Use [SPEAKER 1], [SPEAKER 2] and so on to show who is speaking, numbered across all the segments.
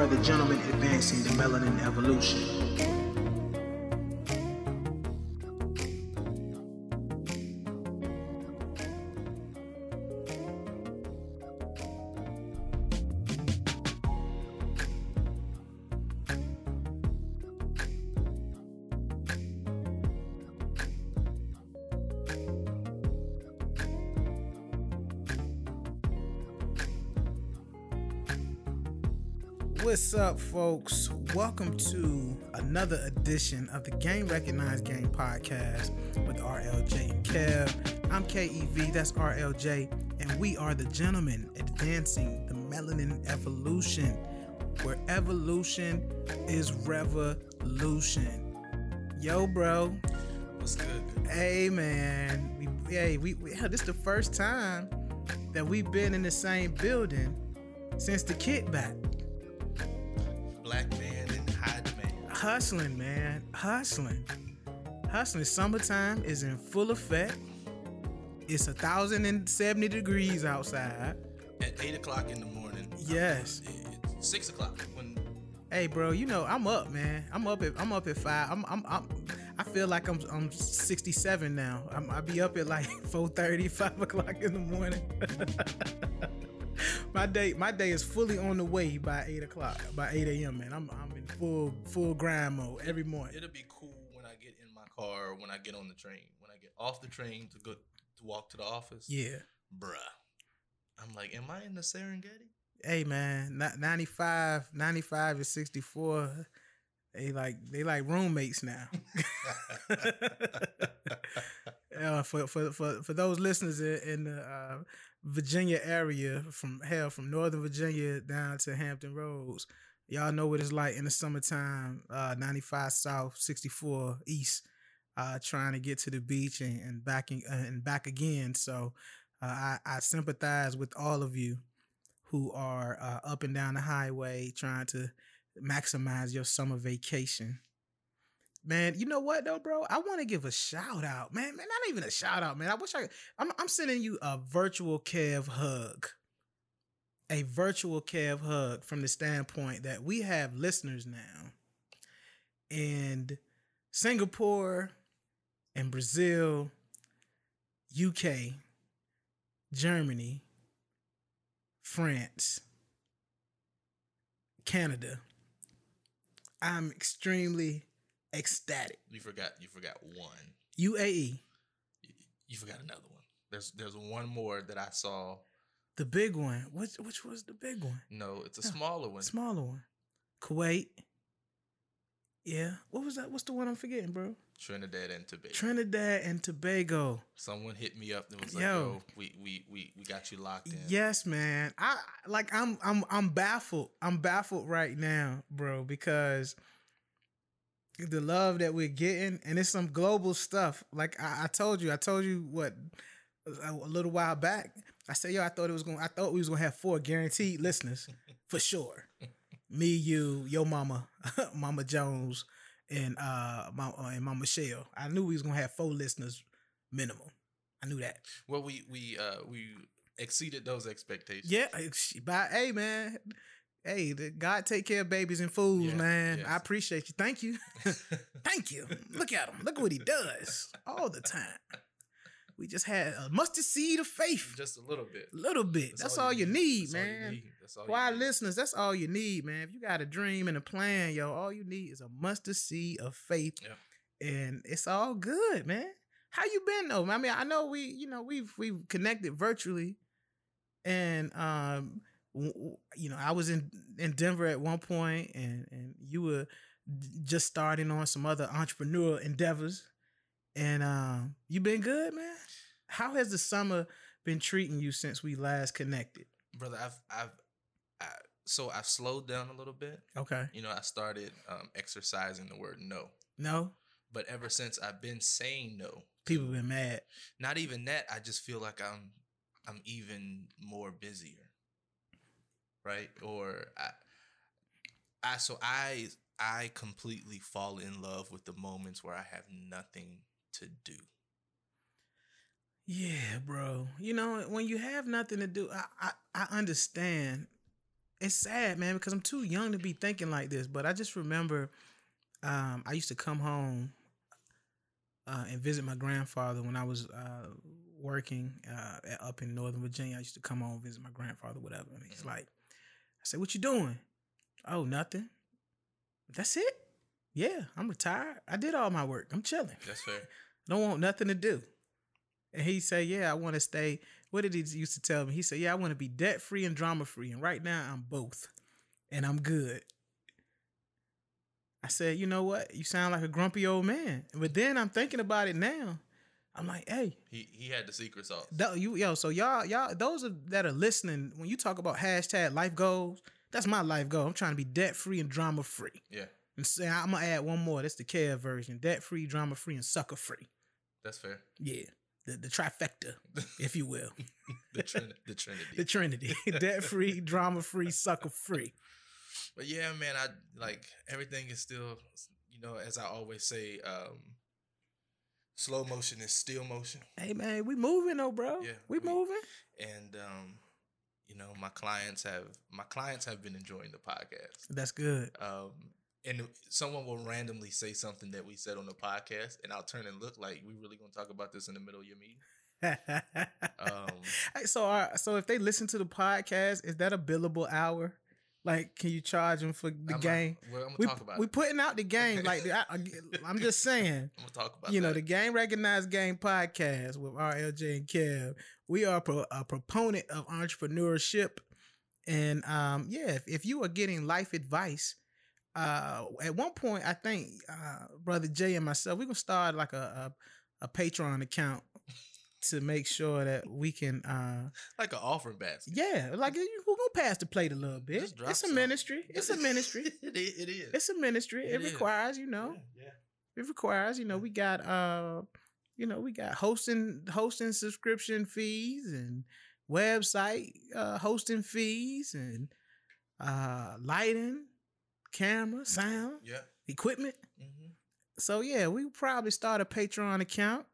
[SPEAKER 1] are the gentlemen advancing the melanin evolution.
[SPEAKER 2] Up, folks? Welcome to another edition of the Game Recognized Game podcast with RLJ and Kev. I'm KEV, that's RLJ, and we are the gentlemen advancing the melanin evolution, where evolution is revolution. Yo, bro.
[SPEAKER 3] What's good?
[SPEAKER 2] Hey, man. We, hey, we, we this is the first time that we've been in the same building since the kickback.
[SPEAKER 3] Black man in high demand.
[SPEAKER 2] hustling, man, hustling, hustling. Summertime is in full effect. It's a thousand and seventy degrees outside.
[SPEAKER 3] At eight o'clock in the morning.
[SPEAKER 2] Yes.
[SPEAKER 3] It's six o'clock when
[SPEAKER 2] Hey, bro, you know I'm up, man. I'm up at I'm up at five. I'm I'm, I'm I feel like I'm I'm 67 now. I'm, I be up at like 4:30, 5 o'clock in the morning. my day my day is fully on the way by eight o'clock by 8 a.m. Man, I'm I'm in full full grind mode every morning.
[SPEAKER 3] it'll be cool when I get in my car or when I get on the train. When I get off the train to go to walk to the office.
[SPEAKER 2] Yeah.
[SPEAKER 3] Bruh. I'm like, am I in the Serengeti?
[SPEAKER 2] hey man, ni- 95, 95 and 64, they like they like roommates now. uh, for, for for for those listeners in, in the uh, Virginia area, from hell from Northern Virginia down to Hampton Roads, y'all know what it's like in the summertime. Uh, 95 South, 64 East, uh, trying to get to the beach and, and back in, and back again. So uh, I, I sympathize with all of you who are uh, up and down the highway trying to maximize your summer vacation. Man, you know what though, bro? I want to give a shout out, man. Man, not even a shout out, man. I wish I. I'm, I'm sending you a virtual Kev hug, a virtual Kev hug from the standpoint that we have listeners now, and Singapore, and Brazil, UK, Germany, France, Canada. I'm extremely ecstatic.
[SPEAKER 3] You forgot you forgot one.
[SPEAKER 2] UAE,
[SPEAKER 3] You, you forgot another one. There's there's one more that I saw.
[SPEAKER 2] the big one. Which which was the big one?
[SPEAKER 3] No, it's a
[SPEAKER 2] Yeah.
[SPEAKER 3] smaller one.
[SPEAKER 2] Smaller one. Kuwait. Yeah. What was that? What's the one I'm forgetting, bro?
[SPEAKER 3] Trinidad and Tobago.
[SPEAKER 2] Trinidad and Tobago.
[SPEAKER 3] Someone hit me up and was like,
[SPEAKER 2] Yo.
[SPEAKER 3] "Yo, we we we we got you locked in."
[SPEAKER 2] Yes, man. I like I'm I'm I'm baffled. I'm baffled right now, bro, because the love that we're getting and it's some global stuff. Like I, I told you, I told you what a, a little while back. I said, yo, I thought it was going I thought we was gonna have four guaranteed listeners for sure. Me, you, your mama, Mama Jones, and uh my and Mama Michelle. I knew we was gonna have four listeners minimum. I knew that.
[SPEAKER 3] Well, we we uh we exceeded those expectations.
[SPEAKER 2] Yeah, but hey, man, hey, the God take care of babies and fools,
[SPEAKER 3] Yeah,
[SPEAKER 2] man.
[SPEAKER 3] yes.
[SPEAKER 2] I appreciate you. Thank you, thank you. Look at him. Look what he does all the time. We just had a mustard seed of faith,
[SPEAKER 3] Just a little bit.
[SPEAKER 2] a little bit. That's, all, you need,
[SPEAKER 3] That's all you
[SPEAKER 2] man.
[SPEAKER 3] need. That's all
[SPEAKER 2] For
[SPEAKER 3] you
[SPEAKER 2] our
[SPEAKER 3] need.
[SPEAKER 2] listeners, that's all you need, man. If you got a dream and a plan, yo, all you need is a mustard seed of faith,
[SPEAKER 3] Yeah.
[SPEAKER 2] and it's all good, man. How you been though? I mean, I know we, you know, we've we've connected virtually, and um, you know, I was in in Denver at one point, and and you were just starting on some other entrepreneurial endeavors, and um, you been good, man. How has the summer been treating you since we last connected?
[SPEAKER 3] brother. I've I've I, so I've slowed down a little bit.
[SPEAKER 2] Okay,
[SPEAKER 3] You know, I started um, exercising the word no,
[SPEAKER 2] no,
[SPEAKER 3] but ever since I've been saying no,
[SPEAKER 2] people been mad.
[SPEAKER 3] not even that. I just feel like I'm I'm even more busier, right? Or I I so I I completely fall in love with the moments where I have nothing to do.
[SPEAKER 2] Yeah, bro. You know, when you have nothing to do, I I, I understand it's sad, man, because I'm too young to be thinking like this. But I just remember, um, I used to come home uh, and visit my grandfather when I was uh, working uh, up in Northern Virginia. I used to come home and visit my grandfather, whatever. And he's
[SPEAKER 3] Mhm.
[SPEAKER 2] like, I said, "What you doing?" Oh, nothing. That's it. Yeah, I'm retired. I did all my work. I'm chilling.
[SPEAKER 3] That's fair.
[SPEAKER 2] Don't want nothing to do. And he said, Yeah, I want to stay. What did he used to tell me? He said, Yeah, I want to be debt free and drama free. And right now I'm both. And I'm good. I said, You know what? You sound like a grumpy old man. But then I'm thinking about it now. I'm like, hey,
[SPEAKER 3] He he had the secret sauce.
[SPEAKER 2] that, you yo, so y'all, y'all, those of, that are listening, when you talk about hashtag life goals, that's my life goal. I'm trying to be debt free and drama free.
[SPEAKER 3] Yeah,
[SPEAKER 2] And say I'm gonna add one more. That's the care version: debt free, drama free, and sucker free.
[SPEAKER 3] that's fair.
[SPEAKER 2] Yeah, the, the trifecta, if you will,
[SPEAKER 3] the, trin- the Trinity.
[SPEAKER 2] the Trinity: debt free, drama free, sucker free.
[SPEAKER 3] But yeah, man, I like everything is still, you know, as I always say, um, slow motion is still motion.
[SPEAKER 2] Hey man, we moving though, bro.
[SPEAKER 3] Yeah,
[SPEAKER 2] we,
[SPEAKER 3] we-
[SPEAKER 2] moving.
[SPEAKER 3] And um, you know, my clients have my clients have been enjoying the podcast.
[SPEAKER 2] That's good.
[SPEAKER 3] Um, and someone will randomly say something that we said on the podcast, and I'll turn and look like we really gonna talk about this in the middle of your meeting. Um,
[SPEAKER 2] Hey, so, uh, so if they listen to the podcast, is that a billable hour? Like, can you charge them for the
[SPEAKER 3] I'm not-
[SPEAKER 2] game?
[SPEAKER 3] well, I'm gonna
[SPEAKER 2] We
[SPEAKER 3] talk about
[SPEAKER 2] we
[SPEAKER 3] it.
[SPEAKER 2] putting out the game. Like, I, am just saying.
[SPEAKER 3] I'm gonna talk about
[SPEAKER 2] you know, the Game Recognized Game podcast with RLJ and Kev. We are pro- a proponent of entrepreneurship. And um, yeah, if, if you are getting life advice, uh, at one point, I think uh, Brother Jay and myself, we're going to start like a, a, a Patreon account to make sure that we can, uh,
[SPEAKER 3] like an offering basket.
[SPEAKER 2] yeah, like you- we're to pass the plate a little bit. It's a ministry. It's a ministry.
[SPEAKER 3] it, is, it is.
[SPEAKER 2] It's a ministry. It,
[SPEAKER 3] It
[SPEAKER 2] requires, you know,
[SPEAKER 3] Yeah, yeah.
[SPEAKER 2] it requires you know we got uh you know we got hosting hosting subscription fees and website uh hosting fees and uh lighting camera sound
[SPEAKER 3] Yeah.
[SPEAKER 2] equipment
[SPEAKER 3] hmm
[SPEAKER 2] so yeah we probably start a patreon account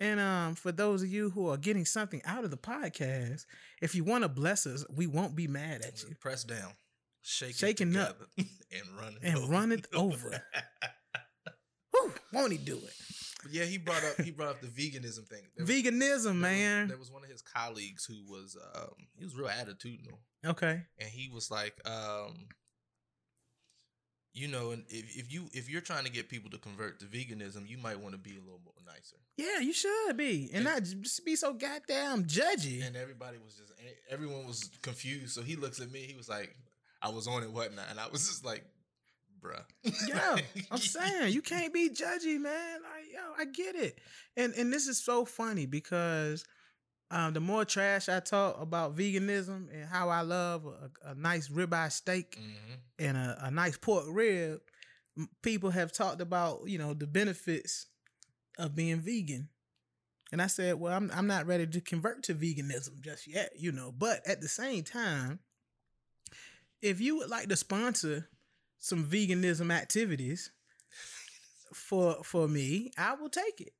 [SPEAKER 2] and um for those of you who are getting something out of the podcast if you want to bless us we won't be mad at you
[SPEAKER 3] Press down, shake
[SPEAKER 2] Shaking
[SPEAKER 3] it
[SPEAKER 2] up.
[SPEAKER 3] and run it
[SPEAKER 2] And
[SPEAKER 3] over.
[SPEAKER 2] run it over. Whew, won't he do it
[SPEAKER 3] yeah, he brought up he brought up the veganism thing. There was-
[SPEAKER 2] veganism
[SPEAKER 3] there was-
[SPEAKER 2] man
[SPEAKER 3] there was one of his colleagues who was um he was real attitudinal,
[SPEAKER 2] okay
[SPEAKER 3] and he was like, um, you know, and if, if you if you're trying to get people to convert to veganism, you might want to be a little more nicer.
[SPEAKER 2] Yeah, you should be, and
[SPEAKER 3] And-
[SPEAKER 2] not just be so goddamn judgy.
[SPEAKER 3] And everybody was just e, everyone was confused. So he looks at me. He was like, I was on it, whatnot, and I was just like, bruh.
[SPEAKER 2] yeah, I'm saying you can't be judgy, man. Like, yo, I get it, and and this is so funny because um, the more trash I talk about veganism and how I love a, a nice ribeye steak
[SPEAKER 3] hmm
[SPEAKER 2] and a, a nice pork rib, people have talked about you know the benefits of being vegan. And I said, well, I'm I'm not ready to convert to veganism just yet, you know. But at the same time, if you would like to sponsor some veganism activities for for me, I will take it.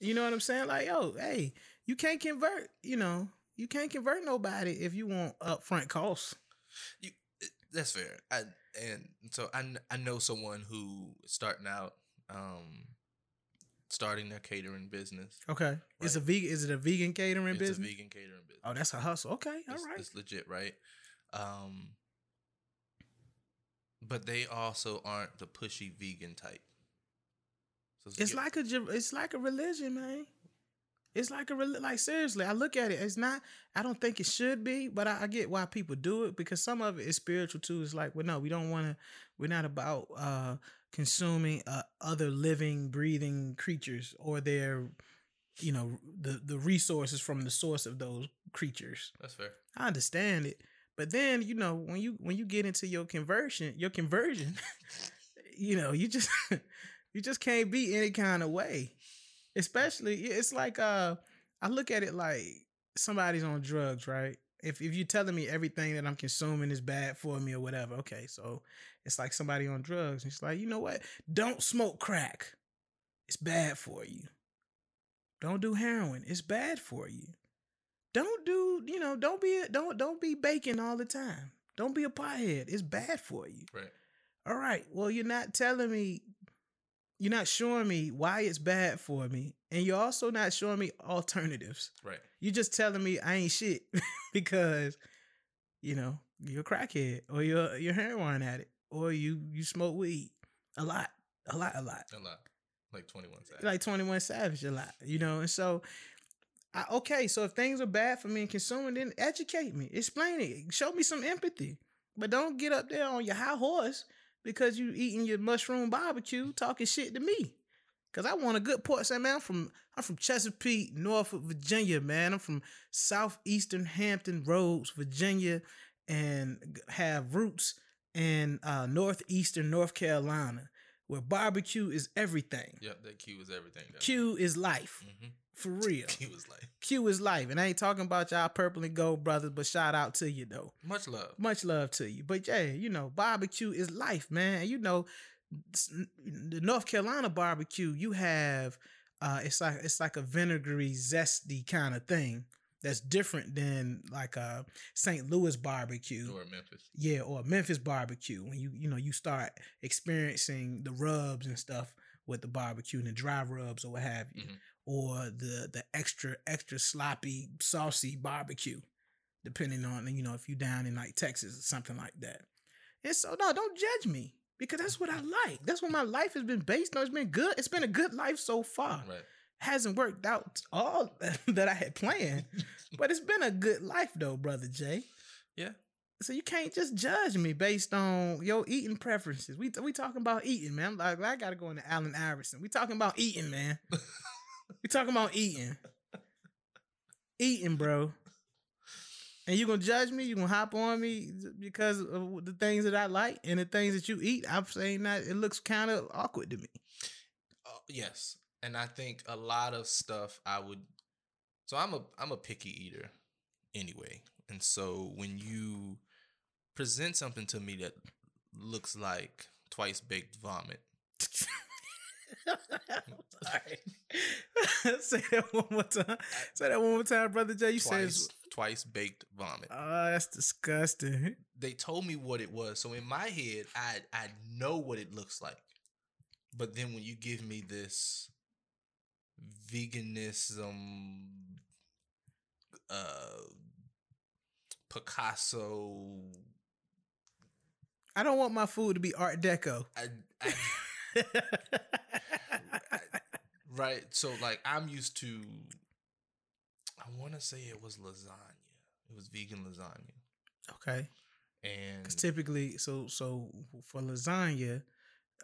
[SPEAKER 2] You know what I'm saying? Like, yo, hey, you can't convert, you know, you can't convert nobody if you want upfront costs.
[SPEAKER 3] You, that's fair. I, and so I, I know someone who starting out, um, starting their catering business.
[SPEAKER 2] Okay. It's a vegan is it a vegan catering
[SPEAKER 3] it's
[SPEAKER 2] business?
[SPEAKER 3] a vegan catering business.
[SPEAKER 2] Oh, that's a hustle. Okay, all
[SPEAKER 3] it's,
[SPEAKER 2] right.
[SPEAKER 3] it's legit, right? Um, but they also aren't the pushy vegan type. So
[SPEAKER 2] It's
[SPEAKER 3] get-
[SPEAKER 2] like a it's like a religion, man. It's like a like seriously. I look at it. It's not. I don't think it should be, but I, I get why people do it because some of it is spiritual too. It's like, well, no, we don't want to. We're not about uh consuming uh, other living, breathing creatures or their, you know, the the resources from the source of those creatures.
[SPEAKER 3] that's fair.
[SPEAKER 2] I understand it, but then you know when you when you get into your conversion, your conversion, you know you just you just can't be any kind of way. Especially it's like uh I look at it like somebody's on drugs, right? If if you're telling me everything that I'm consuming is bad for me or whatever, okay, so it's like somebody on drugs. And It's like you know what? Don't smoke crack. It's bad for you. Don't do heroin. It's bad for you don't do you know don't be don't don't be baking all the time Don't be a pothead. It's bad for you.
[SPEAKER 3] Right.
[SPEAKER 2] All right. Well, you're not telling me, you're not showing me why it's bad for me. And you're also not showing me alternatives.
[SPEAKER 3] Right.
[SPEAKER 2] You're just telling me I ain't shit because, you know, you're a crackhead or you're you're heroin addict or you you smoke weed a lot, a lot, a lot.
[SPEAKER 3] A lot. Like 21 Savage.
[SPEAKER 2] Like 21 Savage a lot, you know. And so, I, okay, so if things are bad for me and consuming, then educate me, explain it, show me some empathy. But don't get up there on your high horse because you eating your mushroom barbecue talking shit to me. Cause I want a good pork. Say, man, I'm from I'm from Chesapeake, Norfolk, Virginia, man. I'm from southeastern Hampton Roads, Virginia, and have roots in uh, northeastern North Carolina, where barbecue is everything.
[SPEAKER 3] Yep, that Q is everything. though.
[SPEAKER 2] Q is life,
[SPEAKER 3] Mhm.
[SPEAKER 2] For real.
[SPEAKER 3] Q is like
[SPEAKER 2] Q is life, and I ain't talking about y'all purple and gold brothers, but shout out to you though.
[SPEAKER 3] much love.
[SPEAKER 2] Much love to you. But yeah, you know, barbecue is life, man. You know, the North Carolina barbecue, you have uh it's like it's like a vinegary, zesty kind of thing that's different than like a St. Louis barbecue.
[SPEAKER 3] Or Memphis.
[SPEAKER 2] Yeah, or Memphis barbecue when you you know you start experiencing the rubs and stuff with the barbecue and the dry rubs or what have you,
[SPEAKER 3] Mhm.
[SPEAKER 2] Or the the extra extra sloppy saucy barbecue, depending on you know if you down in like Texas or something like that. And so no, don't judge me because that's what I like. That's what my life has been based on. It's been good. It's been a good life so far.
[SPEAKER 3] Right.
[SPEAKER 2] Hasn't worked out all that I had planned, but it's been a good life though, brother Jay.
[SPEAKER 3] Yeah.
[SPEAKER 2] So you can't just judge me based on your eating preferences. We we talking about eating, man. Like I gotta go into Allen Iverson. We talking about eating, man. we talking about eating, eating, bro. And you gonna judge me? You gonna hop on me because of the things that I like and the things that you eat? I'm saying that it looks kind of awkward to me.
[SPEAKER 3] Uh, yes, and I think a lot of stuff I would. So I'm a I'm a picky eater, anyway, and so when you present something to me that looks like twice baked vomit,
[SPEAKER 2] Sorry. Say that one more time. Say that one more time, brother Jay. You said,
[SPEAKER 3] twice twice baked vomit.
[SPEAKER 2] "Oh, that's disgusting."
[SPEAKER 3] they told me what it was. So in my head, I I know what it looks like. But then when you give me this veganism uh Picasso
[SPEAKER 2] I don't want my food to be Art Deco.
[SPEAKER 3] I, I, right so like I'm used to I want to say it was lasagna. It was vegan lasagna.
[SPEAKER 2] okay,
[SPEAKER 3] And
[SPEAKER 2] because typically, so so for lasagna,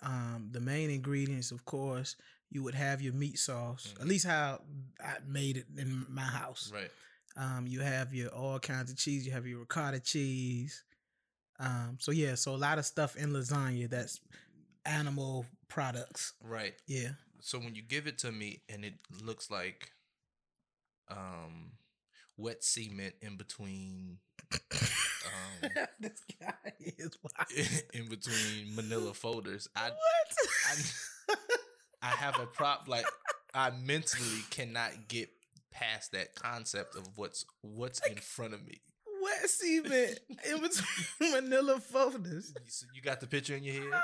[SPEAKER 2] um, the main ingredients, of course, you would have your meat sauce. At
[SPEAKER 3] Mhm.
[SPEAKER 2] least how I made it in my house.
[SPEAKER 3] right.
[SPEAKER 2] Um, you have your all kinds of cheese. You have your ricotta cheese. Um, so yeah, so a lot of stuff in lasagna that's animal products.
[SPEAKER 3] Right.
[SPEAKER 2] Yeah.
[SPEAKER 3] so when you give it to me and it looks like um wet cement in between um
[SPEAKER 2] this guy is wild.
[SPEAKER 3] in between manila folders i
[SPEAKER 2] what?
[SPEAKER 3] I, I have a prop like i mentally cannot get past that concept of what's what's in front of me
[SPEAKER 2] Wet cement in between manila folders.
[SPEAKER 3] So you got the picture in your head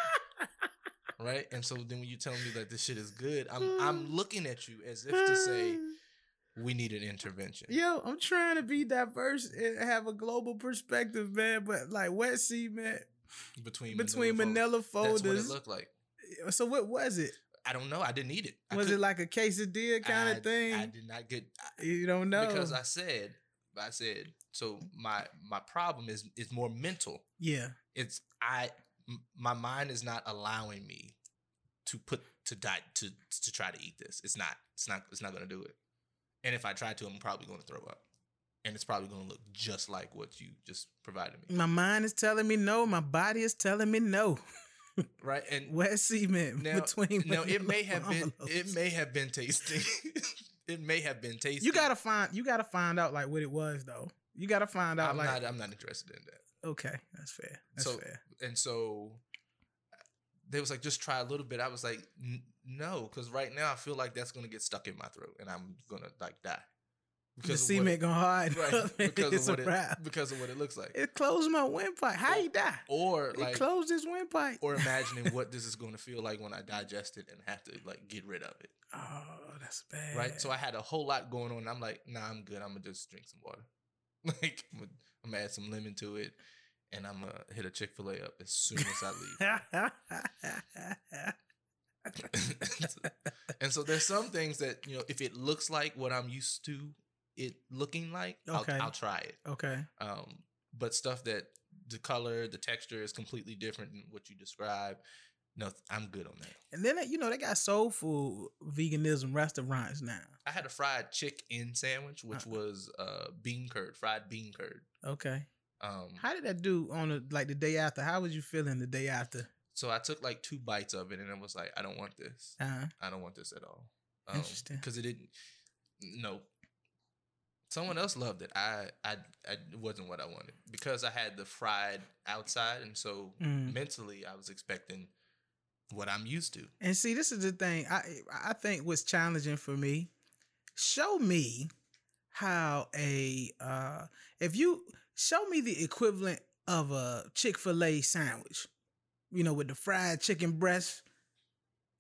[SPEAKER 3] right and so then when you tell me that this shit is good i'm i'm looking at you as if to say we need an intervention
[SPEAKER 2] Yo, I'm trying to be diverse and have a global perspective, man. But like wet cement
[SPEAKER 3] between
[SPEAKER 2] between
[SPEAKER 3] manila folders.
[SPEAKER 2] manila
[SPEAKER 3] That's what it looked like.
[SPEAKER 2] So what was it?
[SPEAKER 3] I don't know. I didn't eat it. I
[SPEAKER 2] Was
[SPEAKER 3] could-
[SPEAKER 2] it like a quesadilla kind
[SPEAKER 3] I-
[SPEAKER 2] of thing?
[SPEAKER 3] I did not get I-
[SPEAKER 2] you don't know
[SPEAKER 3] because I said I said so. My my problem is is more mental.
[SPEAKER 2] yeah.
[SPEAKER 3] It's I m- my mind is not allowing me to put to die to to try to eat this. It's not. It's not. It's not going to do it. And if I try to, I'm probably going to throw up. And it's probably going to look just like what you just provided me.
[SPEAKER 2] My mind is telling me no. My body is telling me no.
[SPEAKER 3] Right? And
[SPEAKER 2] Wet cement
[SPEAKER 3] Now,
[SPEAKER 2] between.
[SPEAKER 3] now it may have been it may have been tasty. it may have been tasty.
[SPEAKER 2] You gotta find. You gotta find out like what it was though. You gotta find out
[SPEAKER 3] I'm
[SPEAKER 2] like.
[SPEAKER 3] not I'm not interested in that.
[SPEAKER 2] Okay, that's fair. That's
[SPEAKER 3] so
[SPEAKER 2] fair.
[SPEAKER 3] and so they was like just try a little bit. I was like no, because right now I feel like that's gonna get stuck in my throat and I'm gonna like die. Because the
[SPEAKER 2] cement gonna harden
[SPEAKER 3] right, because
[SPEAKER 2] it's
[SPEAKER 3] of what
[SPEAKER 2] a
[SPEAKER 3] it because of what it looks like.
[SPEAKER 2] It closed my windpipe. How you die?
[SPEAKER 3] or
[SPEAKER 2] It
[SPEAKER 3] like
[SPEAKER 2] closed his windpipe.
[SPEAKER 3] or imagining what this is going to feel like when I digest it and have to like get rid of it.
[SPEAKER 2] oh, that's bad.
[SPEAKER 3] Right. So I had a whole lot going on. And I'm like, nah, I'm good. I'm gonna just drink some water. Like I'm gonna, I'm gonna add some lemon to it, and I'm gonna hit a Chick Fil A up as soon as I leave. and so there's some things that you know, if it looks like what I'm used to it looking like,
[SPEAKER 2] Okay.
[SPEAKER 3] I'll, I'll try it.
[SPEAKER 2] okay.
[SPEAKER 3] Um, but stuff that the color, the texture is completely different than what you describe. No, I'm good on that.
[SPEAKER 2] And then you know they got soul food veganism restaurants now.
[SPEAKER 3] I had a fried chicken sandwich, which
[SPEAKER 2] Uh-uh.
[SPEAKER 3] was uh bean curd, fried bean curd.
[SPEAKER 2] Okay.
[SPEAKER 3] Um,
[SPEAKER 2] How did that do on the like the day after? How was you feeling the day after?
[SPEAKER 3] so I took like two bites of it, and I was like, I don't want this.
[SPEAKER 2] Uh,
[SPEAKER 3] I don't want this at all. Um,
[SPEAKER 2] Interesting.
[SPEAKER 3] because it didn't. No. Someone else loved it. I, I, I wasn't what I wanted because I had the fried outside, and so
[SPEAKER 2] Mm.
[SPEAKER 3] mentally I was expecting what I'm used to.
[SPEAKER 2] and see, this is the thing. I I think was challenging for me. Show me how a uh if you show me the equivalent of a Chick Fil A sandwich, you know, with the fried chicken breast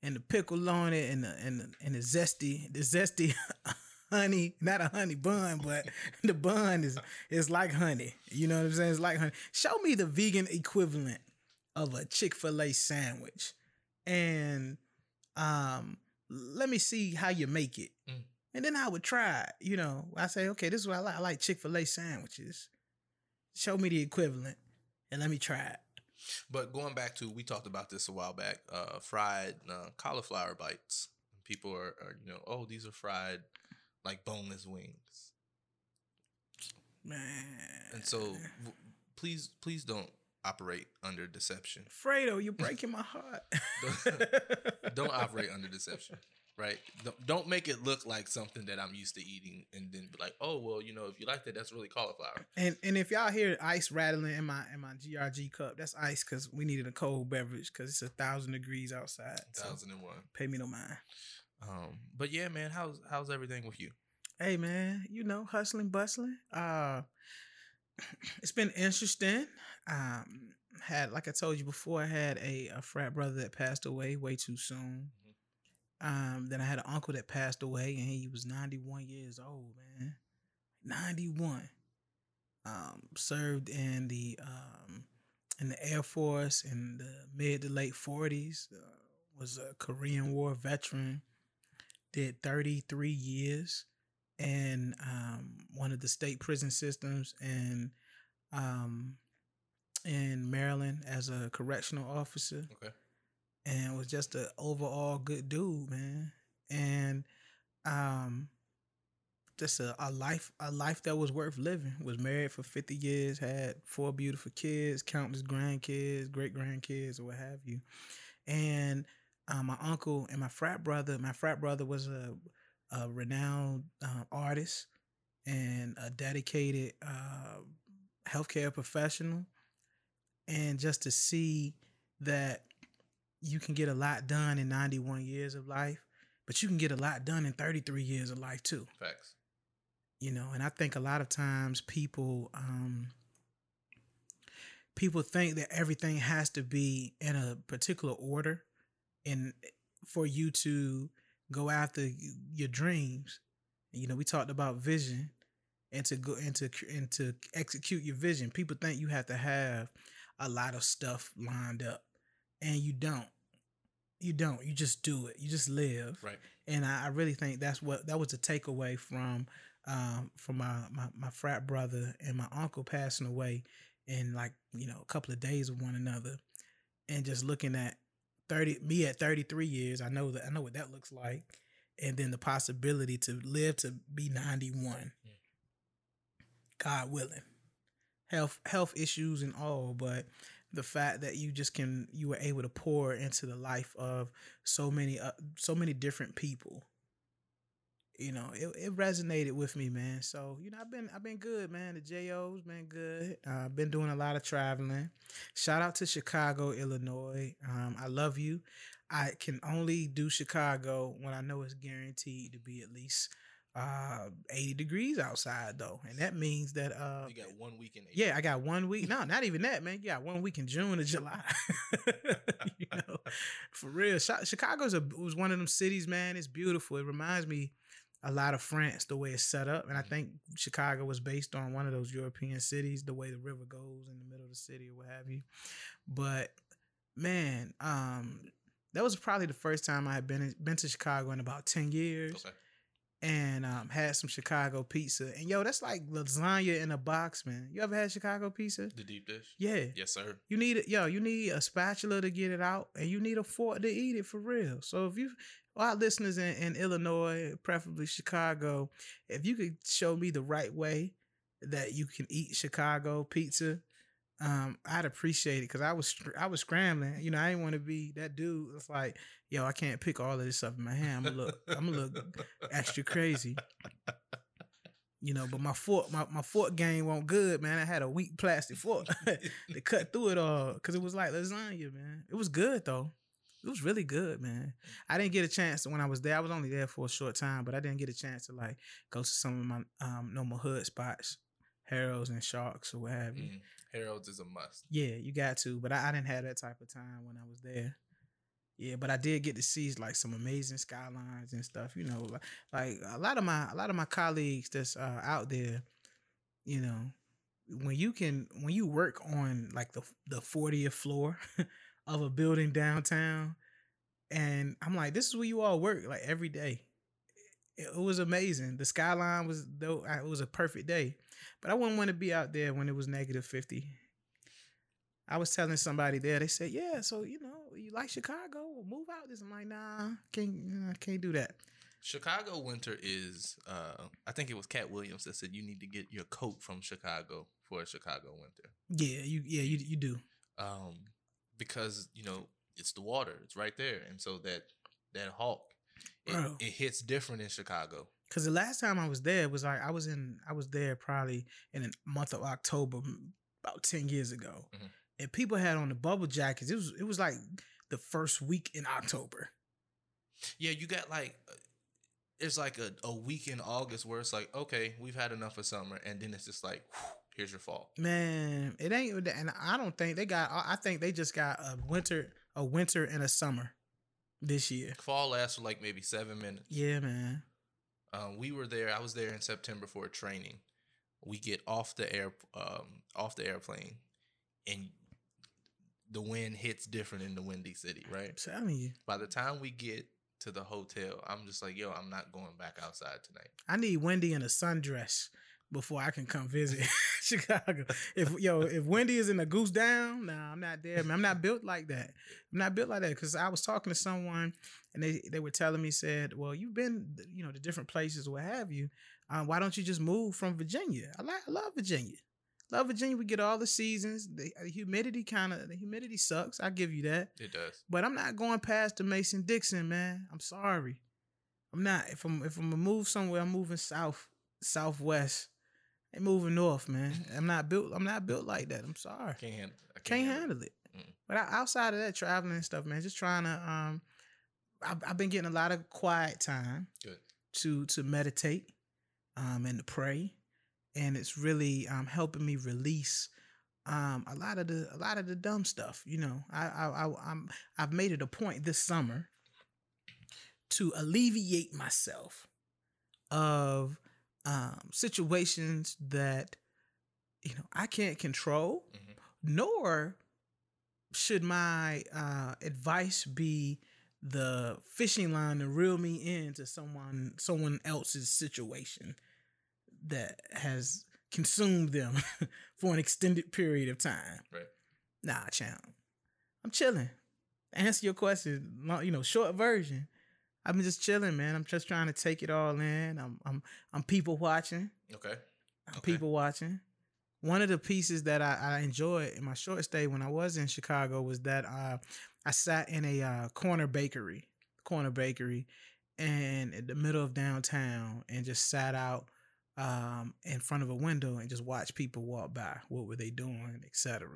[SPEAKER 2] and the pickle on it and the and the, and the zesty the zesty honey, not a honey bun, but the bun is is like honey. You know what I'm saying? It's like honey. Show me the vegan equivalent of a Chick Fil A sandwich, and um, let me see how you make it,
[SPEAKER 3] Mm.
[SPEAKER 2] And then I would try. You know, I say, okay, this is what I like. I like Chick Fil A sandwiches. Show me the equivalent, and let me try it.
[SPEAKER 3] But going back to, we talked about this a while back. Uh, fried uh, cauliflower bites. People are, are, you know, oh, these are fried like boneless wings.
[SPEAKER 2] Man,
[SPEAKER 3] And so, w- please, please don't operate under deception.
[SPEAKER 2] Fredo, you're breaking my heart.
[SPEAKER 3] don't operate under deception, right? Don't, don't make it look like something that I'm used to eating, and then be like, oh well, you know, if you like that, that's really cauliflower.
[SPEAKER 2] And and if y'all hear ice rattling in my in my GRG cup, that's ice because we needed a cold beverage because it's a thousand degrees outside. So
[SPEAKER 3] Thousand and one.
[SPEAKER 2] pay me no mind.
[SPEAKER 3] Um, but yeah, man, how's how's everything with you?
[SPEAKER 2] Hey man, you know, hustling, bustling. Uh it's been interesting. Um had like I told you before, I had a, a frat brother that passed away way too soon. Um, then I had an uncle that passed away and he was 91 years old, man. 91. Um, served in the um in the Air Force in the mid to late 40s. Uh, was a Korean War veteran. Did 33 years in um, one of the state prison systems in um, in Maryland as a correctional officer
[SPEAKER 3] Okay.
[SPEAKER 2] And was just an overall good dude, man. And um just a, a life a life that was worth living. Was married for 50 years, had four beautiful kids, countless grandkids, great grandkids, or what have you. And uh, my uncle and my frat brother, my frat brother was a, a renowned uh, artist and a dedicated uh, healthcare professional. And just to see that you can get a lot done in 91 years of life, but you can get a lot done in 33 years of life too.
[SPEAKER 3] Facts.
[SPEAKER 2] You know, and I think a lot of times people um people think that everything has to be in a particular order and for you to go after your dreams. You know, we talked about vision and to go and to and to execute your vision. People think you have to have a lot of stuff lined up, and you don't. You don't. You just do it. You just live.
[SPEAKER 3] Right.
[SPEAKER 2] And I, I really think that's what that was the takeaway from um from my, my my frat brother and my uncle passing away in like you know a couple of days of one another, and just looking at thirty me at thirty three years. I know that I know what that looks like, and then the possibility to live to be ninety one. God willing, health health issues and all, but the fact that you just can you were able to pour into the life of so many uh, so many different people. You know it, it resonated with me man. So you know i've been i've been good man. The jo's been good. Uh, i've been doing a lot of traveling. Shout out to chicago illinois. Um, i love you. I can only do chicago when i know it's guaranteed to be at least uh 80 degrees outside though. And that means that uh
[SPEAKER 3] You got one week in April.
[SPEAKER 2] yeah, I got one week. No, not even that, man. You got one week in June or July. you know, for real. Chicago's a was one of them cities, man. It's beautiful. It reminds me a lot of France, the way it's set up, and I think Chicago was based on one of those European cities, the way the river goes in the middle of the city or what have you. But man, um, that was probably the first time I had been been to Chicago in about ten years
[SPEAKER 3] Okay.
[SPEAKER 2] And um, had some Chicago pizza. And yo, that's like lasagna in a box, man. You ever had Chicago pizza?
[SPEAKER 3] The deep dish.
[SPEAKER 2] Yeah.
[SPEAKER 3] Yes, sir.
[SPEAKER 2] You need it, yo. You need a spatula to get it out, and you need a fork to eat it for real. So if you, our listeners in, in Illinois, preferably Chicago, if you could show me the right way that you can eat Chicago pizza, um, I'd appreciate it because I was I was scrambling. You know, I didn't want to be that dude. It's like, yo, I can't pick all of this up in my hand. I'm gonna look, I'm gonna look extra crazy. You know, but my fork, my, my fork game won't good, man. I had a weak plastic fork to cut through it all because it was like lasagna, man. It was good though. It was really good, man. I didn't get a chance to, when I was there. I was only there for a short time, but I didn't get a chance to like go to some of my um normal hood spots, Harold's and Sharks or what have you.
[SPEAKER 3] Mm. Harold's is a must.
[SPEAKER 2] Yeah, you got to, but I, I didn't have that type of time when I was there. Yeah, but I did get to see like some amazing skylines and stuff. You know, like, like a lot of my a lot of my colleagues that's uh, out there. You know, when you can when you work on like the the fortieth floor of a building downtown, and I'm like, this is where you all work like every day. It, was amazing. The skyline was though it was a perfect day, but I wouldn't want to be out there when it was negative fifty. I was telling somebody there, they said, "Yeah, so you know, you like Chicago? Well, move out this." I'm like, "Nah, can't, nah, can't do that."
[SPEAKER 3] Chicago winter is. Uh, I think it was Katt Williams that said you need to get your coat from Chicago for a Chicago winter.
[SPEAKER 2] Yeah, you, yeah, you, you do.
[SPEAKER 3] um, because you know it's the water, it's right there, and so that that hawk, it, it hits different in Chicago.
[SPEAKER 2] Cause the last time I was there was like I was in, I was there probably in the month of October, about ten years ago,
[SPEAKER 3] Mhm.
[SPEAKER 2] and people had on the bubble jackets. It was, it was like the first week in October.
[SPEAKER 3] Yeah, you got like uh, it's like a, a week in August where it's like okay, we've had enough of summer, and then it's just like whew, here's your fall.
[SPEAKER 2] Man, it ain't, and I don't think they got. I think they just got a winter, a winter and a summer this year.
[SPEAKER 3] Fall lasts for like maybe seven minutes.
[SPEAKER 2] Yeah, man.
[SPEAKER 3] Um, we were there. I was there in September for a training. We get off the air, um, off the airplane, and the wind hits different in the windy city. Right.
[SPEAKER 2] I'm telling you.
[SPEAKER 3] By the time we get to the hotel, I'm just like, yo, I'm not going back outside tonight.
[SPEAKER 2] I need Wendy in a sundress before I can come visit Chicago. If yo, if Wendy is in a goose down, nah, I'm not there. Man. I'm not built like that. I'm not built like that because I was talking to someone and they they were telling me said, well, you've been you know to different places, what have you. Um, why don't you just move from Virginia? I like I love Virginia. Love Virginia. We get all the seasons. The, the humidity kind of the humidity sucks. I give you that.
[SPEAKER 3] It does.
[SPEAKER 2] But I'm not going past the Mason Dixon, man. I'm sorry. I'm not. If I'm if I'm gonna move somewhere, I'm moving south, southwest. Moving north, man. I'm not built. I'm not built like that. I'm sorry.
[SPEAKER 3] Can't handle. I
[SPEAKER 2] Can't handle it.
[SPEAKER 3] Mm.
[SPEAKER 2] But outside of that, traveling and stuff, man, just trying to. Um, I've, I've been getting a lot of quiet time
[SPEAKER 3] Good.
[SPEAKER 2] to to meditate, um, and to pray, and it's really um helping me release um a lot of the a lot of the dumb stuff. You know, I I, I I'm I've made it a point this summer to alleviate myself of um situations that you know I can't control,
[SPEAKER 3] Mhm.
[SPEAKER 2] nor should my uh advice be the fishing line to reel me into someone someone else's situation that has consumed them for an extended period of time.
[SPEAKER 3] Right.
[SPEAKER 2] Nah, champ. I'm chilling. Answer your question, you know, short version. I've been just chilling, man. I'm just trying to take it all in. I'm I'm I'm people watching.
[SPEAKER 3] Okay.
[SPEAKER 2] I'm
[SPEAKER 3] Okay.
[SPEAKER 2] people watching. One of the pieces that I, I enjoyed in my short stay when I was in Chicago was that uh, I sat in a uh, corner bakery, corner bakery, and in the middle of downtown, and just sat out um, in front of a window and just watched people walk by. What were they doing, etc.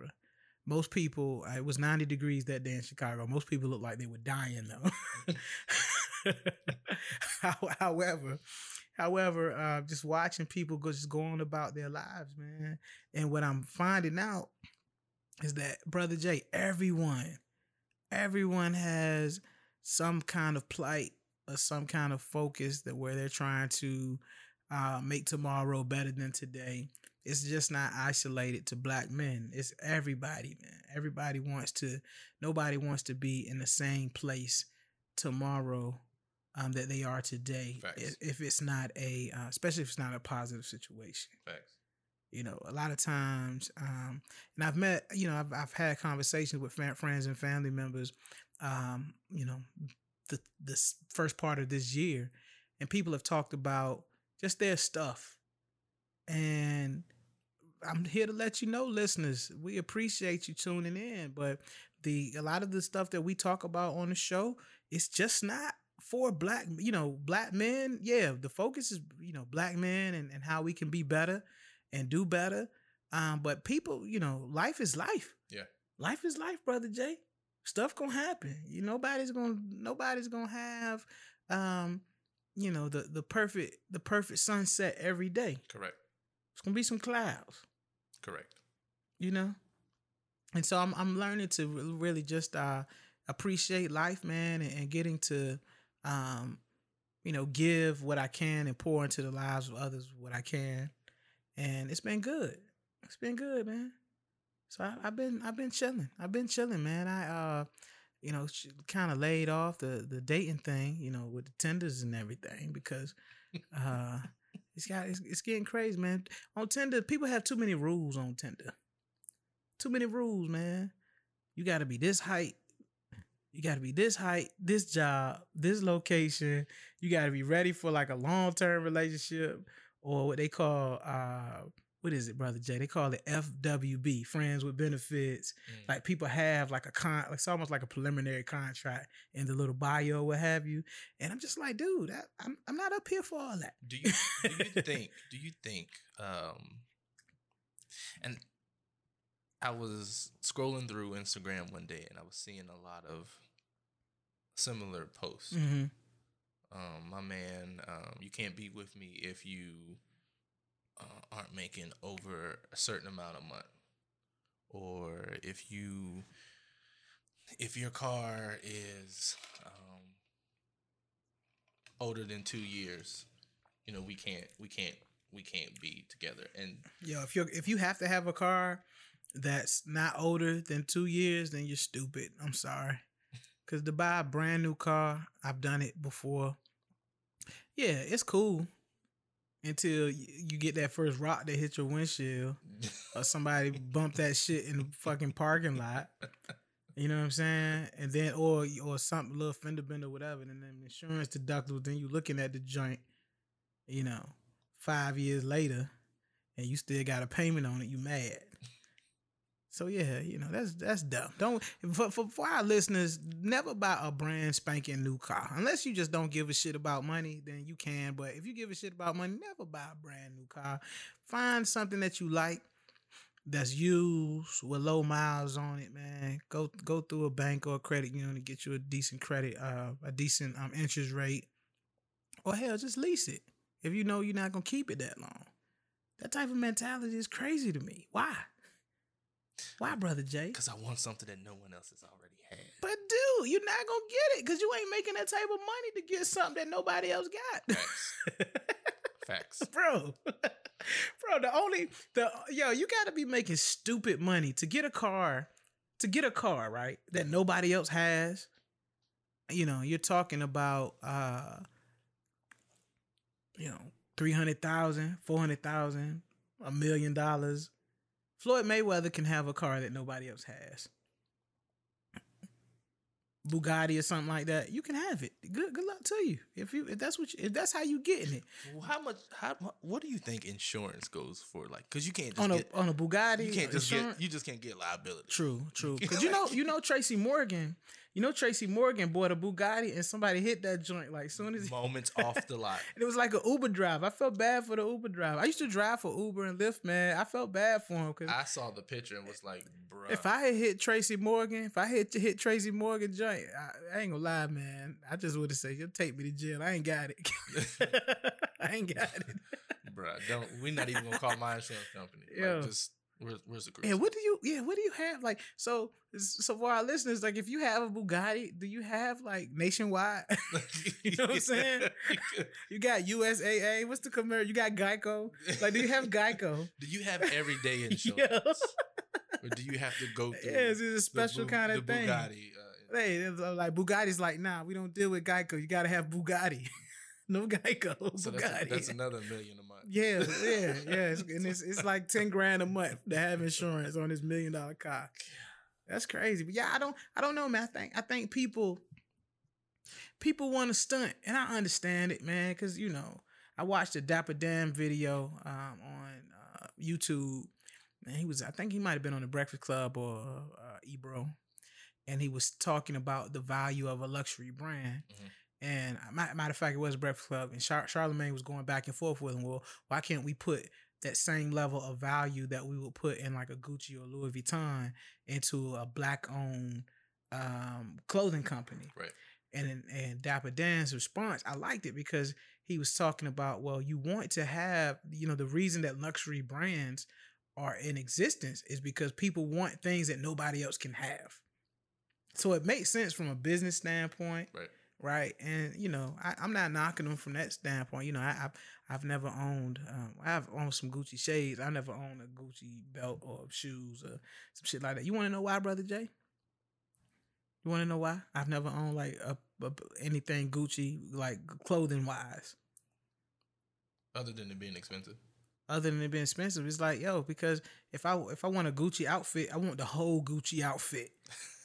[SPEAKER 2] Most people, uh, it was 90 degrees that day in Chicago. Most people looked like they were dying though. How- However, However, uh, just watching people go just going about their lives, man. And what I'm finding out is that, brother Jay, everyone, everyone has some kind of plight or some kind of focus that where they're trying to uh, make tomorrow better than today. It's just not isolated to black men. It's everybody, man. Everybody wants to. Nobody wants to be in the same place tomorrow um, that they are today.
[SPEAKER 3] Facts.
[SPEAKER 2] If, if it's not a, uh, especially if it's not a positive situation.
[SPEAKER 3] Facts.
[SPEAKER 2] You know, a lot of times, um, and I've met, you know, I've, I've had conversations with fam- friends and family members, um, you know, the this first part of this year, and people have talked about just their stuff, and I'm here to let you know, listeners, we appreciate you tuning in, but the a lot of the stuff that we talk about on the show, it's just not for black, you know, black men. Yeah, the focus is, you know, black men and, and how we can be better and do better. Um, but people, you know, life is life.
[SPEAKER 3] Yeah.
[SPEAKER 2] Life is life, brother Jay. Stuff gonna happen. You nobody's gonna nobody's gonna have um, you know, the the perfect the perfect sunset every day.
[SPEAKER 3] Correct.
[SPEAKER 2] It's gonna be some clouds,
[SPEAKER 3] Correct.
[SPEAKER 2] you know. And so I'm I'm learning to really just uh appreciate life, man, and, and getting to um, you know, give what I can and pour into the lives of others what I can. And it's been good. It's been good, man. So I, I've been I've been chilling. I've been chilling, man. I uh you know, kind of laid off the the dating thing, you know, with the Tinders and everything because uh it's got it's, it's getting crazy, man. On Tinder, people have too many rules on Tinder. Too many rules, man. You got to be this height. You got to be this height, this job, this location. You got to be ready for like a long term relationship or what they call uh what is it, brother Jay? They call it FWB, friends with benefits.
[SPEAKER 3] Mm.
[SPEAKER 2] Like people have like a con, it's almost like a preliminary contract in the little bio, what have you. And I'm just like, dude, I, I'm I'm not up here for all that.
[SPEAKER 3] do you do you think do you think um and I was scrolling through Instagram one day and I was seeing a lot of similar posts.
[SPEAKER 2] Mm-hmm.
[SPEAKER 3] Um, my man, um, you can't be with me if you uh, aren't making over a certain amount of money, or if you if your car is um, older than two years, you know we can't we can't we can't be together. And
[SPEAKER 2] Yo, if you if you have to have a car that's not older than two years, then you're stupid. I'm sorry. Cause to buy a brand new car, I've done it before. Yeah, it's cool until you get that first rock that hit your windshield, or somebody bump that shit in the fucking parking lot. You know what I'm saying? And then or or something a little fender bender, whatever, and then insurance deductible. Then you looking at the joint, you know, five years later, and you still got a payment on it. You mad? So yeah, you know that's that's dumb. Don't for, for for our listeners, never buy a brand spanking new car unless you just don't give a shit about money. Then you can, but if you give a shit about money, never buy a brand new car. Find something that you like that's used with low miles on it, man. Go go through a bank or a credit union to get you a decent credit, uh, a decent um interest rate, or hell, just lease it if you know you're not gonna keep it that long. That type of mentality is crazy to me. Why? Why, brother Jay?
[SPEAKER 3] because I want something that no one else has already had.
[SPEAKER 2] But dude, you're not gonna get it because you ain't making that type of money to get something that nobody else got.
[SPEAKER 3] Facts. Facts.
[SPEAKER 2] bro bro the only the yo you gotta be making stupid money to get a car to get a car right that nobody else has you know you're talking about uh you know 300000 400000 a million dollars floyd mayweather can have a car that nobody else has Bugatti or something like that, you can have it. Good, good luck to you. If you, if that's what, you, if that's how you getting it
[SPEAKER 3] Well, how much? How? What do you think insurance goes for? Like, because you can't just
[SPEAKER 2] on a
[SPEAKER 3] get.
[SPEAKER 2] on a Bugatti,
[SPEAKER 3] You can't just
[SPEAKER 2] insurance-
[SPEAKER 3] get. You just can't get liability.
[SPEAKER 2] True, true. Because you know, you know, Tracy Morgan You know, Tracy Morgan bought a Bugatti and somebody hit that joint like soon as he,
[SPEAKER 3] Moments off the lot.
[SPEAKER 2] and it was like an Uber drive. I felt bad for the Uber drive. I used to drive for Uber and Lyft, man. I felt bad for him because
[SPEAKER 3] I saw the picture and was like, bruh.
[SPEAKER 2] if I had hit Tracy Morgan, if I hit hit Tracy Morgan joint, I, I ain't gonna lie, man. I just would have said, "You'll take me to jail." I ain't got it. I ain't got it.
[SPEAKER 3] bruh, don't we're not even gonna call my insurance company.
[SPEAKER 2] Yeah.
[SPEAKER 3] Like, just where's where's the cruise?
[SPEAKER 2] Yeah, what do you? Yeah, what do you have? Like, so, so for our listeners, like, if you have a Bugatti, do you have like nationwide? You know what I'm saying? you got USAA. What's the commercial? You got Geico. Like, do you have Geico?
[SPEAKER 3] do you have everyday insurance? Or do you have to go through
[SPEAKER 2] Yeah, it's a special
[SPEAKER 3] Bu-
[SPEAKER 2] kind of thing.
[SPEAKER 3] Bugatti? Uh,
[SPEAKER 2] Hey, like Bugatti's like, nah, we don't deal with Geico. You gotta have Bugatti. no Geico.
[SPEAKER 3] so
[SPEAKER 2] Bugatti.
[SPEAKER 3] that's, that's another million a.
[SPEAKER 2] yeah, yeah, yeah. It's, and it's it's like ten grand a month to have insurance on this million dollar car. That's crazy. But yeah, I don't I don't know, man. I think I think people people want to stunt, and I understand it, man. Because you know, I watched a Dapper Dan video um, on uh, YouTube, and he was I think he might have been on the Breakfast Club or uh, Ebro, and he was talking about the value of a luxury brand.
[SPEAKER 3] Mhm.
[SPEAKER 2] And matter of fact, it was Breakfast Club, and Char- Charlemagne was going back and forth with him. Well, why can't we put that same level of value that we would put in like a Gucci or Louis Vuitton into a black owned um, clothing company?
[SPEAKER 3] Right.
[SPEAKER 2] And and Dapper Dan's response, I liked it because he was talking about, well, you want to have, you know, the reason that luxury brands are in existence is because people want things that nobody else can have. So it makes sense from a business standpoint,
[SPEAKER 3] Right.
[SPEAKER 2] Right? And you know, I, I'm not knocking them from that standpoint. You know, I, I've I've never owned, um, I've owned some Gucci shades. I never owned a Gucci belt or shoes or some shit like that. You want to know why, brother Jay? You want to know why? I've never owned like a, a anything Gucci, like clothing wise.
[SPEAKER 3] Other than it being expensive.
[SPEAKER 2] Other than it being expensive, it's like yo, because if I if I want a Gucci outfit, I want the whole Gucci outfit.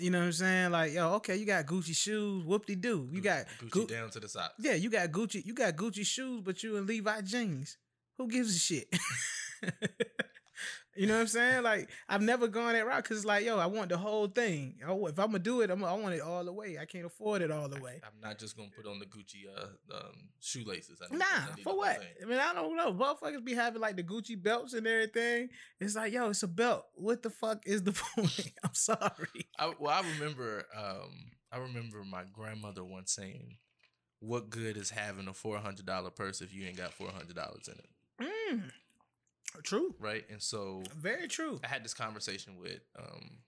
[SPEAKER 2] You know what I'm saying? Like, yo, okay, you got Gucci shoes, whoop de doo. You got
[SPEAKER 3] Gucci
[SPEAKER 2] Gu-
[SPEAKER 3] down to the socks.
[SPEAKER 2] yeah, you got Gucci, you got Gucci shoes, but you in Levi jeans. Who gives a shit? you know what I'm saying? Like, I've never gone that route because it's like, yo, I want the whole thing. I wa- if I'm gonna do it, I'm, I want it all the way. I can't afford it all the way.
[SPEAKER 3] I'm not just gonna put on the Gucci uh, um, shoelaces. I
[SPEAKER 2] Nah,
[SPEAKER 3] I
[SPEAKER 2] for what?
[SPEAKER 3] thing.
[SPEAKER 2] I mean, I don't know. Motherfuckers be having like the Gucci belts and everything. It's like, yo, it's a belt. What the fuck is the point? I'm sorry.
[SPEAKER 3] I, well, I remember, um, I remember my grandmother once saying, "What good is having a four hundred dollar purse if you ain't got four hundred dollars in it?"
[SPEAKER 2] Mm. True.
[SPEAKER 3] Right, and so
[SPEAKER 2] Very true.
[SPEAKER 3] I had this conversation with um,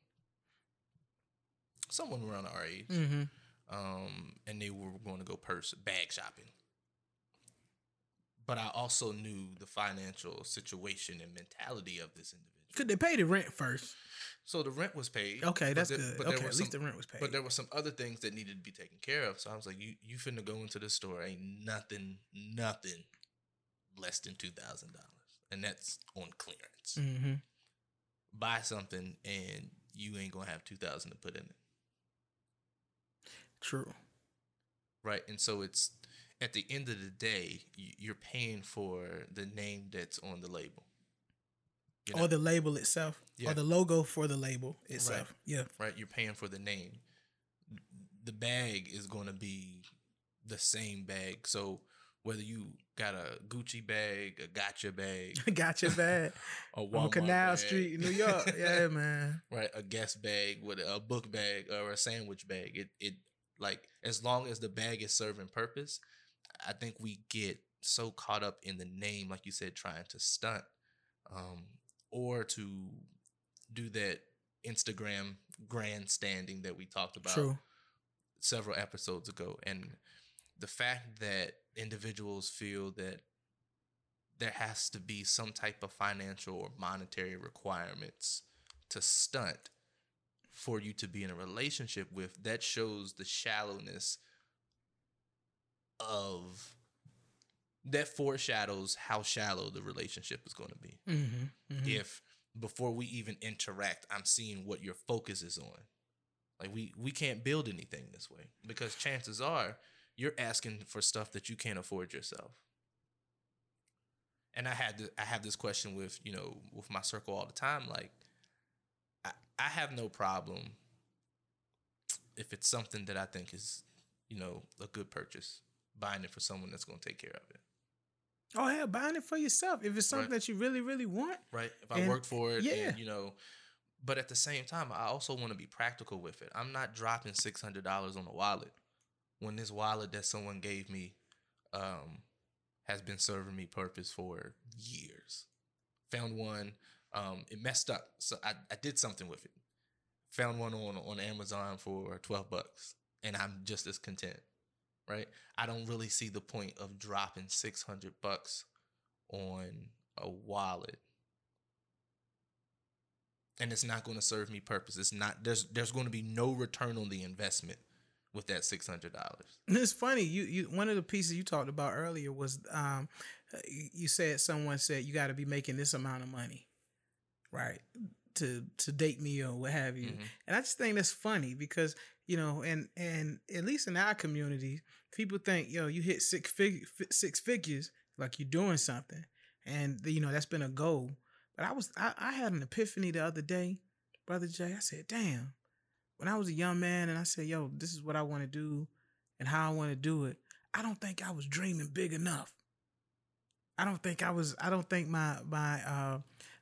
[SPEAKER 3] someone around our age,
[SPEAKER 2] Mm-hmm.
[SPEAKER 3] um, and they were going to go purse bag shopping. But I also knew the financial situation and mentality of this individual.
[SPEAKER 2] Could they pay the rent first?
[SPEAKER 3] So the rent was paid.
[SPEAKER 2] Okay, that's
[SPEAKER 3] there-
[SPEAKER 2] good.
[SPEAKER 3] But there
[SPEAKER 2] Okay, at least the rent was paid.
[SPEAKER 3] But there were some other things that needed to be taken care of. So I was like, "You you finna go into the store? Ain't nothing, nothing less than two thousand dollars, and that's on clearance.
[SPEAKER 2] mm-hmm.
[SPEAKER 3] Buy something, and you ain't gonna have two thousand to put in it,
[SPEAKER 2] True.
[SPEAKER 3] right? And so it's at the end of the day, you- you're paying for the name that's on the label, You know?
[SPEAKER 2] Or the label itself,
[SPEAKER 3] Yeah.
[SPEAKER 2] or the logo for the label itself. Yeah.
[SPEAKER 3] right? You're paying for the name. The bag is going to be the same bag. So whether you got a Gucci bag, a Gotcha bag,
[SPEAKER 2] Got your bag
[SPEAKER 3] a Walmart on
[SPEAKER 2] Canal
[SPEAKER 3] bag,
[SPEAKER 2] Street in New York. Yeah, man.
[SPEAKER 3] right? A guest bag with a book bag or a sandwich bag. It it like as long as the bag is serving purpose, I think we get so caught up in the name, like you said, trying to stunt, um, or to do that Instagram grandstanding that we talked about
[SPEAKER 2] True.
[SPEAKER 3] several episodes ago and the fact that individuals feel that there has to be some type of financial or monetary requirements to stunt for you to be in a relationship with that shows the shallowness of that foreshadows how shallow the relationship is going to be
[SPEAKER 2] Mm-hmm. mm-hmm.
[SPEAKER 3] if before we even interact i'm seeing what your focus is on like we we can't build anything this way because chances are you're asking for stuff that you can't afford yourself and i had to, i have this question with you know with my circle all the time like i, I have no problem if it's something that I think is, you know, a good purchase, buying it for someone that's going to take care of it.
[SPEAKER 2] Oh hell, buying it for yourself if it's something
[SPEAKER 3] Right.
[SPEAKER 2] that you really, really want.
[SPEAKER 3] right? If I work for it,
[SPEAKER 2] yeah.
[SPEAKER 3] and you know, but at the same time, I also want to be practical with it. I'm not dropping six hundred dollars on a wallet when this wallet that someone gave me um, has been serving me purpose for years. Found one, um, it messed up, so I, I did something with it. Found one on on Amazon for twelve bucks, and I'm just as content. Right? I don't really see the point of dropping six hundred bucks on a wallet and it's not going to serve me purpose it's not there's there's going to be no return on the investment with that $600
[SPEAKER 2] It's funny. You you one of the pieces you talked about earlier was um you you said someone said you got to be making this amount of money, right? To to date me or what have you.
[SPEAKER 3] Mhm.
[SPEAKER 2] And I just think that's funny because you know, and and at least in our community, people think yo you hit six fig six figures like you're doing something, and you know that's been a goal. But I was I, I had an epiphany the other day, brother Jay. I said, damn. When I was a young man and I said, yo, this is what I want to do and how I want to do it, I don't think I was dreaming big enough. I don't think I was. I don't think my my uh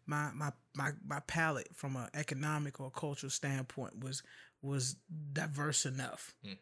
[SPEAKER 2] my my my my palette from an economic or cultural standpoint was was diverse enough.
[SPEAKER 3] Hmm.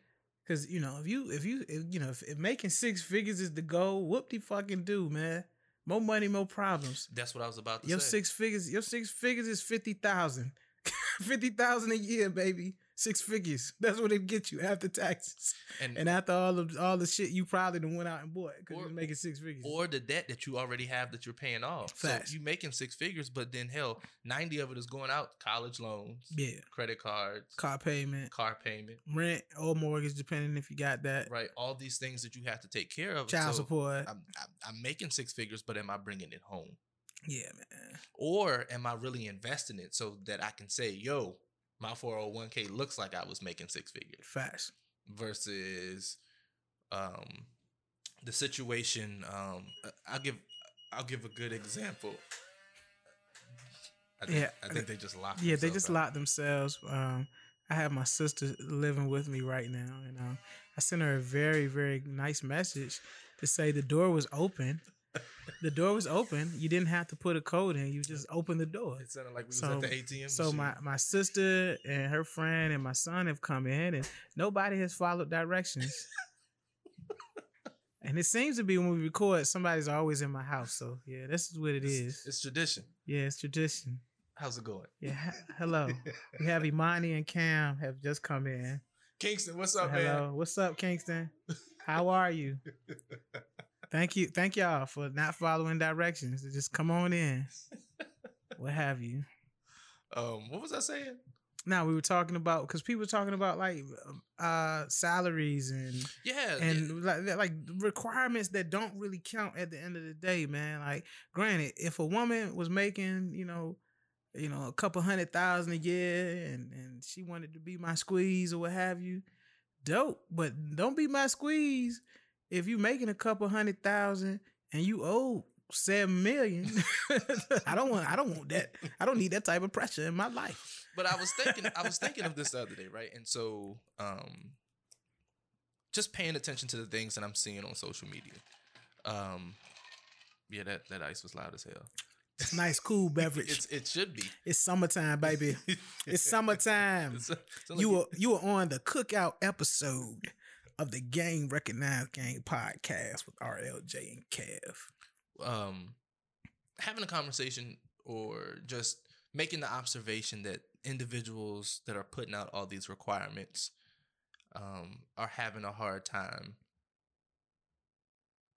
[SPEAKER 2] Cause you know if you if you if, you know if, if making six figures is the goal, whoop de fucking do man. More money, more problems.
[SPEAKER 3] that's what i was about to say.
[SPEAKER 2] Your six figures, your six figures is fifty thousand. fifty thousand a year, baby. Six figures. That's what it get you after taxes.
[SPEAKER 3] and,
[SPEAKER 2] And after all of all the shit you probably done went out and bought because you're making six figures.
[SPEAKER 3] or the debt that you already have that you're paying off
[SPEAKER 2] Facts.
[SPEAKER 3] so you making six figures but then hell 90 of it is going out college loans
[SPEAKER 2] yeah,
[SPEAKER 3] credit cards
[SPEAKER 2] car payment,
[SPEAKER 3] car payment
[SPEAKER 2] rent or mortgage, depending if you got that.
[SPEAKER 3] right all these things that you have to take care of
[SPEAKER 2] Child
[SPEAKER 3] So
[SPEAKER 2] support.
[SPEAKER 3] I'm, I'm, I'm making six figures but am i bringing it home
[SPEAKER 2] yeah, man.
[SPEAKER 3] or am I really investing it so that I can say, yo, my 401k looks like I was making six figures
[SPEAKER 2] Facts.
[SPEAKER 3] versus um the situation um I'll give I'll give a good example. I think,
[SPEAKER 2] Yeah,
[SPEAKER 3] I think they just locked
[SPEAKER 2] Yeah, they just
[SPEAKER 3] out.
[SPEAKER 2] locked themselves. Um, I have my sister living with me right now, and um, I sent her a very, very nice message to say the door was open. The door was open. You didn't have to put a code in. You just opened the door.
[SPEAKER 3] It sounded like we was
[SPEAKER 2] So-
[SPEAKER 3] at the ATM.
[SPEAKER 2] So
[SPEAKER 3] machine.
[SPEAKER 2] my my sister and her friend and my son have come in, and nobody has followed directions. and it seems to be when we record, somebody's always in my house. So yeah, this is what it
[SPEAKER 3] it's,
[SPEAKER 2] is.
[SPEAKER 3] it's tradition.
[SPEAKER 2] Yeah, it's tradition.
[SPEAKER 3] How's it going?
[SPEAKER 2] Yeah, hello. We have Imani and Cam have just come in.
[SPEAKER 3] Kingston, what's
[SPEAKER 2] So
[SPEAKER 3] up,
[SPEAKER 2] hello,
[SPEAKER 3] man?
[SPEAKER 2] what's up, Kingston? How are you? Thank you, thank y'all for not following directions. Just come on in. What have you?
[SPEAKER 3] Um, what was I saying?
[SPEAKER 2] Now we were talking about because people were talking about like uh salaries and
[SPEAKER 3] Yeah, yeah.
[SPEAKER 2] and like like requirements that don't really count at the end of the day, man. Like, granted, if a woman was making, you know, you know, a couple hundred thousand a year, and and she wanted to be my squeeze or what have you, dope. But don't be my squeeze if you're making a couple hundred thousand and you owe seven million. I don't want. I don't want that. I don't need that type of pressure in my life.
[SPEAKER 3] but I was thinking, I was thinking of this the other day, right? And so, um, just paying attention to the things that I'm seeing on social media. Um, yeah, that that ice was loud as hell.
[SPEAKER 2] It's nice, cool beverage.
[SPEAKER 3] It's it should be.
[SPEAKER 2] it's summertime, baby. It's summertime.
[SPEAKER 3] It's- it's like
[SPEAKER 2] you were you were on the cookout episode of the Gang Recognized Gang podcast with RLJ and Kev.
[SPEAKER 3] um, having a conversation or just making the observation that individuals that are putting out all these requirements um, are having a hard time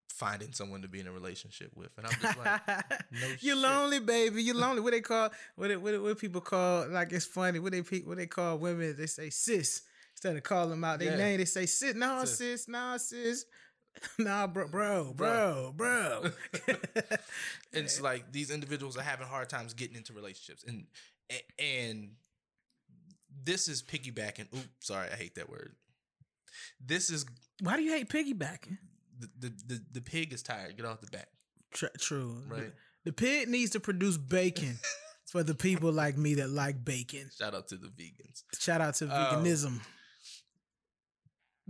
[SPEAKER 3] finding someone to be in a relationship with, and I'm just like, no
[SPEAKER 2] You're
[SPEAKER 3] shit.
[SPEAKER 2] lonely, baby. You're lonely. What they call what it, what, what people call like it's funny. What they what they call women? They say sis instead of calling them out. They
[SPEAKER 3] Yeah.
[SPEAKER 2] name. They say sis. No
[SPEAKER 3] Sis.
[SPEAKER 2] No sis. Nah, bro, bro, bro, bro.
[SPEAKER 3] it's like these individuals are having hard times getting into relationships, and and this is piggybacking. Oops, sorry, I hate that word. This is
[SPEAKER 2] Why do you hate piggybacking?
[SPEAKER 3] the the the, the pig is tired. Get off the back,
[SPEAKER 2] Tr- true. The-
[SPEAKER 3] right?
[SPEAKER 2] The pig needs to produce bacon for the people like me that like bacon.
[SPEAKER 3] Shout out to the vegans.
[SPEAKER 2] Shout out to
[SPEAKER 3] Um,
[SPEAKER 2] veganism.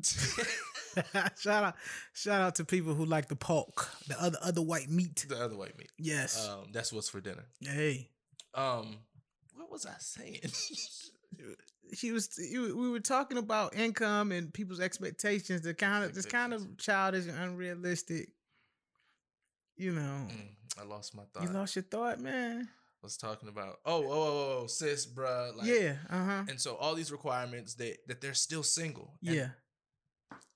[SPEAKER 2] shout out, shout out to people who like the pork, the other other white meat.
[SPEAKER 3] the other white meat.
[SPEAKER 2] Yes.
[SPEAKER 3] Um, that's what's for dinner.
[SPEAKER 2] hey,
[SPEAKER 3] Um, what was I saying?
[SPEAKER 2] she was. We were talking about income and people's expectations. The kind of, it's kind of childish and unrealistic. You know,
[SPEAKER 3] Mm, I lost my thought.
[SPEAKER 2] you lost your thought, man.
[SPEAKER 3] was talking about oh oh oh, oh sis bruh like
[SPEAKER 2] yeah. Uh huh.
[SPEAKER 3] and so all these requirements that that they're still single
[SPEAKER 2] Yeah.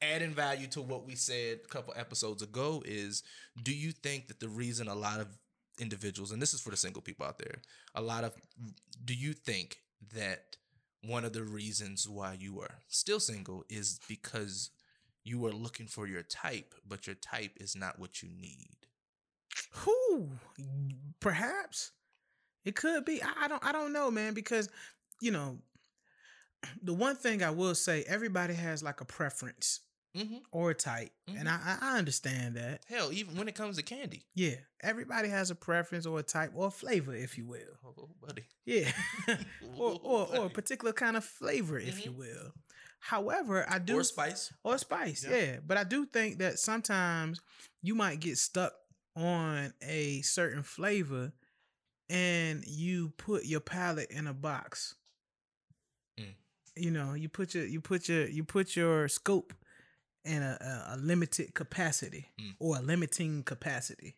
[SPEAKER 3] Adding value to what we said a couple episodes ago is do you think that the reason a lot of individuals and this is for the single people out there a lot of do you think that one of the reasons why you are still single is because you are looking for your type but your type is not what you need
[SPEAKER 2] Who? Perhaps it could be. I, don't. I don't know, man. Because you know, the one thing I will say, everybody has like a preference
[SPEAKER 3] mm-hmm.
[SPEAKER 2] or a type, and I, I understand that.
[SPEAKER 3] hell even when it comes to candy
[SPEAKER 2] Yeah, everybody has a preference or a type or a flavor, if you will.
[SPEAKER 3] oh buddy
[SPEAKER 2] Yeah, or or, or a particular kind of flavor, if you
[SPEAKER 3] Mhm.
[SPEAKER 2] will. However, I do
[SPEAKER 3] or spice
[SPEAKER 2] or spice,
[SPEAKER 3] Yeah.
[SPEAKER 2] yeah. But I do think that sometimes you might get stuck on a certain flavor and you put your palate in a box. You know, you put your you put your you put your scope in a, a, a limited capacity
[SPEAKER 3] Mm.
[SPEAKER 2] or a limiting capacity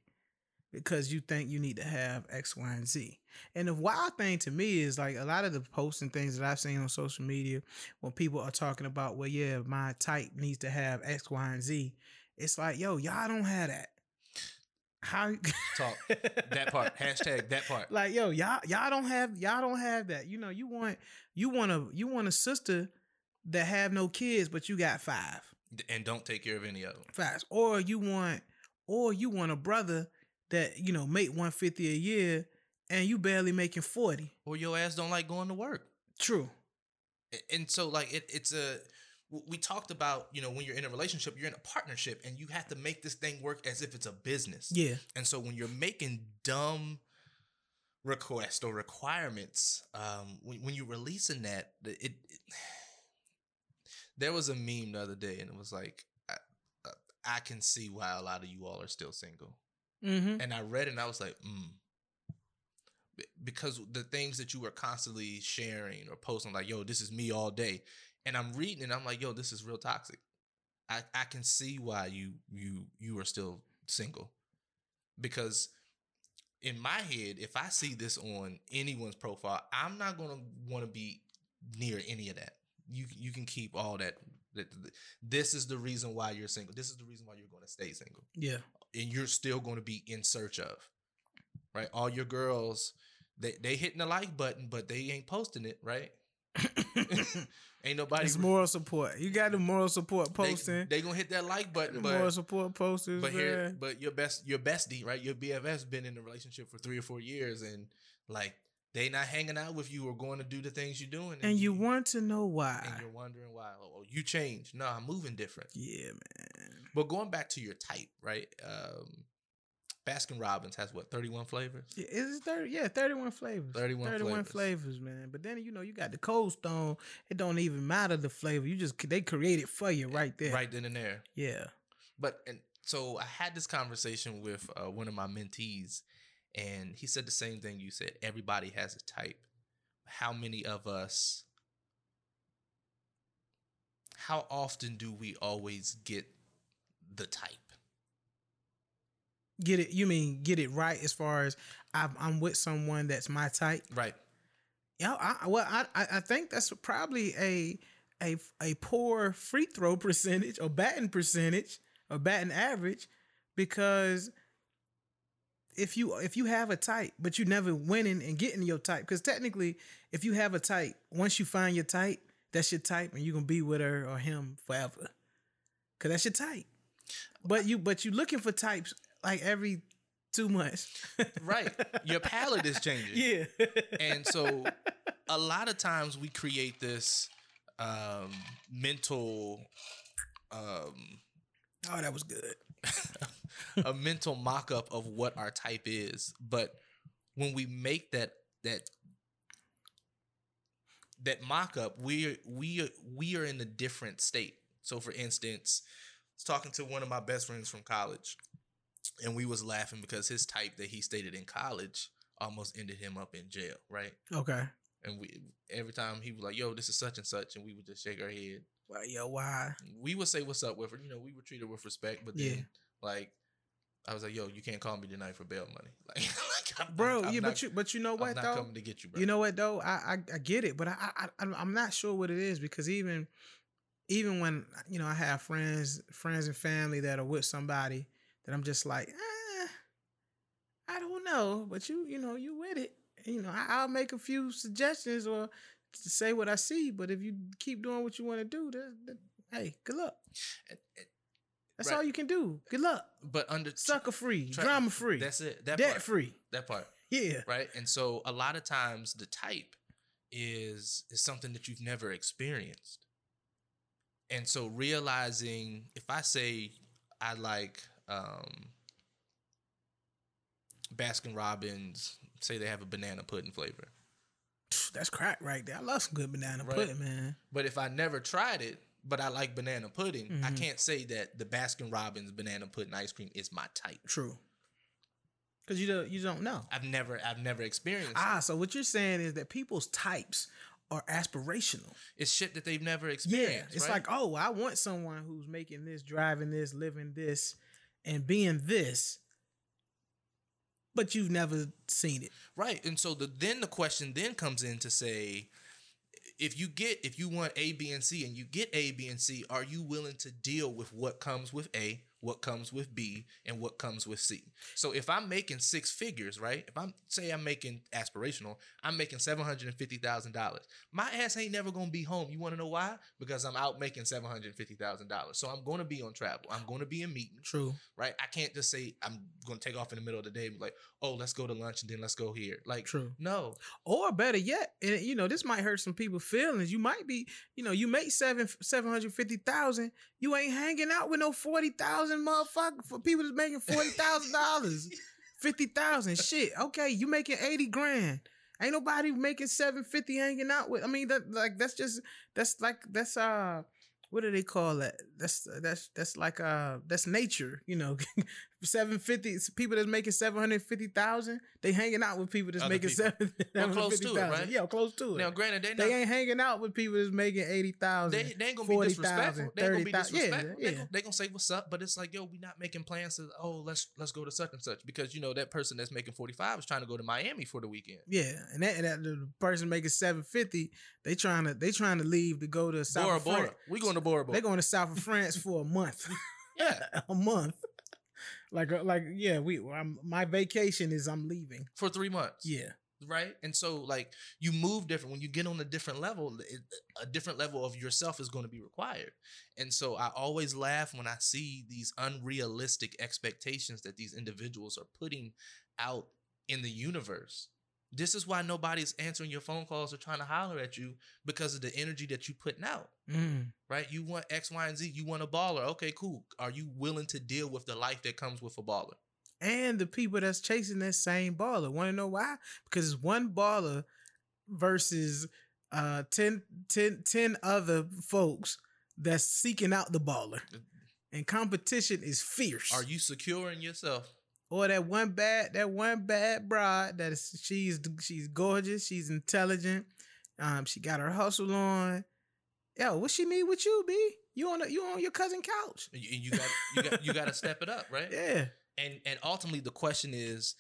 [SPEAKER 2] because you think you need to have X, Y, and Z. And the wild thing to me is like a lot of the posts and things that I've seen on social media when people are talking about, well, yeah, my type needs to have X, Y, and Z. It's like, yo, y'all don't have that. How
[SPEAKER 3] Talk. that part. Hashtag that part.
[SPEAKER 2] Like yo y'all y'all don't have y'all don't have that. You know you want you want a you want a sister that have no kids but you got five.
[SPEAKER 3] And don't take care of any of them
[SPEAKER 2] five or you want or you want a brother that you know make 150 a year and you barely making 40
[SPEAKER 3] or your ass don't like going to work.
[SPEAKER 2] True.
[SPEAKER 3] And so like it, it's a we talked about you know when you're in a relationship you're in a partnership and you have to make this thing work as if it's a business
[SPEAKER 2] yeah
[SPEAKER 3] and so when you're making dumb requests or requirements um when, when you're releasing that it, it there was a meme the other day and it was like I, uh, I can see why a lot of you all are still single
[SPEAKER 2] mm-hmm
[SPEAKER 3] and I read it and I was like, mm. Because the things that you were constantly sharing or posting, like, yo, this is me all day. And I'm reading and I'm like, yo, this is real toxic. I, I can see why you you you are still single. Because in my head, if I see this on anyone's profile, I'm not gonna want to be near any of that. You you can keep all that. This is the reason why you're single. This is the reason why you're going to stay single
[SPEAKER 2] yeah
[SPEAKER 3] and you're still going to be in search of right all your girls they they hitting the like button but they ain't posting it right ain't nobody
[SPEAKER 2] it's moral support. You got the moral support posting.
[SPEAKER 3] they gonna hit that like button
[SPEAKER 2] moral support posters
[SPEAKER 3] but
[SPEAKER 2] man.
[SPEAKER 3] but your best your bestie right? Your bff's been in the relationship for three or four years and like they not hanging out with you or going to do the things you're doing
[SPEAKER 2] and you want to know why.
[SPEAKER 3] and you're wondering why. Oh you changed. No i'm moving different.
[SPEAKER 2] Yeah man.
[SPEAKER 3] But going back to your type right? Um baskin robbins has what 31 flavors
[SPEAKER 2] Yeah, is it 30? Yeah, 31 flavors.
[SPEAKER 3] 31
[SPEAKER 2] flavors.
[SPEAKER 3] flavors.
[SPEAKER 2] man. But then, you know, you got the Cold Stone. It don't even matter the flavor. You just, they create it for you right there.
[SPEAKER 3] right then and there.
[SPEAKER 2] Yeah.
[SPEAKER 3] But and so I had this conversation with uh, one of my mentees, and he said the same thing you said. Everybody has a type. How many of us? How often do we always get the type?
[SPEAKER 2] Get it, you mean get it right as far as I'm, I'm with someone that's my type?
[SPEAKER 3] Right.
[SPEAKER 2] Yeah, I, well, I, I I think that's probably a, a, a poor free throw percentage or batting percentage or batting average because if you if you have a type but you never winning and getting your type because technically if you have a type once you find your type that's your type and you're gonna be with her or him forever because that's your type but you but you looking for types like every two months.
[SPEAKER 3] Right. Your palate is changing.
[SPEAKER 2] yeah.
[SPEAKER 3] And so a lot of times we create this um mental um
[SPEAKER 2] oh that was good.
[SPEAKER 3] a mental mock-up of what our type is. But when we make that that that mock-up we we we are in a different state. So for instance, I was talking to one of my best friends from college, and we was laughing because his type that he stated in college almost ended him up in jail, right?
[SPEAKER 2] Okay.
[SPEAKER 3] And we every time he was like, "Yo, this is such and such," and we would just shake our head.
[SPEAKER 2] Well, yo, why?
[SPEAKER 3] We would say, "What's up with her?" You know, we were treated with respect, but then
[SPEAKER 2] Yeah.
[SPEAKER 3] like. I was like, "Yo, you can't call me tonight for bail money, like, like, I'm-
[SPEAKER 2] Bro,
[SPEAKER 3] I'm
[SPEAKER 2] yeah,
[SPEAKER 3] not-
[SPEAKER 2] but you but you know
[SPEAKER 3] I'm
[SPEAKER 2] what
[SPEAKER 3] not
[SPEAKER 2] though?
[SPEAKER 3] coming to get you, bro.
[SPEAKER 2] You know what though? I I, I get it, but I, I I I'm not sure what it is because even even when you know I have friends friends and family that are with somebody that I'm just like, eh, I don't know, but you you know you with it. You know I, I'll make a few suggestions or to say what I see, but if you keep doing what you want to do, that, that, hey, good luck. That's
[SPEAKER 3] Right.
[SPEAKER 2] all you can do. Good luck.
[SPEAKER 3] but under
[SPEAKER 2] Sucker free,
[SPEAKER 3] Try-
[SPEAKER 2] drama free,
[SPEAKER 3] That's it. That
[SPEAKER 2] debt
[SPEAKER 3] part.
[SPEAKER 2] free.
[SPEAKER 3] That part.
[SPEAKER 2] Yeah.
[SPEAKER 3] Right. And so a lot of times the type is is something that you've never experienced. And so realizing if I say I like um Baskin Robbins, say they have a banana pudding flavor.
[SPEAKER 2] That's crack right there. I love some good banana
[SPEAKER 3] Right.
[SPEAKER 2] pudding, man.
[SPEAKER 3] But if I never tried it, but I like banana pudding, I
[SPEAKER 2] Mhm.
[SPEAKER 3] can't say that the Baskin Robbins banana pudding ice cream is my type.
[SPEAKER 2] True. Because you don't you don't know.
[SPEAKER 3] I've never I've never experienced it.
[SPEAKER 2] Ah, so what you're saying is that people's types are aspirational.
[SPEAKER 3] It's shit that they've never
[SPEAKER 2] Yeah,
[SPEAKER 3] experienced.
[SPEAKER 2] it's
[SPEAKER 3] right?
[SPEAKER 2] like, oh, I want someone who's making this, driving this, living this, and being this, but you've never seen it.
[SPEAKER 3] Right. And so the then the question then comes in to say if you get if you want A, B, and C and you get A, B, and C, are you willing to deal with what comes with A, what comes with B, and what comes with C? So if I'm making six figures, right? If I'm say I'm making aspirational, I'm making seven hundred and fifty thousand dollars. My ass ain't never gonna be home. You wanna know why? Because I'm out making seven hundred and fifty thousand dollars. So I'm gonna be on travel. I'm gonna be in meetings
[SPEAKER 2] True.
[SPEAKER 3] right? I can't just say I'm going to take off in the middle of the day and be like, oh, let's go to lunch and then let's go here. Like,
[SPEAKER 2] True.
[SPEAKER 3] no,
[SPEAKER 2] Or better yet, and you know, this might hurt some people's feelings. You might be, you know, you make seven seven hundred fifty thousand. You ain't hanging out with no forty thousand motherfucker for people that's making forty thousand dollars, fifty thousand. Shit. Okay, you making eighty grand. Ain't nobody making seven fifty hanging out with. I mean, that like that's just that's like that's uh. What do they call that? That's that's that's like uh that's nature, you know. Seven fifty people that's making seven hundred fifty thousand. They hanging out with people that's
[SPEAKER 3] Other
[SPEAKER 2] making
[SPEAKER 3] people.
[SPEAKER 2] seven.
[SPEAKER 3] Well, close to it,
[SPEAKER 2] 750,000.
[SPEAKER 3] right?
[SPEAKER 2] Yeah, close to it.
[SPEAKER 3] Now, granted, they,
[SPEAKER 2] they
[SPEAKER 3] not,
[SPEAKER 2] ain't hanging out with people that's making eighty thousand.
[SPEAKER 3] they, they ain't gonna be
[SPEAKER 2] 40,000,
[SPEAKER 3] disrespectful. They ain't gonna be
[SPEAKER 2] 30,000. Yeah,
[SPEAKER 3] disrespectful. They,
[SPEAKER 2] yeah.
[SPEAKER 3] gonna, they gonna say what's up, but it's like, yo, we not making plans to. Oh, let's let's go to such and such because you know that person that's making forty five is trying to go to Miami for the weekend.
[SPEAKER 2] Yeah, and that, and that the person making seven fifty, they trying to they trying to leave to go to South
[SPEAKER 3] Bora Bora, we going to Bora Bora.
[SPEAKER 2] They going to South of France for a month,
[SPEAKER 3] yeah,
[SPEAKER 2] a month. Like uh, like yeah, we I'm, my vacation is I'm leaving.
[SPEAKER 3] for three months.
[SPEAKER 2] Yeah,
[SPEAKER 3] right? And so like you move different when you get on a different level, it, a different level of yourself is going to be required. And so I always laugh when I see these unrealistic expectations that these individuals are putting out in the universe. This is why nobody's answering your phone calls or trying to holler at you because of the energy that you putting out,
[SPEAKER 2] mm.
[SPEAKER 3] right? You want X, Y, and Z. You want a baller. Okay, cool. Are you willing to deal with the life that comes with a baller?
[SPEAKER 2] and the people that's chasing that same baller. Want to know why? Because it's one baller versus uh 10, 10, 10 other folks that's seeking out the baller. And competition is fierce.
[SPEAKER 3] Are you securing yourself?
[SPEAKER 2] Or that one bad that one bad bride that is she's she's gorgeous, she's intelligent, um, she got her hustle on. Yo, what she need with you, B? You on a, you on your cousin couch?
[SPEAKER 3] And you, you got you got you got to step it up, right?
[SPEAKER 2] Yeah.
[SPEAKER 3] and and ultimately the question is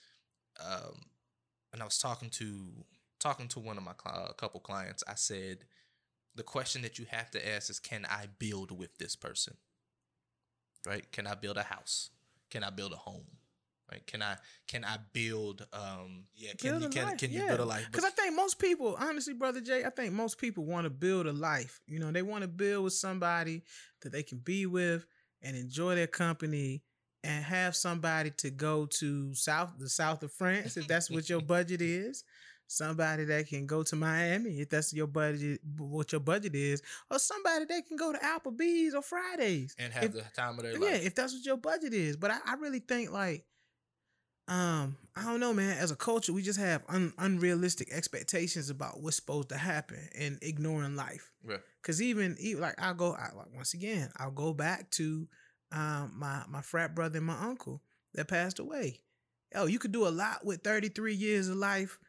[SPEAKER 3] um and i was talking to talking to one of my a couple clients i said the question that you have to ask is can i build with this person right can i build a house can i build a home right can i can i build um yeah can
[SPEAKER 2] Build
[SPEAKER 3] you can,
[SPEAKER 2] life,
[SPEAKER 3] can you
[SPEAKER 2] yeah.
[SPEAKER 3] build a life
[SPEAKER 2] Because I think most people, honestly, brother Jay, I think most people want to build a life. You know, they want to build with somebody that they can be with and enjoy their company and have somebody to go to south the south of France if that's what your budget is. Somebody that can go to Miami if that's your budget, what your budget is, or somebody that can go to Applebee's or Fridays
[SPEAKER 3] and have
[SPEAKER 2] if-
[SPEAKER 3] the time of their life.
[SPEAKER 2] yeah, if that's what your budget is. But I, I really think like um, I don't know, man. As a culture, we just have un- unrealistic expectations about what's supposed to happen and ignoring life.
[SPEAKER 3] Right.
[SPEAKER 2] Cause even, even like I'll go I, like, once again, I'll go back to um my my frat brother and my uncle that passed away. Oh, you could do a lot with 33 years of life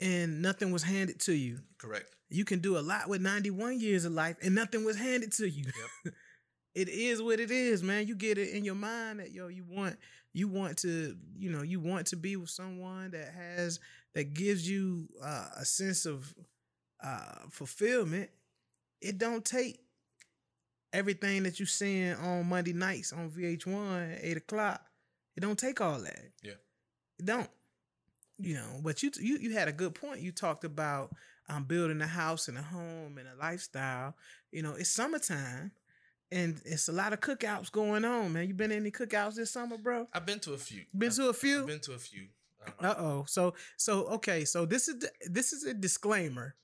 [SPEAKER 2] and nothing was handed to you.
[SPEAKER 3] Correct.
[SPEAKER 2] You can do a lot with 91 years of life and nothing was handed to you.
[SPEAKER 3] Yep.
[SPEAKER 2] it is what it is, man. You get it in your mind that yo, you want you want to, you know, you want to be with someone that has that gives you uh, a sense of uh fulfillment. It don't take everything that you seeing on Monday nights on VH1 at eight o'clock. It don't take all that.
[SPEAKER 3] Yeah.
[SPEAKER 2] It don't. You know, but you you you had a good point. You talked about um building a house and a home and a lifestyle. You know, it's summertime and it's a lot of cookouts going on, man. You been in any cookouts this summer, bro?
[SPEAKER 3] I've been to a few.
[SPEAKER 2] Been
[SPEAKER 3] I've-
[SPEAKER 2] to a few?
[SPEAKER 3] I've been to a few.
[SPEAKER 2] Uh oh. So so okay. So this is the, this is a disclaimer.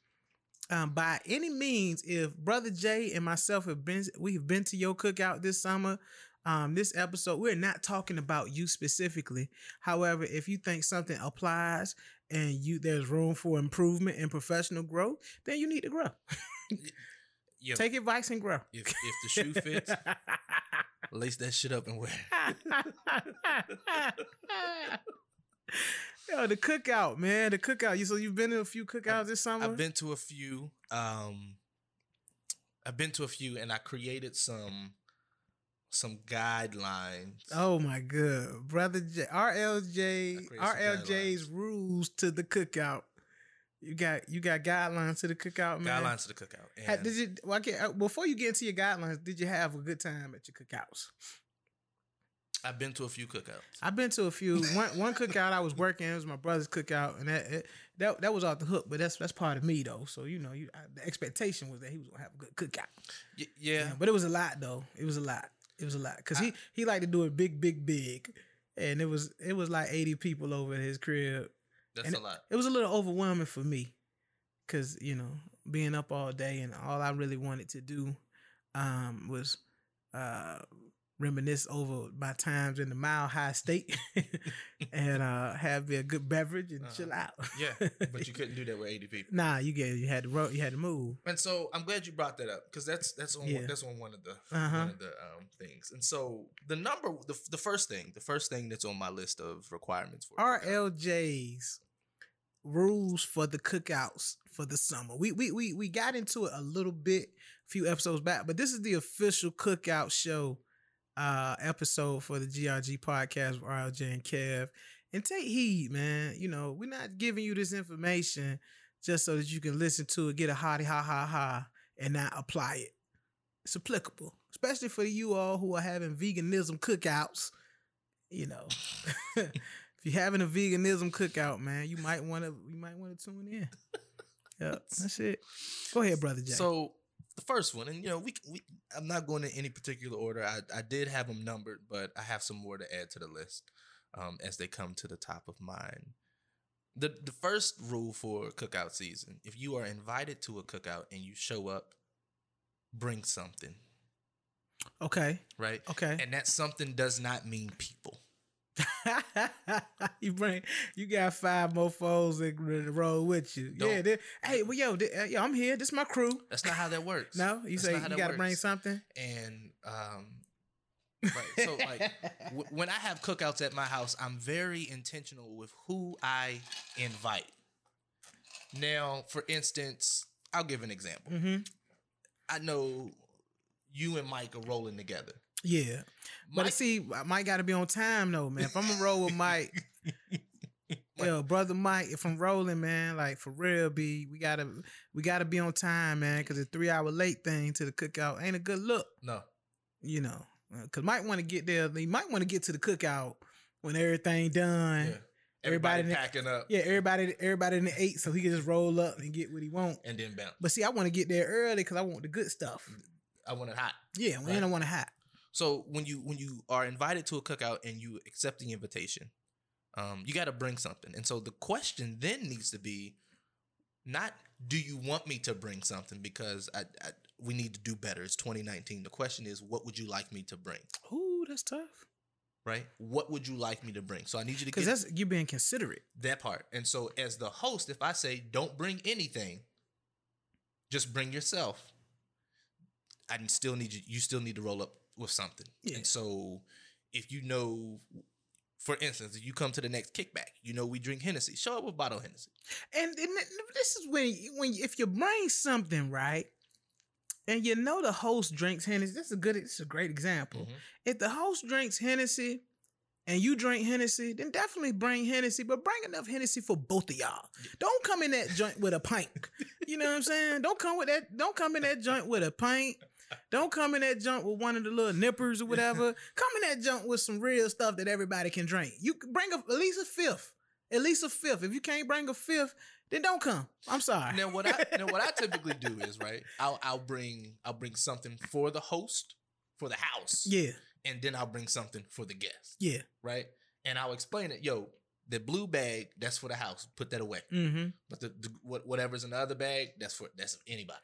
[SPEAKER 2] Um, by any means, if Brother Jay and myself have been we have been to your cookout this summer, um, this episode we're not talking about you specifically. However, if you think something applies and you there's room for improvement and professional growth, then you need to grow.
[SPEAKER 3] yeah.
[SPEAKER 2] Take advice and grow.
[SPEAKER 3] if, if the shoe fits, lace that shit up and wear. it.
[SPEAKER 2] Yo, the cookout, man. The cookout. You so you've been to a few cookouts this summer?
[SPEAKER 3] I've been to a few. Um, I've been to a few, and I created some some guidelines.
[SPEAKER 2] Oh my god, brother J, RLJ,
[SPEAKER 3] I
[SPEAKER 2] RLJ's rules to the cookout. You got you got guidelines to the cookout, man.
[SPEAKER 3] guidelines to the cookout.
[SPEAKER 2] Did you? Well, okay, uh, before you get into your guidelines, did you have a good time at your cookouts?
[SPEAKER 3] I've been to a few cookouts.
[SPEAKER 2] I've been to a few. One one cookout I was working. It was my brother's cookout, and that it, that that was off the hook. But that's that's part of me though. So you know, you I, the expectation was that he was gonna have a good cookout.
[SPEAKER 3] Y- yeah,
[SPEAKER 2] Yeah, but it was a lot though. It was a lot. It was a lot because he he liked to do it big, big, big, and it was it was like eighty people over at his crib.
[SPEAKER 3] That's
[SPEAKER 2] and
[SPEAKER 3] a lot.
[SPEAKER 2] It was a little overwhelming for me because you know being up all day and all I really wanted to do um, was uh, reminisce over my times in the Mile High State and uh, have me a good beverage and
[SPEAKER 3] Uh-huh.
[SPEAKER 2] chill out.
[SPEAKER 3] Yeah, but you couldn't do that with eighty people.
[SPEAKER 2] nah, you get you had to ro- you had to move.
[SPEAKER 3] And so I'm glad you brought that up because that's that's on
[SPEAKER 2] Yeah.
[SPEAKER 3] one, that's on one of the
[SPEAKER 2] Uh-huh.
[SPEAKER 3] one of the um, things. And so the number the, the first thing the first thing that's on my list of requirements for
[SPEAKER 2] RLJ's rules for the cookouts for the summer. We we we we got into it a little bit a few episodes back, but this is the official cookout show uh episode for the GRG podcast with RLJ and Kev. And take heed, man. You know, we're not giving you this information just so that you can listen to it, get a hottie ha ha ha, and not apply it. It's applicable, especially for you all who are having veganism cookouts. You know, if you're having a veganism cookout, man, you might want to you might want to tune in. Yeah, that's it. Go ahead, brother Jay.
[SPEAKER 3] So the first one, and you know, we, we I'm not going in any particular order. I, I did have them numbered, but I have some more to add to the list um, as they come to the top of mind. The the first rule for cookout season: if you are invited to a cookout and you show up, bring something,
[SPEAKER 2] okay,
[SPEAKER 3] right?
[SPEAKER 2] okay.
[SPEAKER 3] And that something does not mean people.
[SPEAKER 2] you bring you got five mofos that ready to roll with you. Yeah,
[SPEAKER 3] Don't-
[SPEAKER 2] they, hey, well, yo, they, uh, yo, I'm here. This is my crew.
[SPEAKER 3] That's not how that works.
[SPEAKER 2] No, you
[SPEAKER 3] That's
[SPEAKER 2] say you got to bring something.
[SPEAKER 3] and um right so like w- when i have cookouts at my house i'm very intentional with who i invite now for instance i'll give an example
[SPEAKER 2] hmm
[SPEAKER 3] i know you and mike are rolling together
[SPEAKER 2] Yeah, but
[SPEAKER 3] Mike,
[SPEAKER 2] see, Mike got to be on time though, man. If I'm gonna roll with Mike, yo, brother Mike, if I'm rolling, man, like for real, be we gotta we gotta be on time, man, because a three hour late thing to the cookout ain't a good look,
[SPEAKER 3] no
[SPEAKER 2] you know. Uh, because Mike want to get there, he might want to get to the cookout when everything done.
[SPEAKER 3] yeah.
[SPEAKER 2] Everybody
[SPEAKER 3] everybody,
[SPEAKER 2] in the-
[SPEAKER 3] packing up
[SPEAKER 2] Yeah, everybody, everybody in the eight, so he can just roll up and get what he want.
[SPEAKER 3] and then bounce
[SPEAKER 2] But see, I want to get there early because I want the good stuff.
[SPEAKER 3] i want it hot
[SPEAKER 2] Yeah,
[SPEAKER 3] Right.
[SPEAKER 2] I want to hot.
[SPEAKER 3] So when you when you are invited to a cookout and you accept the invitation, um, you got to bring something. And so the question then needs to be, not do you want me to bring something because I, I we need to do better. It's 2019. The question is, what would you like me to bring?
[SPEAKER 2] Ooh, that's tough.
[SPEAKER 3] right? What would you like me to bring? So I need you to
[SPEAKER 2] Because that's you being considerate.
[SPEAKER 3] that part. And so as the host, if I say don't bring anything, just bring yourself. I still need you. You still need to roll up with something.
[SPEAKER 2] Yeah.
[SPEAKER 3] And so if you know, for instance, if you come to the next kickback, you know we drink Hennessy. Show up with bottle of Hennessy.
[SPEAKER 2] And, and this is when when if you bring something right, and you know the host drinks Hennessy. This is a good. This is a great example.
[SPEAKER 3] Mhm.
[SPEAKER 2] If the host drinks Hennessy. And you drink Hennessy, then definitely bring Hennessy, but bring enough Hennessy for both of y'all. Don't come in that joint with a pint. You know what I'm saying? Don't come with that. Don't come in that joint with a pint. Don't come in that joint with one of the little nippers or whatever. come in that joint with some real stuff that everybody can drink. You bring a, at least a fifth. At least a fifth. If you can't bring a fifth, then don't come. I'm sorry.
[SPEAKER 3] Now what I now what I typically do is right. I'll I'll bring I'll bring something for the host for the house.
[SPEAKER 2] Yeah,
[SPEAKER 3] and then I'll bring something for the guest,
[SPEAKER 2] yeah.
[SPEAKER 3] right? And I'll explain it. Yo, the blue bag that's for the house. Put that away.
[SPEAKER 2] Mm-hmm.
[SPEAKER 3] But the, the what, whatever's in the other bag, that's for that's anybody.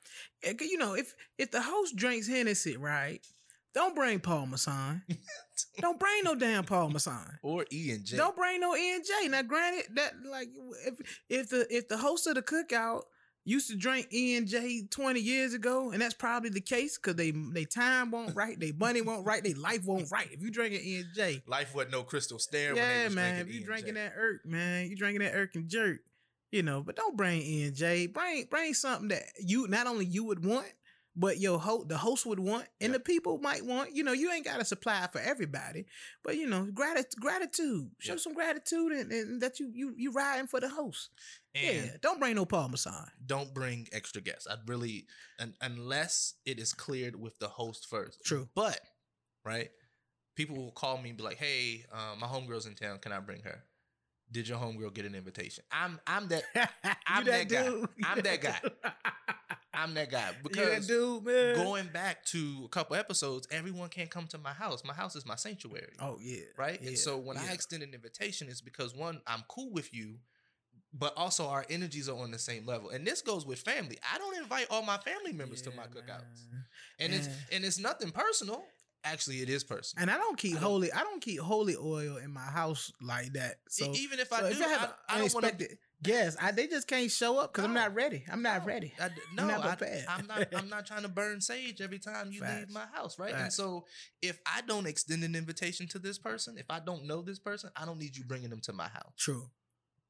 [SPEAKER 2] You know, if if the host drinks Hennessy, right? Don't bring Paul Masson. don't bring no damn Paul Masson.
[SPEAKER 3] Or E and J.
[SPEAKER 2] Don't bring no E and J. Now, granted, that like if if the if the host of the cookout used to drink E and J twenty years ago, and that's probably the case because they they time won't right, they money won't right, they life won't right. If you drinking E and J,
[SPEAKER 3] Life wasn't no crystal stair.
[SPEAKER 2] yeah, man.
[SPEAKER 3] drinking
[SPEAKER 2] If you drinking that irk, man, you drinking that irk and jerk, you know. But don't bring E and J. Bring bring something that you not only you would want, but your host the host would want, and
[SPEAKER 3] Yeah.
[SPEAKER 2] the people might want. You know, you ain't got to supply for everybody, but you know, gratitude, gratitude. Show
[SPEAKER 3] Yeah.
[SPEAKER 2] some gratitude, and, and that you you you riding for the host.
[SPEAKER 3] and
[SPEAKER 2] yeah, don't bring no Paul Masson.
[SPEAKER 3] don't bring extra guests. I'd really, un, unless it is cleared with the host first.
[SPEAKER 2] True.
[SPEAKER 3] But right, people will call me and be like, "Hey, um, my homegirl's in town. Can I bring her?" Did your homegirl get an invitation? I'm I'm that I'm
[SPEAKER 2] You
[SPEAKER 3] that guy. I'm that guy. I'm that guy
[SPEAKER 2] that
[SPEAKER 3] because
[SPEAKER 2] dude, man.
[SPEAKER 3] going back to a couple episodes, everyone can't come to my house. My house is my sanctuary.
[SPEAKER 2] Oh yeah,
[SPEAKER 3] right?
[SPEAKER 2] yeah,
[SPEAKER 3] and so when I extend an invitation, it's because one, I'm cool with you, but also our energies are on the same level. And this goes with family. I don't invite all my family members to my cookouts,
[SPEAKER 2] man.
[SPEAKER 3] and it's and it's nothing personal. Actually, it is personal.
[SPEAKER 2] And I don't keep
[SPEAKER 3] I don't-
[SPEAKER 2] holy. I don't keep holy oil in my house like that. So
[SPEAKER 3] even if
[SPEAKER 2] so
[SPEAKER 3] I
[SPEAKER 2] if
[SPEAKER 3] do,
[SPEAKER 2] have
[SPEAKER 3] I,
[SPEAKER 2] an
[SPEAKER 3] I don't want to.
[SPEAKER 2] unexpected guest, I, they just can't show up because I'm not ready. I'm not ready.
[SPEAKER 3] I, no,
[SPEAKER 2] not
[SPEAKER 3] I,
[SPEAKER 2] prepared.
[SPEAKER 3] am not. I'm not trying to burn sage every time you
[SPEAKER 2] Facts.
[SPEAKER 3] leave my house, right? And so, if I don't extend an invitation to this person, if I don't know this person, I don't need you bringing them to my house,
[SPEAKER 2] True.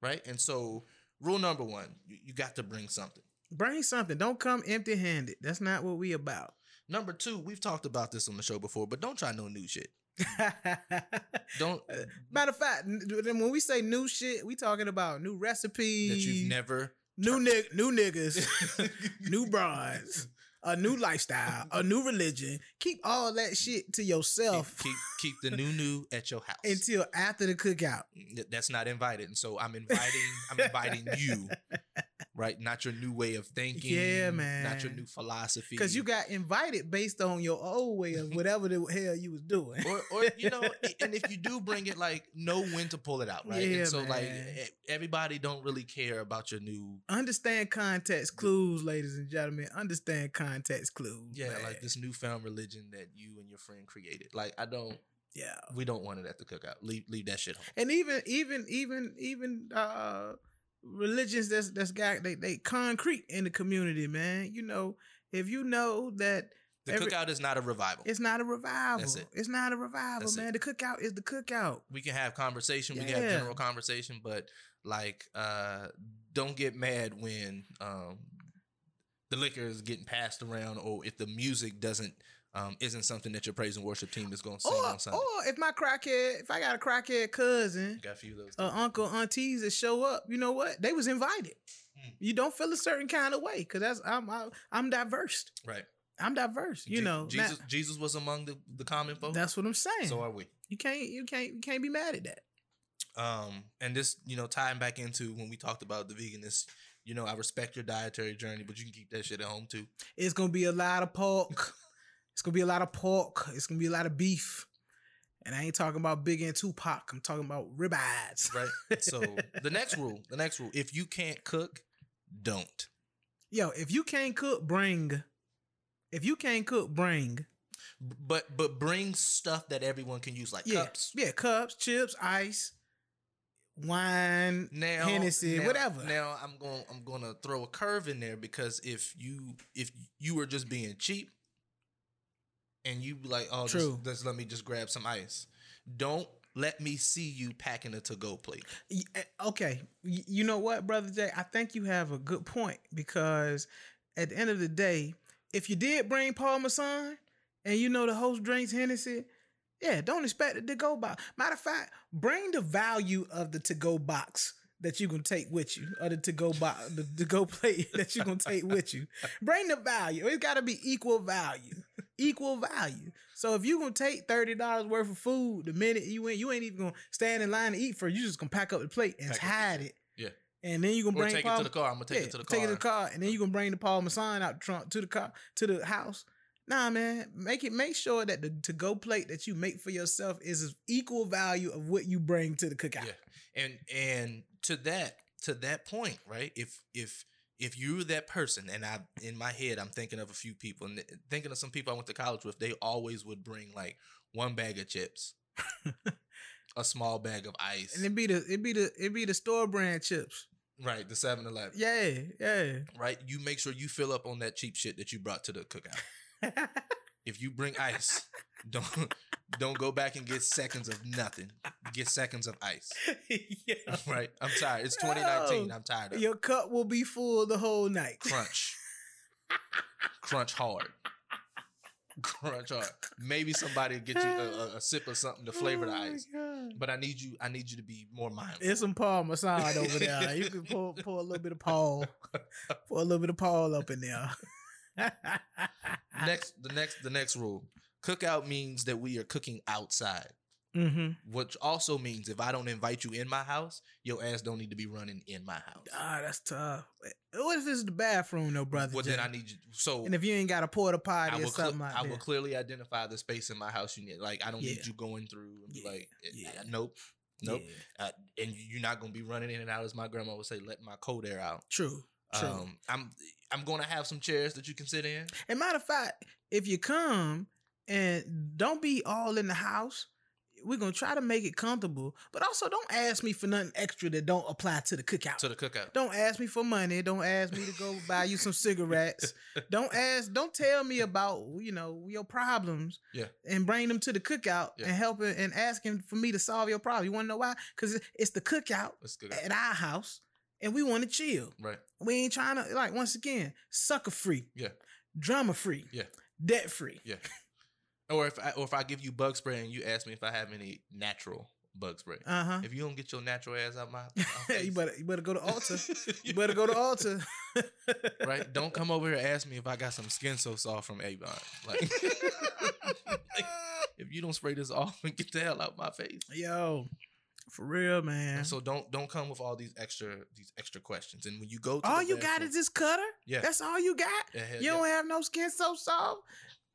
[SPEAKER 3] right? And so, rule number one, you, you got to bring something.
[SPEAKER 2] Bring something. Don't come empty handed. That's not what we about.
[SPEAKER 3] Number two, we've talked about this on the show before, but don't try no new shit. Don't uh,
[SPEAKER 2] Matter of fact, when we say new shit, we talking about new recipes,
[SPEAKER 3] that you've never
[SPEAKER 2] new nig- new niggas, new brides, a new lifestyle, a new religion. Keep all that shit to yourself
[SPEAKER 3] keep keep the new new at your house.
[SPEAKER 2] until after the cookout.
[SPEAKER 3] That's not invited, and so I'm inviting. I'm inviting you, right? Not your new way of thinking.
[SPEAKER 2] Yeah, man.
[SPEAKER 3] Not your new philosophy.
[SPEAKER 2] Because you got invited based on your old way of whatever the hell you was doing.
[SPEAKER 3] or, or you know, and if you do bring it, like know when to pull it out, right?
[SPEAKER 2] Yeah,
[SPEAKER 3] and so, like,
[SPEAKER 2] man.
[SPEAKER 3] e- everybody don't really care about your new,
[SPEAKER 2] Understand context clues, ladies and gentlemen. Understand context clues.
[SPEAKER 3] yeah,
[SPEAKER 2] man.
[SPEAKER 3] like this newfound religion that you and your friend created. Like, I don't,
[SPEAKER 2] Yeah.
[SPEAKER 3] we don't want it at the cookout. Leave, leave that shit home.
[SPEAKER 2] And even even even even uh religions that's that's got they they concrete in the community, man. You know, if you know that
[SPEAKER 3] The
[SPEAKER 2] Every-
[SPEAKER 3] cookout is not a revival.
[SPEAKER 2] it's not a revival.
[SPEAKER 3] That's it.
[SPEAKER 2] It's not a revival,
[SPEAKER 3] That's it.
[SPEAKER 2] man. The cookout is the cookout.
[SPEAKER 3] we can have conversation we can have general conversation but like uh don't get mad when um the liquor is getting passed around or if the music doesn't um isn't something that your praise and worship team is going to sing
[SPEAKER 2] Or,
[SPEAKER 3] on Sunday.
[SPEAKER 2] or if my crackhead, if I got a crackhead cousin,
[SPEAKER 3] You got a few of those.
[SPEAKER 2] uh, uncle, aunties that show up, you know what? They was invited.
[SPEAKER 3] Mm.
[SPEAKER 2] You don't feel a certain kind of way because that's I'm I'm, I'm diverse.
[SPEAKER 3] right.
[SPEAKER 2] I'm diverse. You
[SPEAKER 3] Je-
[SPEAKER 2] know, now-
[SPEAKER 3] Jesus Jesus was among the, the common folk.
[SPEAKER 2] that's what I'm saying.
[SPEAKER 3] so are we.
[SPEAKER 2] you can't you can't you can't be mad at that.
[SPEAKER 3] Um and this, you know, tying back into when we talked about the veganist, you know, I respect your dietary journey, but you can keep that shit at home too.
[SPEAKER 2] It's gonna be a lot of pork. it's gonna be a lot of pork. It's gonna be a lot of beef. And I ain't talking about Big and Tupac. I'm talking about ribeyes.
[SPEAKER 3] Right. So the next rule, the next rule, if you can't cook, don't.
[SPEAKER 2] Yo, if you can't cook, bring. If you can't cook, bring.
[SPEAKER 3] But but bring stuff that everyone can use, like
[SPEAKER 2] Yeah,
[SPEAKER 3] cups.
[SPEAKER 2] yeah, cups, chips, ice, wine,
[SPEAKER 3] Now,
[SPEAKER 2] Hennessy,
[SPEAKER 3] now-
[SPEAKER 2] whatever.
[SPEAKER 3] Now I'm going I'm going to throw a curve in there because if you if you were just being cheap and you be like, oh,
[SPEAKER 2] True.
[SPEAKER 3] just let me just grab some ice. Don't let me see you packing a to go plate.
[SPEAKER 2] Eh, Okay, you know what, brother Jay? I think you have a good point because at the end of the day, if you did bring Paul Masson and you know the host drinks Hennessy, yeah, don't expect it to go box. Matter of fact, bring the value of the to go box that you're gonna take with you, or the to go box, the to go plate that you're gonna take with you. Bring the value. It's got to be equal value, equal value. So if you're gonna take thirty dollars worth of food, the minute you ain't you ain't even gonna stand in line to eat for, it, you just gonna pack up the plate and
[SPEAKER 3] Pack
[SPEAKER 2] hide it.
[SPEAKER 3] Yeah.
[SPEAKER 2] And then you gonna
[SPEAKER 3] Or
[SPEAKER 2] bring
[SPEAKER 3] take
[SPEAKER 2] Paul,
[SPEAKER 3] it to the car. I'm gonna take
[SPEAKER 2] yeah,
[SPEAKER 3] it to the car.
[SPEAKER 2] Take it to the car, and then you gonna bring the Paul Masson out the trunk to the car to the house. Nah, man, make it make sure that the to go plate that you make for yourself is of equal value of what you bring to the cookout.
[SPEAKER 3] Yeah. And and to that to that point, right? If if if you're that person, and I in my head I'm thinking of a few people, and eh, thinking of some people I went to college with, they always would bring like one bag of chips, a small bag of ice,
[SPEAKER 2] And it'd be the it'd be the it'd be the store brand chips.
[SPEAKER 3] right? The 7-Eleven.
[SPEAKER 2] Yeah, yeah.
[SPEAKER 3] Right? You make sure you fill up on that cheap shit that you brought to the cookout. If you bring ice, don't don't go back and get seconds of nothing. Get seconds of ice.
[SPEAKER 2] yeah.
[SPEAKER 3] Right? I'm tired. It's 2019. I'm tired of it.
[SPEAKER 2] Your cup will be full the whole night.
[SPEAKER 3] crunch. crunch hard. Crunch hard. Maybe somebody will get you a, a, a sip of something to flavor the
[SPEAKER 2] Oh my
[SPEAKER 3] ice.
[SPEAKER 2] God.
[SPEAKER 3] But I need you. I need you to be more mindful.
[SPEAKER 2] There's some Paul Masson over there. You can pour, pour a little bit of Paul. Pour a little bit of Paul up in there.
[SPEAKER 3] next, the next, the next rule: cookout means that we are cooking outside.
[SPEAKER 2] mm-hmm.
[SPEAKER 3] Which also means if I don't invite you in my house, your ass don't need to be running in my house.
[SPEAKER 2] Ah, that's tough. What if this is the bathroom though, brother?
[SPEAKER 3] well,
[SPEAKER 2] Jay?
[SPEAKER 3] then I need you. So
[SPEAKER 2] and if you ain't got a porta potty or something like
[SPEAKER 3] I
[SPEAKER 2] that.
[SPEAKER 3] will clearly identify the space in my house you need. Like I don't need you going through and be
[SPEAKER 2] Yeah,
[SPEAKER 3] like, eh,
[SPEAKER 2] yeah.
[SPEAKER 3] uh, nope, nope.
[SPEAKER 2] Yeah.
[SPEAKER 3] uh, and you're not gonna be running in and out as my grandma would say let my cold air out
[SPEAKER 2] True. True.
[SPEAKER 3] um i'm i'm gonna have some chairs that you can sit in
[SPEAKER 2] and matter of fact, if you come and don't be all in the house, we're gonna try to make it comfortable. But also don't ask me for nothing extra that don't apply to the cookout.
[SPEAKER 3] to the cookout
[SPEAKER 2] Don't ask me for money. Don't ask me to go buy you some cigarettes. Don't ask. Don't tell me about you know your problems.
[SPEAKER 3] Yeah.
[SPEAKER 2] And bring them to the cookout
[SPEAKER 3] Yeah.
[SPEAKER 2] and help it and asking for me to solve your problem. You want to know why? Because it's the cookout at our house, and we want to chill.
[SPEAKER 3] right
[SPEAKER 2] We ain't trying to like once again sucker free.
[SPEAKER 3] Yeah.
[SPEAKER 2] Drama free.
[SPEAKER 3] Yeah.
[SPEAKER 2] Debt free.
[SPEAKER 3] yeah or if I, or if I give you bug spray and you ask me if I have any natural bug spray
[SPEAKER 2] Uh huh.
[SPEAKER 3] if you don't get your natural ass out my, my
[SPEAKER 2] you better you better go to altar. You better go to altar.
[SPEAKER 3] right don't come over here and ask me if I got some skin so soft from Avon like if you don't spray this off and get the hell out of my face
[SPEAKER 2] Yo, for real, man.
[SPEAKER 3] And so don't don't come with all these extra these extra questions. And when you go, to
[SPEAKER 2] all you got is this cutter.
[SPEAKER 3] yeah,
[SPEAKER 2] That's all you got.
[SPEAKER 3] yeah,
[SPEAKER 2] You
[SPEAKER 3] yeah.
[SPEAKER 2] don't have no skin so soft.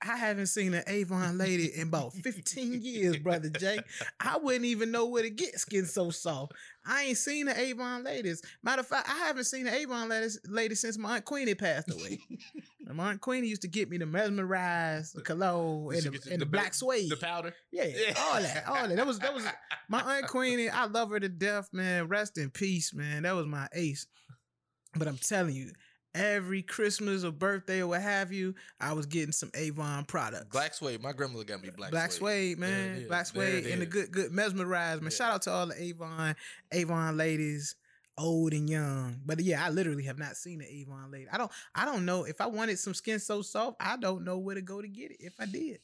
[SPEAKER 2] I haven't seen an Avon lady in about 15 years, brother Jake. I wouldn't even know where to get skin so soft. I ain't seen an Avon ladies. Matter of fact, I haven't seen an Avon ladies, lady since my Aunt Queenie passed away. My Aunt Queenie used to get me the mesmerized, the cologne, and the, and the black suede.
[SPEAKER 3] the powder.
[SPEAKER 2] Yeah, all that, all that. That was that was my aunt Queenie. I love her to death, man. Rest in peace, man. That was my ace. But I'm telling you, every Christmas or birthday or what have you, I was getting some Avon products.
[SPEAKER 3] Black suede. My grandmother got me black,
[SPEAKER 2] Black
[SPEAKER 3] suede.
[SPEAKER 2] suede, man. Black suede and the good, good mesmerized, man.
[SPEAKER 3] Yeah.
[SPEAKER 2] Shout out to all the Avon, Avon ladies, old and young. But yeah, I literally have not seen an Avon lady. I don't, I don't know if I wanted some skin so soft. I don't know where to go to get it. If I did,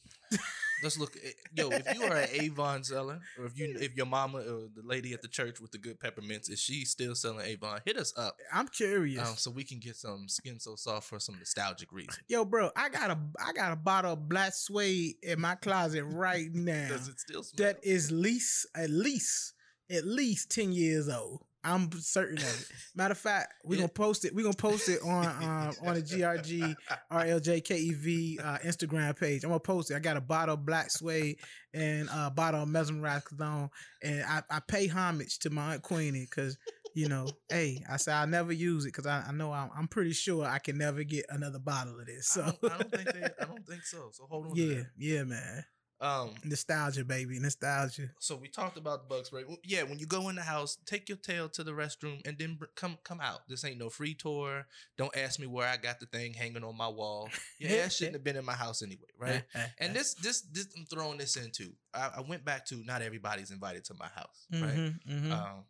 [SPEAKER 3] Let's look. At, yo, if you are an Avon seller, or if you if your mama or the lady at the church with the good peppermints, is she still selling Avon? Hit us up
[SPEAKER 2] I'm curious.
[SPEAKER 3] um, so we can get some skin so soft for some nostalgic reason.
[SPEAKER 2] Yo, bro, I got a I got a bottle of black suede in my closet right now.
[SPEAKER 3] Does it still smell?
[SPEAKER 2] That is least at least at least ten years old. I'm certain of it. Matter of fact, we're
[SPEAKER 3] Yeah.
[SPEAKER 2] gonna post it. We're gonna post it on um, on the GRG RLJKEV uh, Instagram page. I'm gonna post it. I got a bottle of black suede and a bottle of mesmerized cologne, and I, I pay homage to my aunt Queenie because you know, hey, I say I'll never use it because I, I know I'm, I'm pretty sure I can never get another bottle of this.
[SPEAKER 3] I
[SPEAKER 2] So
[SPEAKER 3] don't, I don't think they, I don't think so. So hold on. to
[SPEAKER 2] yeah,
[SPEAKER 3] that.
[SPEAKER 2] yeah, man,
[SPEAKER 3] Um.
[SPEAKER 2] nostalgia, baby, nostalgia.
[SPEAKER 3] So we talked about spray. Well, Yeah, when you go in the house, take your tail to the restroom and then br- come come out. This ain't no free tour. Don't ask me where I got the thing hanging on my wall. Your ass shouldn't have been in my house anyway, right? And this this this I'm throwing this into. I, I went back to not everybody's invited to my house, right?
[SPEAKER 2] Mhm, mhm.
[SPEAKER 3] Um,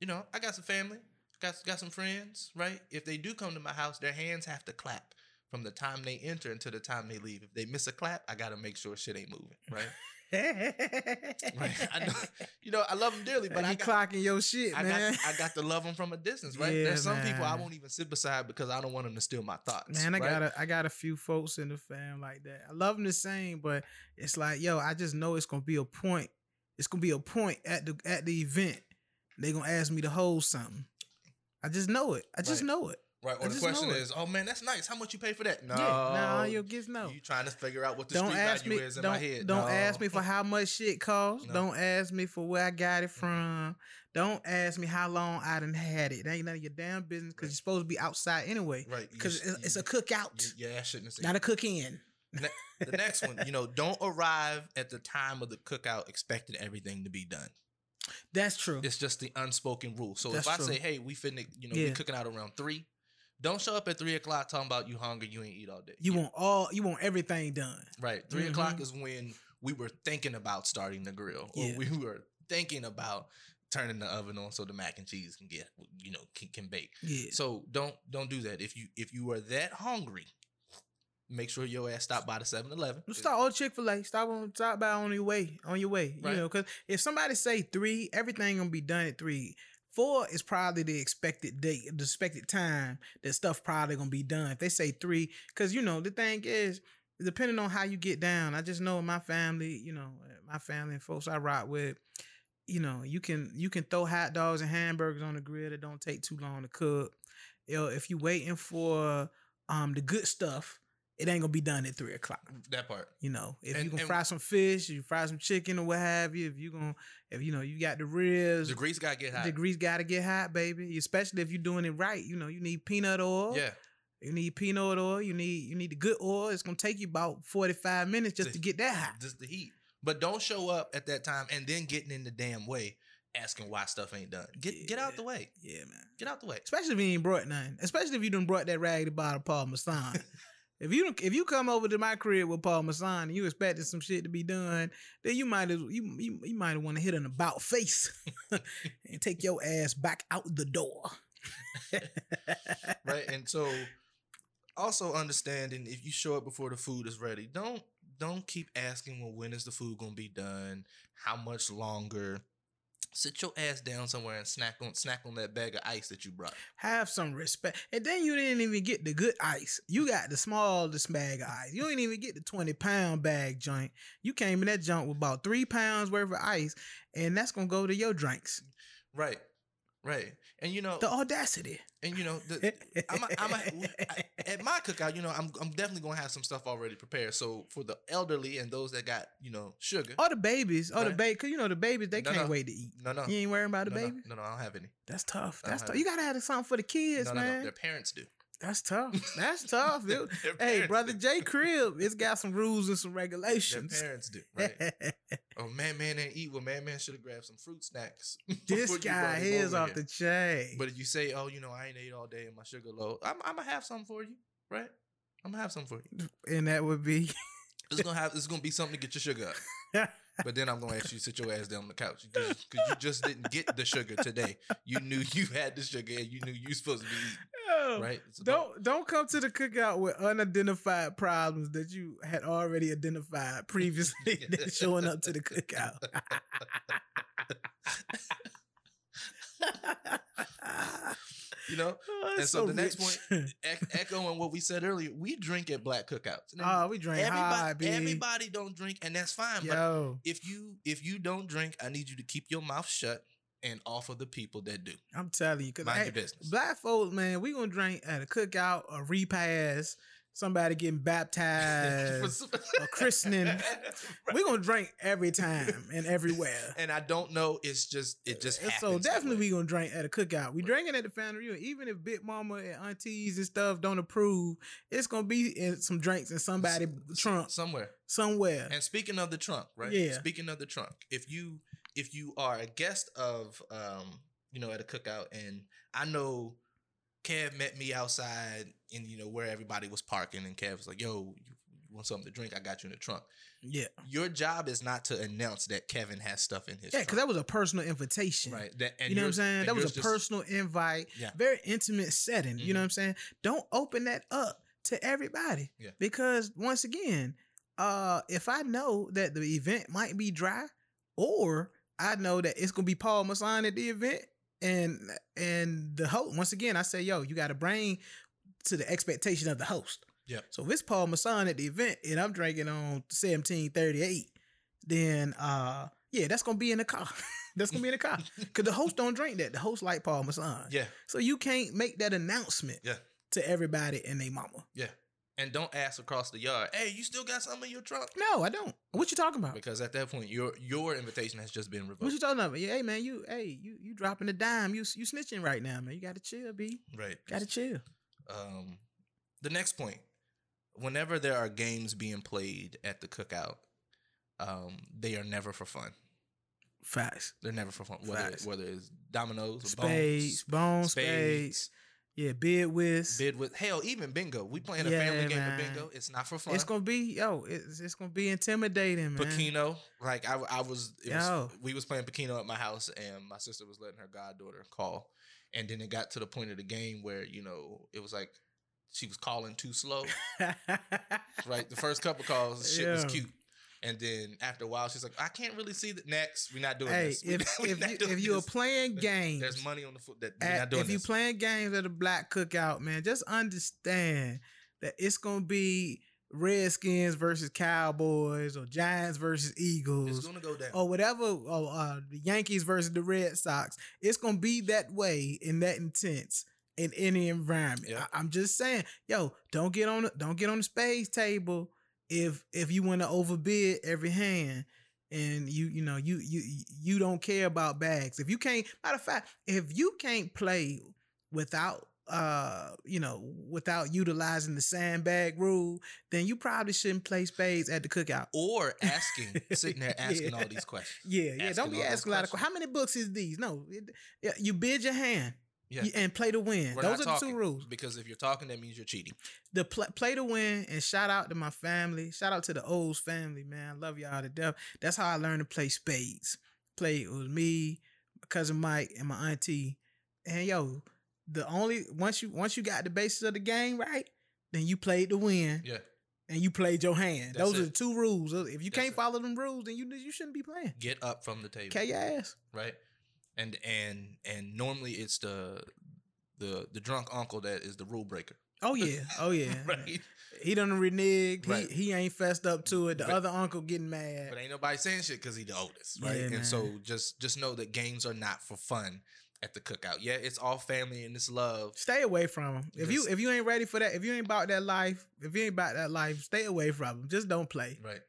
[SPEAKER 3] you know, I got some family, got got some friends, right? If they do come to my house, their hands have to clap from the time they enter until the time they leave. If they miss a clap, I gotta make sure shit ain't moving, right? right. I know, you know, I love them dearly, but I got,
[SPEAKER 2] clocking your shit,
[SPEAKER 3] I
[SPEAKER 2] man.
[SPEAKER 3] got, I got to love them from a distance, right?
[SPEAKER 2] Yeah,
[SPEAKER 3] There's some people I won't even sit beside because I don't want them to steal my thoughts.
[SPEAKER 2] Man, I
[SPEAKER 3] right?
[SPEAKER 2] got a, I got a few folks in the fam like that. I love them the same, but it's like, yo, I just know it's gonna be a point. It's gonna be a point at the at the event. They gonna ask me to hold something. I just know it. I just
[SPEAKER 3] Right.
[SPEAKER 2] know it.
[SPEAKER 3] Right.
[SPEAKER 2] I
[SPEAKER 3] Or the question is, oh man, that's nice. How much you pay for that? No,
[SPEAKER 2] Yeah, nah, your kids know.
[SPEAKER 3] You trying to figure out what the
[SPEAKER 2] Don't
[SPEAKER 3] street
[SPEAKER 2] ask
[SPEAKER 3] value
[SPEAKER 2] me.
[SPEAKER 3] is in
[SPEAKER 2] Don't
[SPEAKER 3] my head?
[SPEAKER 2] don't
[SPEAKER 3] No.
[SPEAKER 2] ask me for how much shit costs.
[SPEAKER 3] No.
[SPEAKER 2] Don't ask me for where I got it from. Don't ask me how long I done had it. That ain't none of your damn business because you're supposed to be outside anyway.
[SPEAKER 3] right
[SPEAKER 2] Because it's, it's a cookout,
[SPEAKER 3] you- Yeah, I shouldn't have said.
[SPEAKER 2] not a cook in.
[SPEAKER 3] Ne- the next one, you know, don't arrive at the time of the cookout expecting everything to be done.
[SPEAKER 2] That's true.
[SPEAKER 3] It's just the unspoken rule. So
[SPEAKER 2] That's
[SPEAKER 3] if I
[SPEAKER 2] true.
[SPEAKER 3] say, hey, we finna, you know, we
[SPEAKER 2] Yeah.
[SPEAKER 3] cooking out around three, don't show up at three o'clock talking about you hungry, you ain't eat all day.
[SPEAKER 2] You
[SPEAKER 3] Yeah,
[SPEAKER 2] want all you want everything done.
[SPEAKER 3] right. 3 o'clock
[SPEAKER 2] Mhm.
[SPEAKER 3] is when we were thinking about starting the grill, or
[SPEAKER 2] Yeah.
[SPEAKER 3] we were thinking about turning the oven on so the mac and cheese can get, you know, can, can bake.
[SPEAKER 2] Yeah.
[SPEAKER 3] So don't don't do that. If you if you are that hungry, make sure your ass stop by the 7-Eleven.
[SPEAKER 2] Start on Chick Fil A. Stop on stop by on your way. On your way.
[SPEAKER 3] Right.
[SPEAKER 2] You know, because if somebody say three, everything gonna be done at three. Four is probably the expected date, the expected time that stuff probably gonna be done. If they say three, because you know the thing is, depending on how you get down. I just know my family, you know, my family and folks I rock with. You know, you can you can throw hot dogs and hamburgers on the grill that don't take too long to cook. You know, if you waiting for um the good stuff, it ain't gonna be done at three o'clock.
[SPEAKER 3] that part.
[SPEAKER 2] You know, if
[SPEAKER 3] And-
[SPEAKER 2] you can
[SPEAKER 3] and-
[SPEAKER 2] fry some fish, you fry some chicken or what have you. If you gonna, if you know, you got the ribs,
[SPEAKER 3] The grease gotta get hot.
[SPEAKER 2] the grease got to get hot, baby. Especially if you're doing it right. You know, you need peanut oil.
[SPEAKER 3] Yeah.
[SPEAKER 2] You need peanut oil. You need you need the good oil. It's gonna take you about forty five minutes just
[SPEAKER 3] To-
[SPEAKER 2] to get that hot.
[SPEAKER 3] just the heat. But don't show up at that time and then getting in the damn way, asking why stuff ain't done. Get get out the way.
[SPEAKER 2] Yeah, man.
[SPEAKER 3] Get out the way.
[SPEAKER 2] Especially if you ain't brought nothing. Especially if you done brought that raggedy bottle of Paul Masson. if you if you come over to my crib with Paul Masson and you expecting some shit to be done, then you might as you you, you might want to hit an about face and take your ass back out the door.
[SPEAKER 3] Right. And so also understanding if you show up before the food is ready, don't don't keep asking well when is the food gonna be done? How much longer? Sit your ass down somewhere and snack on snack on that bag of ice that you brought.
[SPEAKER 2] Have some respect. And then you didn't even get the good ice. You got the smallest bag of ice. You didn't even get the 20 pound bag joint. You came in that junk with about three pounds worth of ice, and that's gonna go to your drinks.
[SPEAKER 3] Right. Right. And you know
[SPEAKER 2] The audacity.
[SPEAKER 3] and you know the, I'm a, I'm a, I- at my cookout, you know, I'm I'm definitely gonna have some stuff already prepared. So for the elderly and those that got you know sugar,
[SPEAKER 2] Or the babies, or the baby, cause you know the babies they
[SPEAKER 3] No,
[SPEAKER 2] can't
[SPEAKER 3] no.
[SPEAKER 2] wait to eat.
[SPEAKER 3] no, no,
[SPEAKER 2] You ain't worrying about the
[SPEAKER 3] no, no,
[SPEAKER 2] baby.
[SPEAKER 3] no, no, I don't have any.
[SPEAKER 2] That's tough. That's tough. You gotta have something for the kids,
[SPEAKER 3] no, no,
[SPEAKER 2] man.
[SPEAKER 3] no, their parents do.
[SPEAKER 2] That's tough. That's tough. dude.
[SPEAKER 3] Their
[SPEAKER 2] hey, brother
[SPEAKER 3] do.
[SPEAKER 2] J Crib, it's got some rules and some
[SPEAKER 3] Their
[SPEAKER 2] regulations.
[SPEAKER 3] parents do. Right. oh man, man didn't eat. Well, man, man should have grabbed some fruit snacks.
[SPEAKER 2] this guy is off
[SPEAKER 3] here.
[SPEAKER 2] the chain.
[SPEAKER 3] But if you say, oh, you know, I ain't ate all day and my sugar low, I'm, I'm gonna have something for you, right? I'm gonna have something for you.
[SPEAKER 2] and that would be
[SPEAKER 3] It's gonna have. It's gonna be something to get your sugar up. But then I'm gonna ask you to sit your ass down on the couch because you just didn't get the sugar today. You knew you had the sugar and you knew you were supposed to be
[SPEAKER 2] Yo,
[SPEAKER 3] eating, right? It's
[SPEAKER 2] Don't don't come to the cookout with unidentified problems that you had already identified previously showing up to the cookout.
[SPEAKER 3] you know.
[SPEAKER 2] Oh,
[SPEAKER 3] And
[SPEAKER 2] that's
[SPEAKER 3] so the next ec- echoing what we said earlier, we drink at black cookouts.
[SPEAKER 2] Oh, we drink high,
[SPEAKER 3] everybody,
[SPEAKER 2] B.
[SPEAKER 3] everybody don't drink, and that's fine. But
[SPEAKER 2] Yo,
[SPEAKER 3] if you if you don't drink, I need you to keep your mouth shut and offer the people that do.
[SPEAKER 2] I'm telling you, cause
[SPEAKER 3] Mind
[SPEAKER 2] hey,
[SPEAKER 3] your business.
[SPEAKER 2] black folks, man, we gonna drink at a cookout, a repast, somebody getting baptized, a christening. We're gonna drink every time and everywhere.
[SPEAKER 3] and I don't know. It's just it just happens
[SPEAKER 2] so definitely we gonna drink at a cookout. We drinking at the family reunion, even if Big Mama and aunties and stuff don't approve. It's gonna be in some drinks in somebody
[SPEAKER 3] S-
[SPEAKER 2] trunk
[SPEAKER 3] somewhere.
[SPEAKER 2] somewhere.
[SPEAKER 3] And speaking of the trunk, right?
[SPEAKER 2] Yeah.
[SPEAKER 3] Speaking of the trunk, if you if you are a guest of um, you know, at a cookout and I know Kev met me outside and you know where everybody was parking and Kev was like, "Yo, you want something to drink? I got you in the trunk."
[SPEAKER 2] yeah,
[SPEAKER 3] Your job is not to announce that Kevin has stuff in his
[SPEAKER 2] yeah, because that was a personal invitation.
[SPEAKER 3] right. That, and
[SPEAKER 2] you know what I'm saying? That was a
[SPEAKER 3] just-
[SPEAKER 2] personal invite,
[SPEAKER 3] Yeah.
[SPEAKER 2] very intimate setting. You know
[SPEAKER 3] Mhm.
[SPEAKER 2] what I'm saying? Don't open that up to everybody.
[SPEAKER 3] Yeah.
[SPEAKER 2] Because once again, uh, if I know that the event might be dry, or I know that it's gonna be Paul Masson at the event, and and the host, once again, I say, yo, you got to bring to the expectation of the host.
[SPEAKER 3] Yeah.
[SPEAKER 2] So if it's Paul Masson at the event and I'm drinking on 1738, then uh yeah, that's gonna be in the car. that's gonna be in the car. Cause the host don't drink that. The host like Paul Masson.
[SPEAKER 3] Yeah.
[SPEAKER 2] So you can't make that announcement
[SPEAKER 3] Yeah.
[SPEAKER 2] to everybody and they mama.
[SPEAKER 3] Yeah. And don't ask across the yard, "Hey, you still got something in your trunk?"
[SPEAKER 2] No, I don't. What you talking about?
[SPEAKER 3] Because at that point, your your invitation has just been revoked.
[SPEAKER 2] What you talking about? Yeah, hey man, you hey, you you dropping a dime. You you snitching right now, man. You gotta chill, B.
[SPEAKER 3] right.
[SPEAKER 2] Gotta chill.
[SPEAKER 3] Um, the next point whenever there are games being played at the cookout um, they are never for fun
[SPEAKER 2] Facts.
[SPEAKER 3] they're never for fun whether,
[SPEAKER 2] Facts.
[SPEAKER 3] whether it's dominoes
[SPEAKER 2] Spades, bone
[SPEAKER 3] bones,
[SPEAKER 2] spades. Yeah, bid whist.
[SPEAKER 3] bid whist hell even bingo we playing a
[SPEAKER 2] Yeah,
[SPEAKER 3] family game
[SPEAKER 2] man.
[SPEAKER 3] of bingo it's not for fun
[SPEAKER 2] It's gonna be yo. It's it's gonna be intimidating, man.
[SPEAKER 3] Pokeno, like I, I was, it was,
[SPEAKER 2] Yo.
[SPEAKER 3] we was playing Pokeno at my house, and my sister was letting her goddaughter call, and then it got to the point of the game where you know it was like she was calling too slow, right? The first couple calls, shit was cute. And then after a while, she's like, "I can't really see the next. We're not doing
[SPEAKER 2] hey,
[SPEAKER 3] this.
[SPEAKER 2] If
[SPEAKER 3] not
[SPEAKER 2] you, if you're playing games,
[SPEAKER 3] there's money on the foot that
[SPEAKER 2] at-
[SPEAKER 3] not doing
[SPEAKER 2] if you
[SPEAKER 3] this.
[SPEAKER 2] playing games at a black cookout, man, just understand that it's gonna be Redskins versus Cowboys or Giants versus
[SPEAKER 3] it's
[SPEAKER 2] Eagles
[SPEAKER 3] gonna go down.
[SPEAKER 2] or whatever, or uh, the Yankees versus the Red Sox. It's gonna be that way and that intense in any environment.
[SPEAKER 3] Yeah.
[SPEAKER 2] I, am just saying, yo, don't get on the don't get on the spades table if if you want to overbid every hand and you you know you you you don't care about bags. If you can't, matter of fact, if you can't play without uh you know without utilizing the sandbag rule then you probably shouldn't play spades at the cookout
[SPEAKER 3] or asking, sitting there asking
[SPEAKER 2] Yeah.
[SPEAKER 3] all these questions.
[SPEAKER 2] yeah yeah
[SPEAKER 3] Asking
[SPEAKER 2] don't be asking a lot of
[SPEAKER 3] questions.
[SPEAKER 2] how many books is these no it- you bid your hand
[SPEAKER 3] Yeah.
[SPEAKER 2] and play to win
[SPEAKER 3] We're
[SPEAKER 2] those are the two rules
[SPEAKER 3] Because if you're talking, that means you're cheating.
[SPEAKER 2] the pl- play to win and shout out to my family. Shout out to the O's family, man. I love y'all to death. That's how I learned to play spades. Play it was me, my cousin Mike, and my auntie. And yo, the only once you once you got the basis of the game right, then you played to win
[SPEAKER 3] Yeah.
[SPEAKER 2] and you played your hand.
[SPEAKER 3] That's
[SPEAKER 2] Those are the two rules. If you
[SPEAKER 3] That's
[SPEAKER 2] can't
[SPEAKER 3] it.
[SPEAKER 2] follow them rules, then you you shouldn't be playing.
[SPEAKER 3] Get up from the table.
[SPEAKER 2] Your ass.
[SPEAKER 3] right? And and and normally it's the the the drunk uncle that is the rule breaker,
[SPEAKER 2] Oh yeah, oh yeah.
[SPEAKER 3] right?
[SPEAKER 2] He done reneged.
[SPEAKER 3] Right.
[SPEAKER 2] He he ain't fessed up to it. The
[SPEAKER 3] But-
[SPEAKER 2] other uncle getting mad.
[SPEAKER 3] But ain't nobody saying shit because he the oldest, right?
[SPEAKER 2] Yeah,
[SPEAKER 3] and so just just know that games are not for fun at the cookout. Yeah, it's all family and it's love.
[SPEAKER 2] Stay away from them. If you if you ain't ready for that, if you ain't about that life, if you ain't about that life, stay away from them. Just don't play.
[SPEAKER 3] Right.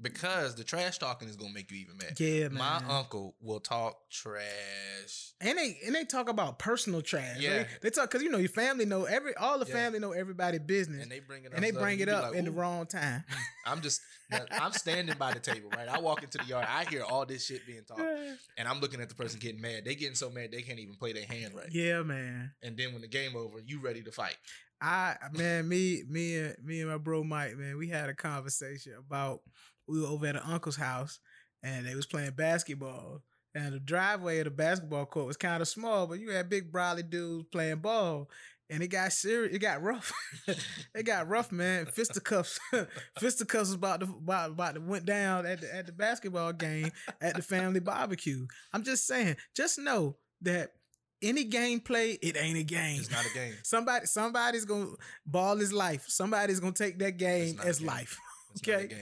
[SPEAKER 3] Because the trash talking is gonna make you even mad.
[SPEAKER 2] Yeah,
[SPEAKER 3] My uncle will talk trash.
[SPEAKER 2] and they and they talk about personal trash.
[SPEAKER 3] Yeah.
[SPEAKER 2] They, they talk because you know your family know every all the
[SPEAKER 3] Yeah.
[SPEAKER 2] family know everybody business,
[SPEAKER 3] And
[SPEAKER 2] and
[SPEAKER 3] they bring it up.
[SPEAKER 2] and
[SPEAKER 3] they
[SPEAKER 2] bring it up
[SPEAKER 3] like,
[SPEAKER 2] in the wrong time.
[SPEAKER 3] I'm just I'm standing by the table, right? I walk into the yard, I hear all this shit being talked, and I'm looking at the person getting mad. They getting so mad they can't even play their hand right.
[SPEAKER 2] yeah, man.
[SPEAKER 3] And then when the game over, you ready to fight.
[SPEAKER 2] I man, me, me and me and my bro Mike, man, we had a conversation about we were over at an uncle's house and they was playing basketball. And the driveway of the basketball court was kind of small, but you had big brolly dudes playing ball. And it got serious. It got rough. it got rough, man. Fisticuffs, fisticuffs was about to about, about to went down at the at the basketball game at the family barbecue. I'm just saying, just know that any game play, it ain't a game.
[SPEAKER 3] It's not a game.
[SPEAKER 2] Somebody, somebody's gonna ball his life. Somebody's gonna take that game as life.
[SPEAKER 3] It's not a
[SPEAKER 2] Okay.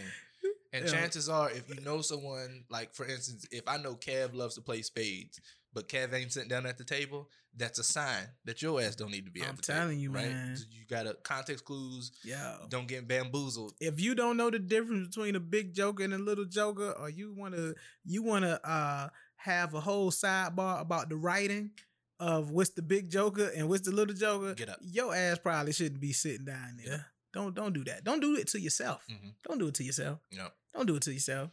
[SPEAKER 3] And
[SPEAKER 2] Yeah.
[SPEAKER 3] chances are, if you know someone, like for instance, if I know Kev loves to play spades, but Kev ain't sitting down at the table, that's a sign that your ass don't need to be at
[SPEAKER 2] I'm
[SPEAKER 3] the table.
[SPEAKER 2] telling you,
[SPEAKER 3] right?
[SPEAKER 2] man.
[SPEAKER 3] So You got to context clues.
[SPEAKER 2] Yeah.
[SPEAKER 3] Don't get bamboozled.
[SPEAKER 2] if you don't know the difference between a big joker and a little joker, or you wanna you wanna uh have a whole sidebar about the writing of what's the big joker and what's the little joker,
[SPEAKER 3] Get up.
[SPEAKER 2] your ass probably shouldn't be sitting down there.
[SPEAKER 3] Up.
[SPEAKER 2] Don't don't do that. Don't do it to yourself.
[SPEAKER 3] hmm
[SPEAKER 2] Don't do it to yourself.
[SPEAKER 3] You know.
[SPEAKER 2] Don't do it to yourself.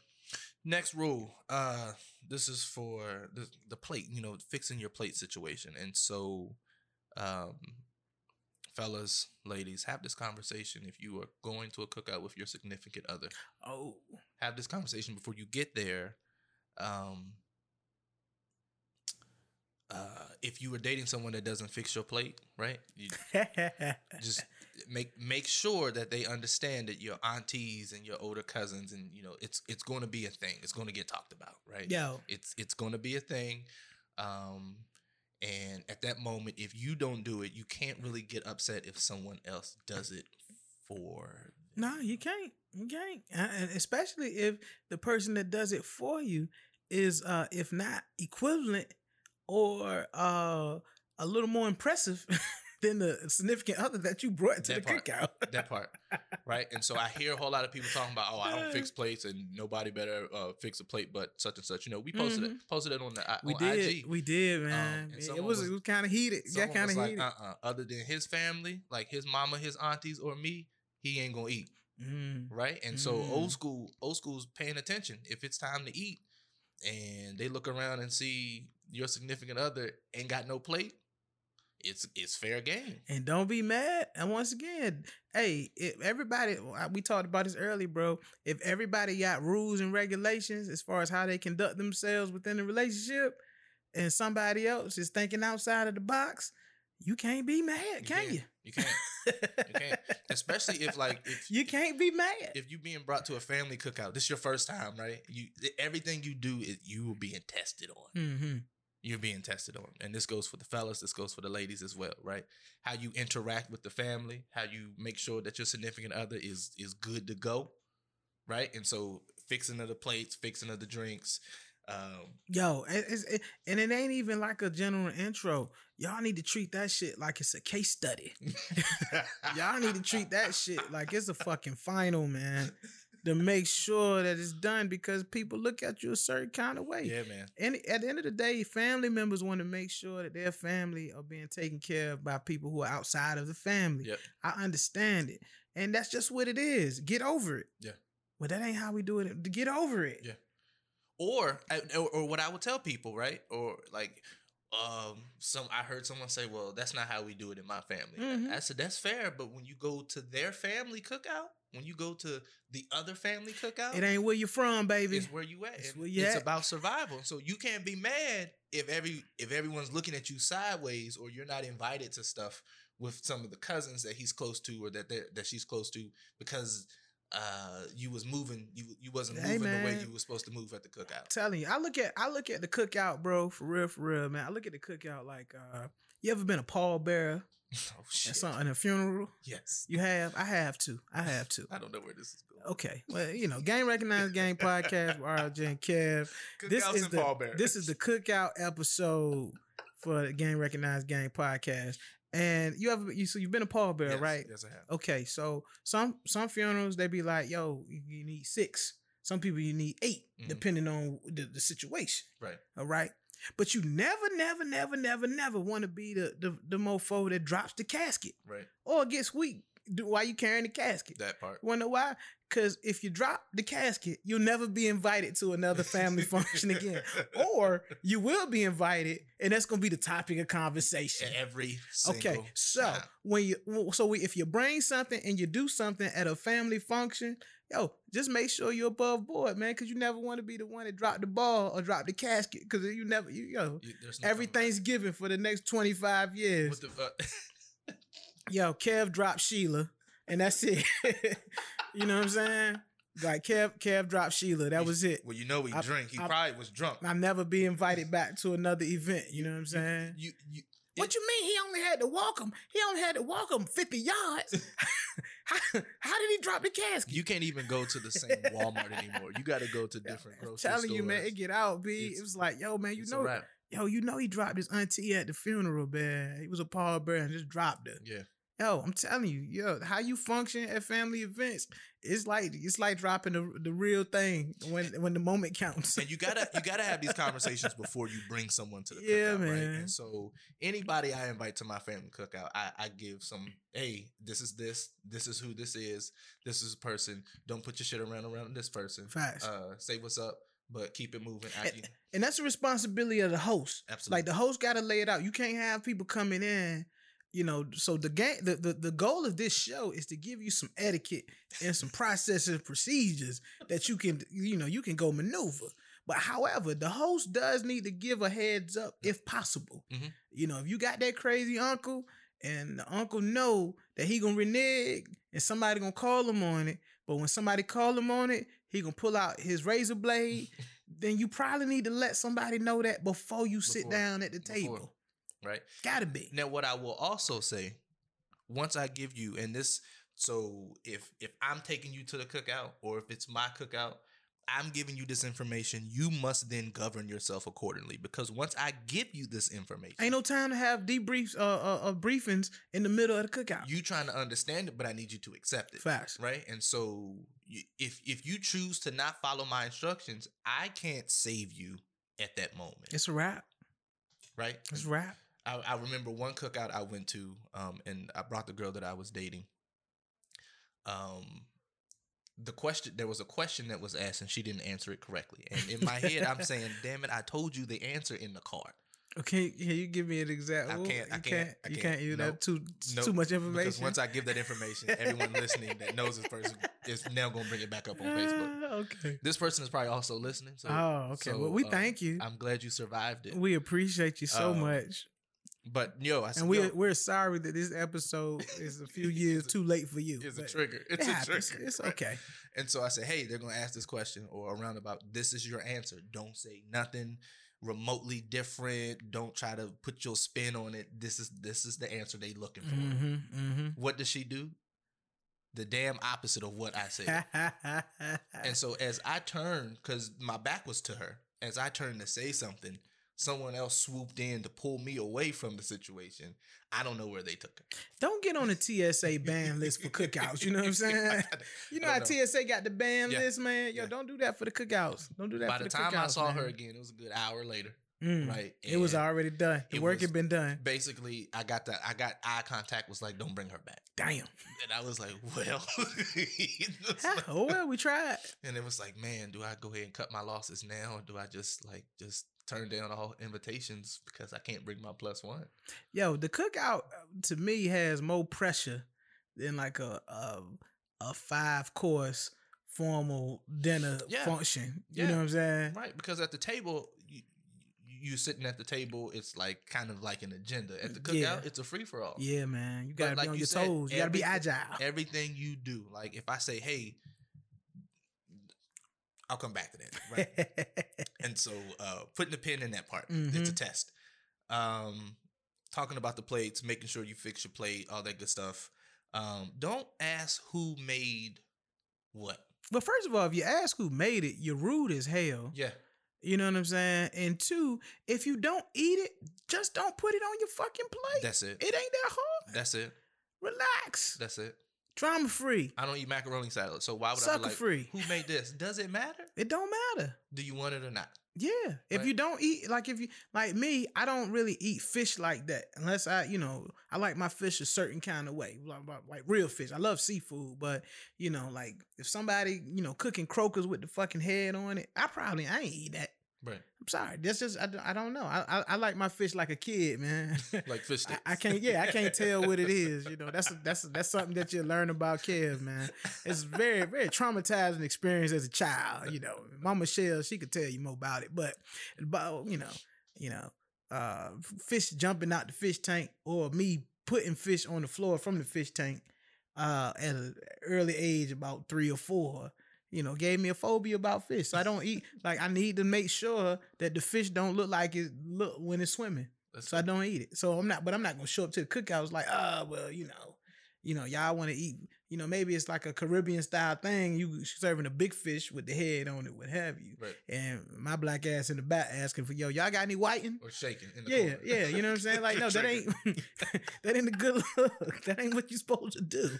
[SPEAKER 3] Next rule. Uh, this is for the the plate. You know, fixing your plate situation. And so, um, fellas, ladies, have this conversation if you are going to a cookout with your significant other.
[SPEAKER 2] Oh,
[SPEAKER 3] have this conversation before you get there. Um, uh, if you were dating someone that doesn't fix your plate, right? You just make make sure that they understand that your aunties and your older cousins and you know it's it's going to be a thing. It's going to get talked about, right?
[SPEAKER 2] yo,
[SPEAKER 3] It's it's going to be a thing. Um, and at that moment, if you don't do it, you can't really get upset if someone else does it for.
[SPEAKER 2] no, you can't. You can't, and especially if the person that does it for you is, uh, if not equivalent or uh, a little more impressive than the significant other that you brought to
[SPEAKER 3] That
[SPEAKER 2] the
[SPEAKER 3] part.
[SPEAKER 2] cookout.
[SPEAKER 3] that part, right? And so I hear a whole lot of people talking about, oh, I don't fix plates, and nobody better uh, fix a plate, but such and such. You know, we posted it, posted it on the
[SPEAKER 2] Mm-hmm. We
[SPEAKER 3] on
[SPEAKER 2] did,
[SPEAKER 3] IG.
[SPEAKER 2] we did, man.
[SPEAKER 3] and
[SPEAKER 2] it was,
[SPEAKER 3] was-
[SPEAKER 2] it was kind of heated.
[SPEAKER 3] Yeah,
[SPEAKER 2] kind of
[SPEAKER 3] like,
[SPEAKER 2] heated.
[SPEAKER 3] uh, uh other than his family, like his mama, his aunties, or me, he ain't gonna eat,
[SPEAKER 2] Mm.
[SPEAKER 3] right? And so
[SPEAKER 2] Mm.
[SPEAKER 3] old school, old school's paying attention. If it's time to eat, and they look around and see your significant other ain't got no plate, it's it's fair game.
[SPEAKER 2] And don't be mad. And once again, hey, if everybody, we talked about this early, bro. If everybody got rules and regulations as far as how they conduct themselves within the relationship, and somebody else is thinking outside of the box, you can't be mad, can
[SPEAKER 3] can't.
[SPEAKER 2] you?
[SPEAKER 3] You can't. You can't. Especially if like if
[SPEAKER 2] you can't be mad.
[SPEAKER 3] if you being brought to a family cookout, this is your first time, right? You everything you do is you will being tested on.
[SPEAKER 2] mm-hmm.
[SPEAKER 3] You're being tested on, and this goes for the fellas. This goes for the ladies as well, right? How you interact with the family, how you make sure that your significant other is is good to go, right? And so fixing of the plates, fixing of the drinks. Um,
[SPEAKER 2] Yo, it, and it ain't even like a general intro. Y'all need to treat that shit like it's a case study. Y'all need to treat that shit like it's a fucking final, man. To make sure that it's done because people look at you a certain kind of way.
[SPEAKER 3] yeah, man.
[SPEAKER 2] And at the end of the day, family members want to make sure that their family are being taken care of by people who are outside of the family.
[SPEAKER 3] Yep.
[SPEAKER 2] I understand it. And that's just what it is. Get over it.
[SPEAKER 3] Yeah.
[SPEAKER 2] But that ain't how we do it. Get over it.
[SPEAKER 3] Yeah. Or, or or what I would tell people, right? Or like um some I heard someone say, "Well, that's not how we do it in my family."
[SPEAKER 2] Mhm.
[SPEAKER 3] I said that's fair, but when you go to their family cookout, when you go to the other family cookout,
[SPEAKER 2] It ain't where you're from, baby.
[SPEAKER 3] it's where you at.
[SPEAKER 2] It's where you
[SPEAKER 3] it's
[SPEAKER 2] at.
[SPEAKER 3] about survival. So you can't be mad if every if everyone's looking at you sideways or you're not invited to stuff with some of the cousins that he's close to or that that she's close to because uh you was moving you you wasn't
[SPEAKER 2] Hey,
[SPEAKER 3] moving the way you were supposed to move at the cookout.
[SPEAKER 2] I'm telling you, I look at I look at the cookout, bro, for real, for real, man. I look at the cookout like uh you ever been a pallbearer
[SPEAKER 3] Oh shit.
[SPEAKER 2] at something a funeral?
[SPEAKER 3] yes.
[SPEAKER 2] You have? I have to. I have to.
[SPEAKER 3] I don't know where this is going.
[SPEAKER 2] Okay. Well, you know, Game Recognized Game Podcast with RJ and Kev. This is
[SPEAKER 3] and
[SPEAKER 2] the
[SPEAKER 3] pallbearers.
[SPEAKER 2] this is the cookout episode for the Game Recognized Game Podcast. And you have you so you've been a pallbearer,
[SPEAKER 3] yes,
[SPEAKER 2] right?
[SPEAKER 3] Yes, I have.
[SPEAKER 2] Okay, so some some funerals they be like, yo, you need six. Some people you need 8
[SPEAKER 3] Mhm.
[SPEAKER 2] depending on the, the situation.
[SPEAKER 3] Right.
[SPEAKER 2] All right. But you never, never, never, never, never want to be the, the the mofo that drops the casket
[SPEAKER 3] Right.
[SPEAKER 2] or gets weak while you carrying the casket.
[SPEAKER 3] That part.
[SPEAKER 2] Wanna why? Because if you drop the casket, you'll never be invited to another family function again. Or you will be invited, and that's gonna be the topic of conversation.
[SPEAKER 3] every
[SPEAKER 2] Okay, so
[SPEAKER 3] time.
[SPEAKER 2] when you so we, if you bring something and you do something at a family function, yo, just make sure you're above board, man, because you never want to be the one that drop the ball or drop the casket, because you never, you yo,
[SPEAKER 3] You- no
[SPEAKER 2] everything's given for the next twenty five years.
[SPEAKER 3] What the uh,
[SPEAKER 2] Yo, Kev dropped Sheila, and that's it. you know what I'm saying? Like Kev, Kev dropped Sheila. That was it.
[SPEAKER 3] well, you know he
[SPEAKER 2] I-
[SPEAKER 3] drink. He
[SPEAKER 2] I-
[SPEAKER 3] probably was drunk.
[SPEAKER 2] I'll never be invited back to another event. You know what I'm saying?
[SPEAKER 3] You, you,
[SPEAKER 2] What you mean he only had to walk him? He only had to walk him 50 yards. how, how did he drop the casket?
[SPEAKER 3] You can't even go to the same Walmart anymore. You got to go to different
[SPEAKER 2] I'm
[SPEAKER 3] grocery
[SPEAKER 2] telling you, man, it get out, B.
[SPEAKER 3] It's-
[SPEAKER 2] it was like, yo, man, you know, yo, you know, he dropped his auntie at the funeral, man. He was a pallbearer and just dropped her.
[SPEAKER 3] Yeah.
[SPEAKER 2] Yo, I'm telling you, yo, how you function at family events, it's like it's like dropping the the real thing when when the moment counts.
[SPEAKER 3] and you gotta you gotta have these conversations before you bring someone to the
[SPEAKER 2] Yeah,
[SPEAKER 3] cookout, right?
[SPEAKER 2] man.
[SPEAKER 3] And so anybody I invite to my family cookout, I, I give some, hey, this is this, this is who this is, this is a person. Don't put your shit around around this person.
[SPEAKER 2] Facts.
[SPEAKER 3] Uh, say what's up, but keep it moving. You,
[SPEAKER 2] and that's the responsibility of the host.
[SPEAKER 3] absolutely.
[SPEAKER 2] Like the host got to lay it out. You can't have people coming in, you know. So the game, the, the the goal of this show is to give you some etiquette and some processes and procedures that you can, you know, you can go maneuver. But however, the host does need to give a heads up if possible.
[SPEAKER 3] Mhm.
[SPEAKER 2] You know, if you got that crazy uncle and the uncle know that he gonna renege and somebody gonna call him on it, but when somebody call him on it, he gonna pull out his razor blade. then you probably need to let somebody know that before you sit
[SPEAKER 3] Before.
[SPEAKER 2] down at the
[SPEAKER 3] Before. Right?
[SPEAKER 2] Gotta be.
[SPEAKER 3] Now, what I will also say, once I give you, and this, so if if I'm taking you to the cookout, or if it's my cookout, I'm giving you this information. You must then govern yourself accordingly, because once I give you this information,
[SPEAKER 2] Ain't no time to have debriefs, uh, uh, uh briefings in the middle of the cookout.
[SPEAKER 3] you trying to understand it, but I need you to accept it,
[SPEAKER 2] Facts.
[SPEAKER 3] right? And so, if if you choose to not follow my instructions, I can't save you at that moment,
[SPEAKER 2] It's a wrap.
[SPEAKER 3] right?
[SPEAKER 2] It's a wrap.
[SPEAKER 3] I, I remember one cookout I went to, um, and I brought the girl that I was dating. Um, the question there was a question that was asked, and she didn't answer it correctly. And in my head, I'm saying, "Damn it! I told you the answer in the card."
[SPEAKER 2] Okay, can you give me an example?
[SPEAKER 3] I can't- I
[SPEAKER 2] You
[SPEAKER 3] can't- I
[SPEAKER 2] you
[SPEAKER 3] can't.
[SPEAKER 2] can't. You
[SPEAKER 3] Nope.
[SPEAKER 2] that too
[SPEAKER 3] Nope.
[SPEAKER 2] too much information Because
[SPEAKER 3] once I give that information, everyone listening that knows this person is now going to bring it back up on Facebook.
[SPEAKER 2] Okay.
[SPEAKER 3] This person is probably also listening. So,
[SPEAKER 2] oh, okay.
[SPEAKER 3] so,
[SPEAKER 2] well, we
[SPEAKER 3] uh,
[SPEAKER 2] thank you.
[SPEAKER 3] I'm glad you survived it.
[SPEAKER 2] we appreciate you so
[SPEAKER 3] Um,
[SPEAKER 2] much,
[SPEAKER 3] But yo, I said,
[SPEAKER 2] and we
[SPEAKER 3] yo,
[SPEAKER 2] we're sorry that this episode is a few years too late for you.
[SPEAKER 3] it's a trigger.
[SPEAKER 2] it
[SPEAKER 3] It's a trigger.
[SPEAKER 2] It's
[SPEAKER 3] right?
[SPEAKER 2] okay.
[SPEAKER 3] And so I said, hey, they're going to ask this question or around about this is your answer. Don't say nothing remotely different. Don't try to put your spin on it. This is this is the answer they looking for.
[SPEAKER 2] Mm-hmm, mm-hmm.
[SPEAKER 3] What does she do? The damn opposite of what I said. and so as I turned, because my back was to her, as I turned to say something, someone else swooped in to pull me away from the situation. I don't know where they took her.
[SPEAKER 2] Don't get on the TSA ban list for cookouts. You know what I'm saying? You know how
[SPEAKER 3] know.
[SPEAKER 2] TSA got the ban
[SPEAKER 3] Yeah.
[SPEAKER 2] list, man. Yo,
[SPEAKER 3] Yeah.
[SPEAKER 2] don't do that for the cookouts. Don't do that
[SPEAKER 3] By
[SPEAKER 2] for
[SPEAKER 3] the
[SPEAKER 2] the,
[SPEAKER 3] time I saw
[SPEAKER 2] man.
[SPEAKER 3] her again, it was a good hour later,
[SPEAKER 2] Mm.
[SPEAKER 3] right?
[SPEAKER 2] it was already done. The work had been done.
[SPEAKER 3] basically I got the I got eye contact was like don't bring her back.
[SPEAKER 2] Damn.
[SPEAKER 3] And I was like, well
[SPEAKER 2] oh well, we tried.
[SPEAKER 3] and it was like, man, do I go ahead and cut my losses now or do I just like just turn down all invitations because I can't bring my plus one?
[SPEAKER 2] Yo, the cookout uh, to me has more pressure than like a a, a five course formal dinner
[SPEAKER 3] Yeah.
[SPEAKER 2] function. You
[SPEAKER 3] Yeah.
[SPEAKER 2] know what I'm saying?
[SPEAKER 3] Right, because at the table you you sitting at the table, it's like kind of like an agenda. At the cookout,
[SPEAKER 2] Yeah.
[SPEAKER 3] it's a free for all.
[SPEAKER 2] Yeah, man. You gotta
[SPEAKER 3] like
[SPEAKER 2] be on
[SPEAKER 3] you
[SPEAKER 2] your
[SPEAKER 3] said,
[SPEAKER 2] toes. You gotta be agile.
[SPEAKER 3] Everything you do, like if I say, hey, I'll come back to that. Right. And so uh putting the pin in that part, it's a
[SPEAKER 2] Mhm.
[SPEAKER 3] test. Um talking about the plates, making sure you fix your plate, all that good stuff. Um, don't ask who made what.
[SPEAKER 2] but first of all, if you ask who made it, you're rude as hell.
[SPEAKER 3] Yeah.
[SPEAKER 2] You know what I'm saying? And two, if you don't eat it, just don't put it on your fucking plate.
[SPEAKER 3] That's it.
[SPEAKER 2] it ain't that hard.
[SPEAKER 3] That's it.
[SPEAKER 2] Relax.
[SPEAKER 3] That's it.
[SPEAKER 2] Drama free.
[SPEAKER 3] I don't eat macaroni salad. So why would I
[SPEAKER 2] Sucker
[SPEAKER 3] be like
[SPEAKER 2] free.
[SPEAKER 3] who made this? Does it matter?
[SPEAKER 2] It don't matter.
[SPEAKER 3] Do you want it or not?
[SPEAKER 2] Yeah. If you don't eat like if you like me, I don't really eat fish like that unless I, you know, I like my fish a certain kind of way, like, like- like real fish. I love seafood, but you know, like if somebody, you know, cooking croakers with the fucking head on it, I probably I ain't eat that.
[SPEAKER 3] Right.
[SPEAKER 2] I'm sorry. That's just I, don't- I don't know. I, I I like my fish like a kid, man.
[SPEAKER 3] Like fish
[SPEAKER 2] I,
[SPEAKER 3] sticks.
[SPEAKER 2] I can't. Yeah, I can't tell what it is. You know, that's that's that's something that you learn about Kev, man. It's very very traumatizing experience as a child. You know, Mama Shell, she could tell you more about it, but about you know, you know, uh, fish jumping out the fish tank or me putting fish on the floor from the fish tank uh, at an early age, about three or four. You know, gave me a phobia about fish. So I don't eat. Like I need to make sure that the fish don't look like it look when it's swimming.
[SPEAKER 3] That's
[SPEAKER 2] so I don't eat it. So I'm not, but I'm not gonna show up to the cookout. I was like, ah, well, you know, you know, y'all want to eat. You know, maybe it's like a Caribbean style thing. You serving a big fish with the head on it, what have you.
[SPEAKER 3] right.
[SPEAKER 2] And my black ass in the back asking for, yo, y'all got any whiting?
[SPEAKER 3] Or shaking in the
[SPEAKER 2] Yeah,
[SPEAKER 3] corner.
[SPEAKER 2] yeah, you know what I'm saying? Like, no, that ain't that ain't a good look. That ain't what you supposed to do,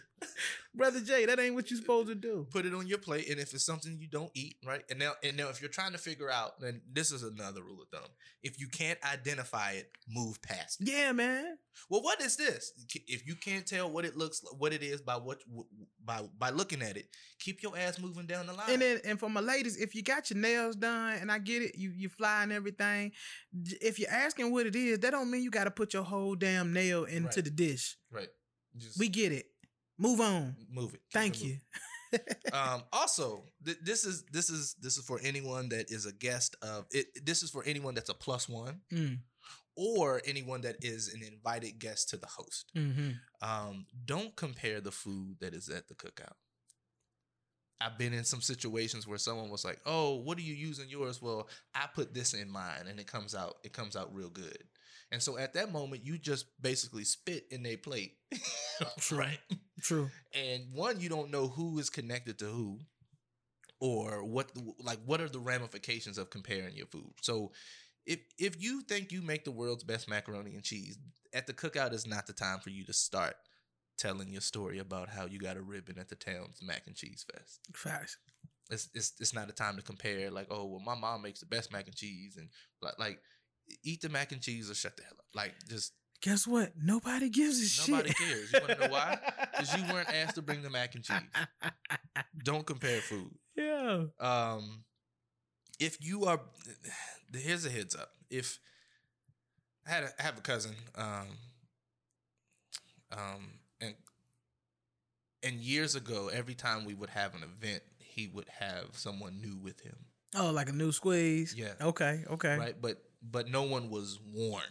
[SPEAKER 2] brother Jay. That ain't what you're supposed to do.
[SPEAKER 3] put it on your plate and if it's something you don't eat right and now and now if you're trying to figure out then this is another rule of thumb if you can't identify it move past it
[SPEAKER 2] Yeah, man.
[SPEAKER 3] well what is this if you can't tell what it looks what it is by what by by looking at it keep your ass moving down the line
[SPEAKER 2] And then, and for my ladies, if you got your nails done, and I get it, you you fly and everything. If you're asking what it is, that don't mean you got to put your whole damn nail into
[SPEAKER 3] Right.
[SPEAKER 2] the dish.
[SPEAKER 3] right just
[SPEAKER 2] We get it. Move on.
[SPEAKER 3] move it
[SPEAKER 2] Thank you.
[SPEAKER 3] um also th- this is this is this is for anyone that is a guest of it this is for anyone that's a plus one
[SPEAKER 2] Mm,
[SPEAKER 3] or anyone that is an invited guest to the host
[SPEAKER 2] hmm
[SPEAKER 3] um, don't compare the food that is at the cookout. I've been in some situations where someone was like, "Oh, what are you using yours?" Well, I put this in mine, and it comes out. It comes out real good. And so at that moment, you just basically spit in their plate,
[SPEAKER 2] True.
[SPEAKER 3] right?
[SPEAKER 2] True.
[SPEAKER 3] And one, you don't know who is connected to who, or what, like, what are the ramifications of comparing your food. So, if if you think you make the world's best macaroni and cheese, at the cookout is not the time for you to start telling your story about how you got a ribbon at the town's mac and cheese fest.
[SPEAKER 2] Facts.
[SPEAKER 3] It's it's it's not a time to compare. Like, oh, well, my mom makes the best mac and cheese, and like, like eat the mac and cheese or shut the hell up. Like, just
[SPEAKER 2] Guess what? Nobody gives a
[SPEAKER 3] nobody
[SPEAKER 2] shit.
[SPEAKER 3] Nobody cares. You want to know why? Because you weren't asked to bring the mac and cheese. Don't compare food.
[SPEAKER 2] yeah.
[SPEAKER 3] Um, if you are, here's a heads up. If I had a, I have a cousin, um, um, and and years ago, every time we would have an event, he would have someone new with him,
[SPEAKER 2] Oh, like a new squeeze.
[SPEAKER 3] Yeah.
[SPEAKER 2] Okay. Okay.
[SPEAKER 3] right? But but no one was warned,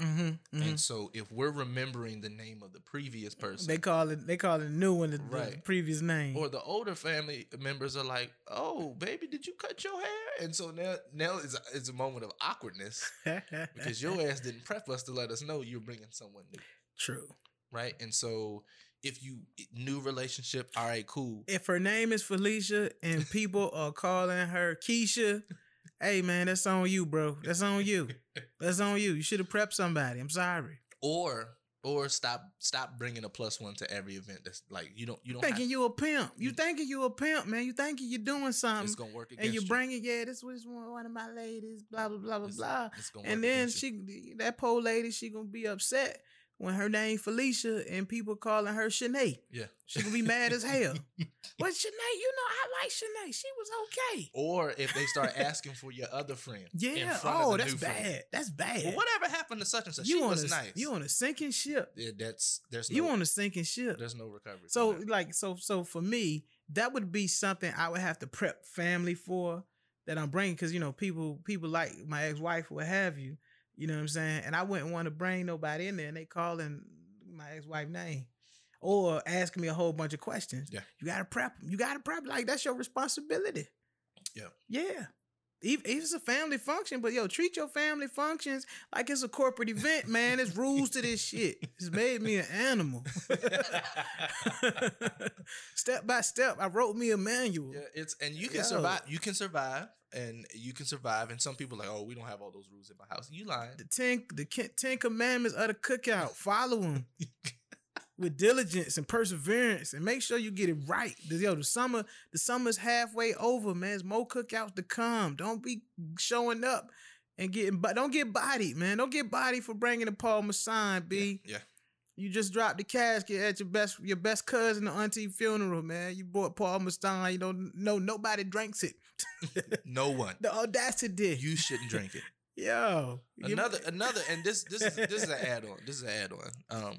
[SPEAKER 2] Mm-hmm. mm-hmm.
[SPEAKER 3] and so if we're remembering the name of the previous person,
[SPEAKER 2] They call it. They call it new one. The, the
[SPEAKER 3] Right.
[SPEAKER 2] previous name.
[SPEAKER 3] or the older family members are like, "Oh, baby, did you cut your hair?" And so now, now is a, is a moment of awkwardness because your ass didn't prep us to let us know you're bringing someone new,
[SPEAKER 2] True.
[SPEAKER 3] right? And so, if you new relationship, all right, cool.
[SPEAKER 2] If her name is Felicia and people are calling her Keisha, hey man, that's on you, bro. That's on you. That's on you. You should have prepped somebody. I'm sorry.
[SPEAKER 3] Or or stop stop bringing a plus one to every event. That's like you don't you don't
[SPEAKER 2] Thinking
[SPEAKER 3] have,
[SPEAKER 2] you a pimp. You
[SPEAKER 3] You-
[SPEAKER 2] thinking you a pimp, man. You thinking you're doing
[SPEAKER 3] it's
[SPEAKER 2] something.
[SPEAKER 3] gonna work against
[SPEAKER 2] And you
[SPEAKER 3] you.
[SPEAKER 2] bring it, yeah, this was one of my ladies, blah, blah, blah, blah,
[SPEAKER 3] It's-
[SPEAKER 2] blah.
[SPEAKER 3] it's gonna
[SPEAKER 2] And then
[SPEAKER 3] against you.
[SPEAKER 2] she, that poor lady, she gonna be upset when her name Felicia and people calling her Shanae.
[SPEAKER 3] yeah.
[SPEAKER 2] She gonna be mad as hell. but Shanae, you know I like Shanae. She was okay.
[SPEAKER 3] Or if they start asking for your other friend,
[SPEAKER 2] Yeah. Oh, that's
[SPEAKER 3] new friend.
[SPEAKER 2] bad. That's bad.
[SPEAKER 3] Well, whatever happened to such and such?
[SPEAKER 2] you
[SPEAKER 3] she
[SPEAKER 2] on
[SPEAKER 3] was
[SPEAKER 2] a,
[SPEAKER 3] nice.
[SPEAKER 2] You on a sinking ship.
[SPEAKER 3] Yeah, that's there's no
[SPEAKER 2] You on a sinking ship.
[SPEAKER 3] there's no recovery.
[SPEAKER 2] So like so so for me, that would be something I would have to prep family for that I'm bringing because you know people people like my ex wife what have you, you know what I'm saying, and I wouldn't want to bring nobody in there and they calling my ex wife name or asking me a whole bunch of questions.
[SPEAKER 3] Yeah.
[SPEAKER 2] you gotta prep. 'em. You gotta prep. Like that's your responsibility.
[SPEAKER 3] Yeah.
[SPEAKER 2] yeah. It's a family function, but yo, treat your family functions like it's a corporate event, man. There's rules to this shit. It's made me an animal. step by step, I wrote me a manual.
[SPEAKER 3] Yeah, it's and you can
[SPEAKER 2] Yo.
[SPEAKER 3] survive. You can survive, and you can survive. And some people are like, oh, we don't have all those rules in my house. You lying?
[SPEAKER 2] The ten, the ten commandments of the cookout. Follow them with diligence and perseverance, and make sure you get it right. The- Yo, the summer, the summer's halfway over, man. There's more cookouts to come. Don't be showing up and getting, but don't get bodied, man. Don't get bodied for bringing the Paul Masson, B.
[SPEAKER 3] Yeah.
[SPEAKER 2] You just dropped the casket at your best your best cousin or auntie funeral, man. You brought Paul Masson. You don't know nobody drinks it.
[SPEAKER 3] No one.
[SPEAKER 2] The audacity.
[SPEAKER 3] You shouldn't drink it.
[SPEAKER 2] Yo.
[SPEAKER 3] Another, another, and this, this is this is an add on. This is an add on. Um,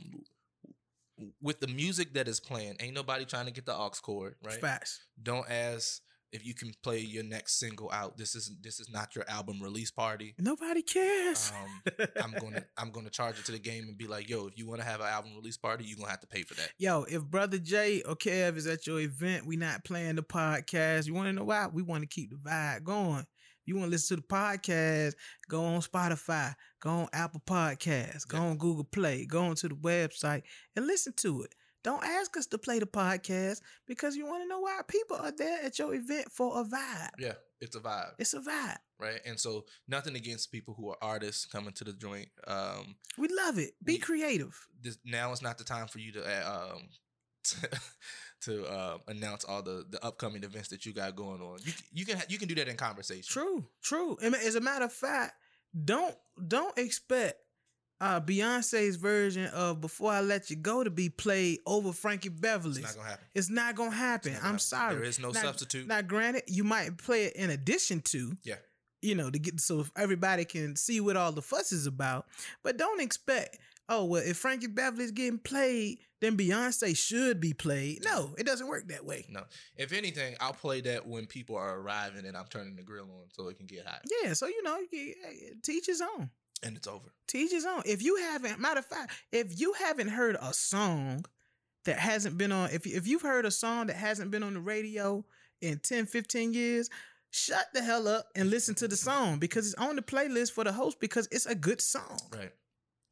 [SPEAKER 3] with the music that is playing, ain't nobody trying to get the aux cord, right?
[SPEAKER 2] Facts.
[SPEAKER 3] Don't ask if you can play your next single out. This is this is not your album release party.
[SPEAKER 2] Nobody cares.
[SPEAKER 3] Um, I'm gonna I'm gonna charge it to the game and be like, yo, if you want to have an album release party, you're gonna have to pay for that.
[SPEAKER 2] Yo, if Brother Jay or Kev is at your event, we not playing the podcast. You want to know why? We want to keep the vibe going. You want to listen to the podcast, go on Spotify, go on Apple Podcasts, go on Google Play, go on to the website and listen to it. Don't ask us to play the podcast because you want to know why people are there at your event for a vibe.
[SPEAKER 3] Yeah, it's a vibe,
[SPEAKER 2] It's a vibe.
[SPEAKER 3] right? And so nothing against people who are artists coming to the joint. Um,
[SPEAKER 2] We love it. Be
[SPEAKER 3] We-
[SPEAKER 2] creative.
[SPEAKER 3] this now is not the time for you to uh, um to, uh, announce all the the upcoming events that you got going on. You you can you can do that in conversation.
[SPEAKER 2] True, true. And As a matter of fact, don't don't expect uh Beyonce's version of "Before I Let You Go" to be played over Frankie
[SPEAKER 3] Beverly.
[SPEAKER 2] It's
[SPEAKER 3] not gonna happen.
[SPEAKER 2] It's not gonna happen.
[SPEAKER 3] Not gonna
[SPEAKER 2] I'm
[SPEAKER 3] happen.
[SPEAKER 2] sorry.
[SPEAKER 3] There is no
[SPEAKER 2] Now-
[SPEAKER 3] substitute.
[SPEAKER 2] Now, granted, you might play it in addition to,
[SPEAKER 3] Yeah.
[SPEAKER 2] you know, to get so everybody can see what all the fuss is about. But don't expect, oh well, if Frankie Beverly's getting played, then Beyonce should be played. No, it doesn't work that way.
[SPEAKER 3] No. If anything, I'll play that when people are arriving and I'm turning the grill on so it can get hot.
[SPEAKER 2] Yeah, so you know, you can, hey, teach his own.
[SPEAKER 3] And it's over.
[SPEAKER 2] Teach his own. If you haven't, matter of fact, if you haven't heard a song that hasn't been on, if, if you've heard a song that hasn't been on the radio in 10, 15 years, shut the hell up and listen to the song because it's on the playlist for the host because it's a good song.
[SPEAKER 3] Right.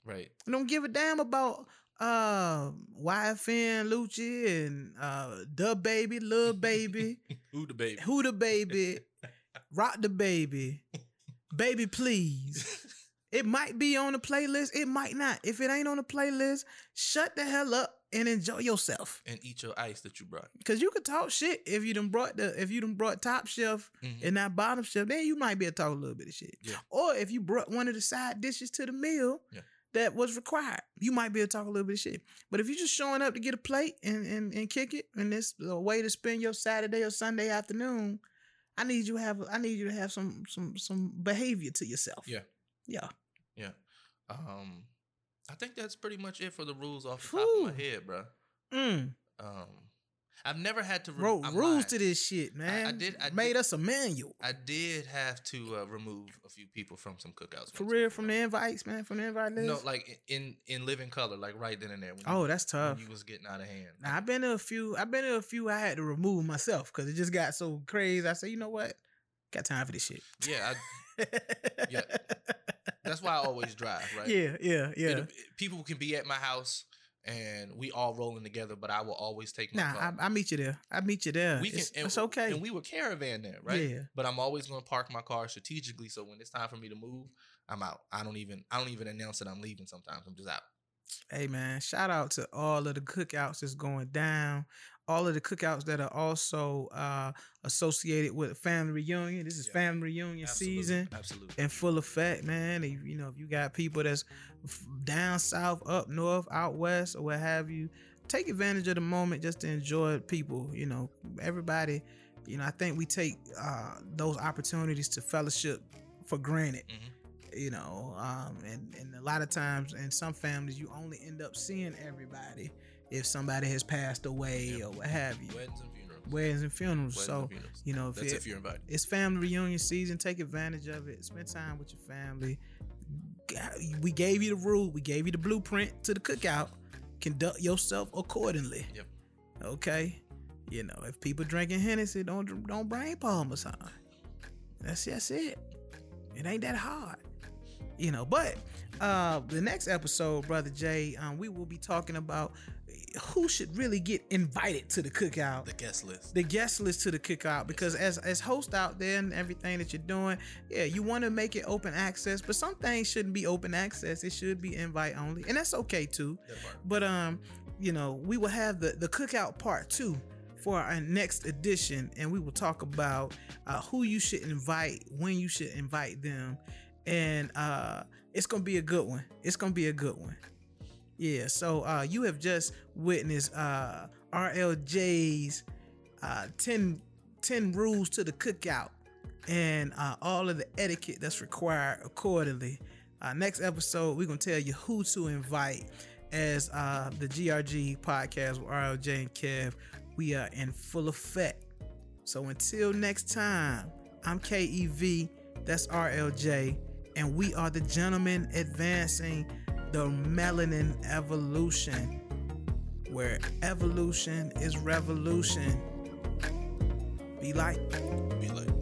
[SPEAKER 3] Right.
[SPEAKER 2] I don't give a damn about uh YFN, Lucci, and uh the Baby, Lil Baby,
[SPEAKER 3] Who the baby?
[SPEAKER 2] Who the Baby, Rock the Baby, Baby Please. It might be on the playlist. It might not. If it ain't on the playlist, shut the hell up and enjoy yourself.
[SPEAKER 3] and eat your ice that you brought.
[SPEAKER 2] Cause you could talk shit if you done brought the if you done brought top shelf
[SPEAKER 3] Mhm.
[SPEAKER 2] and not bottom shelf, then you might be able to talk a little bit of shit.
[SPEAKER 3] Yeah.
[SPEAKER 2] Or if you brought one of the side dishes to the meal
[SPEAKER 3] Yeah.
[SPEAKER 2] That was required, you might be able to talk a little bit of shit. But if you're just showing up to get a plate and and, and kick it, and this a way to spend your Saturday or Sunday afternoon, I need you to have I need you to have some some some behavior to yourself.
[SPEAKER 3] Yeah.
[SPEAKER 2] Yeah.
[SPEAKER 3] Yeah. Um, I think that's pretty much it for the rules off the top of my head, bro.
[SPEAKER 2] Mm.
[SPEAKER 3] Um, I've never had to re-
[SPEAKER 2] Wrote
[SPEAKER 3] I'm
[SPEAKER 2] rules
[SPEAKER 3] lying.
[SPEAKER 2] to this shit, man.
[SPEAKER 3] I did- I
[SPEAKER 2] Made
[SPEAKER 3] did-
[SPEAKER 2] us a manual.
[SPEAKER 3] I did have to uh, remove a few people from some cookouts.
[SPEAKER 2] For real, from the invites, man, from the invite list.
[SPEAKER 3] No, like in in living color, like right then and there. When
[SPEAKER 2] oh,
[SPEAKER 3] you,
[SPEAKER 2] that's
[SPEAKER 3] when
[SPEAKER 2] tough.
[SPEAKER 3] you was getting out of hand.
[SPEAKER 2] Now, I've been to a few. I've been to a few. I had to remove myself because it just got so crazy. I said, you know what? Got time for this shit.
[SPEAKER 3] Yeah, I, Yeah. that's why I always drive. Right.
[SPEAKER 2] Yeah, yeah, yeah.
[SPEAKER 3] It- people can be at my house and we all rolling together, but I will always take my
[SPEAKER 2] nah,
[SPEAKER 3] car.
[SPEAKER 2] I, I meet you there. I meet you there.
[SPEAKER 3] we can.
[SPEAKER 2] it's,
[SPEAKER 3] and,
[SPEAKER 2] it's okay.
[SPEAKER 3] And we would caravan there, right?
[SPEAKER 2] Yeah.
[SPEAKER 3] But I'm always going to park my car strategically, so when it's time for me to move, I'm out. I don't even. I don't even announce that I'm leaving. Sometimes I'm just out.
[SPEAKER 2] Hey man, shout out to all of the cookouts that's going down. All of the cookouts that are also uh, associated with family reunion. This is
[SPEAKER 3] Yeah.
[SPEAKER 2] family reunion
[SPEAKER 3] Absolutely.
[SPEAKER 2] season.
[SPEAKER 3] Absolutely.
[SPEAKER 2] in full effect, man. If, you know, if you got people that's down south, up north, out west, or what have you, take advantage of the moment just to enjoy people. You know, everybody. You know, I think we take uh, those opportunities to fellowship for granted.
[SPEAKER 3] Mhm.
[SPEAKER 2] You know, um, and and a lot of times in some families, you only end up seeing everybody if somebody has passed away
[SPEAKER 3] Yeah.
[SPEAKER 2] or what have you.
[SPEAKER 3] Weddings and funerals.
[SPEAKER 2] Weddings and funerals.
[SPEAKER 3] Weddings
[SPEAKER 2] so
[SPEAKER 3] and funerals.
[SPEAKER 2] you know, if it-
[SPEAKER 3] if you're invited.
[SPEAKER 2] it's family reunion season. Take advantage of it. Spend time with your family. We gave you the rule. We gave you the blueprint to the cookout. Conduct yourself accordingly.
[SPEAKER 3] Yep.
[SPEAKER 2] Okay. You know, if people drinking Hennessy, don't don't bring Paul Masson. That's that's it. It ain't that hard. You know, but uh the next episode, brother Jay, um, we will be talking about who should really get invited to the cookout
[SPEAKER 3] The guest list.
[SPEAKER 2] the guest list to the cookout because as as host out there and everything that you're doing, yeah, you want to make it open access, but some things shouldn't be open access. It should be invite only, and that's okay too. But um, you know, we will have the the cookout part two for our next edition, and we will talk about uh, who you should invite, when you should invite them, and uh, it's gonna be a good one. It's gonna be a good one. Yeah. So uh, you have just witnessed uh, RLJ's uh, 10, 10 rules to the cookout and uh, all of the etiquette that's required accordingly. Uh, next episode, we're gonna tell you who to invite as uh, the GRG podcast with RLJ and Kev. We are in full effect. So until next time, I'm KEV, that's RLJ, and we are the gentlemen advancing the melanin evolution, where evolution is revolution. Be like.
[SPEAKER 3] Be like.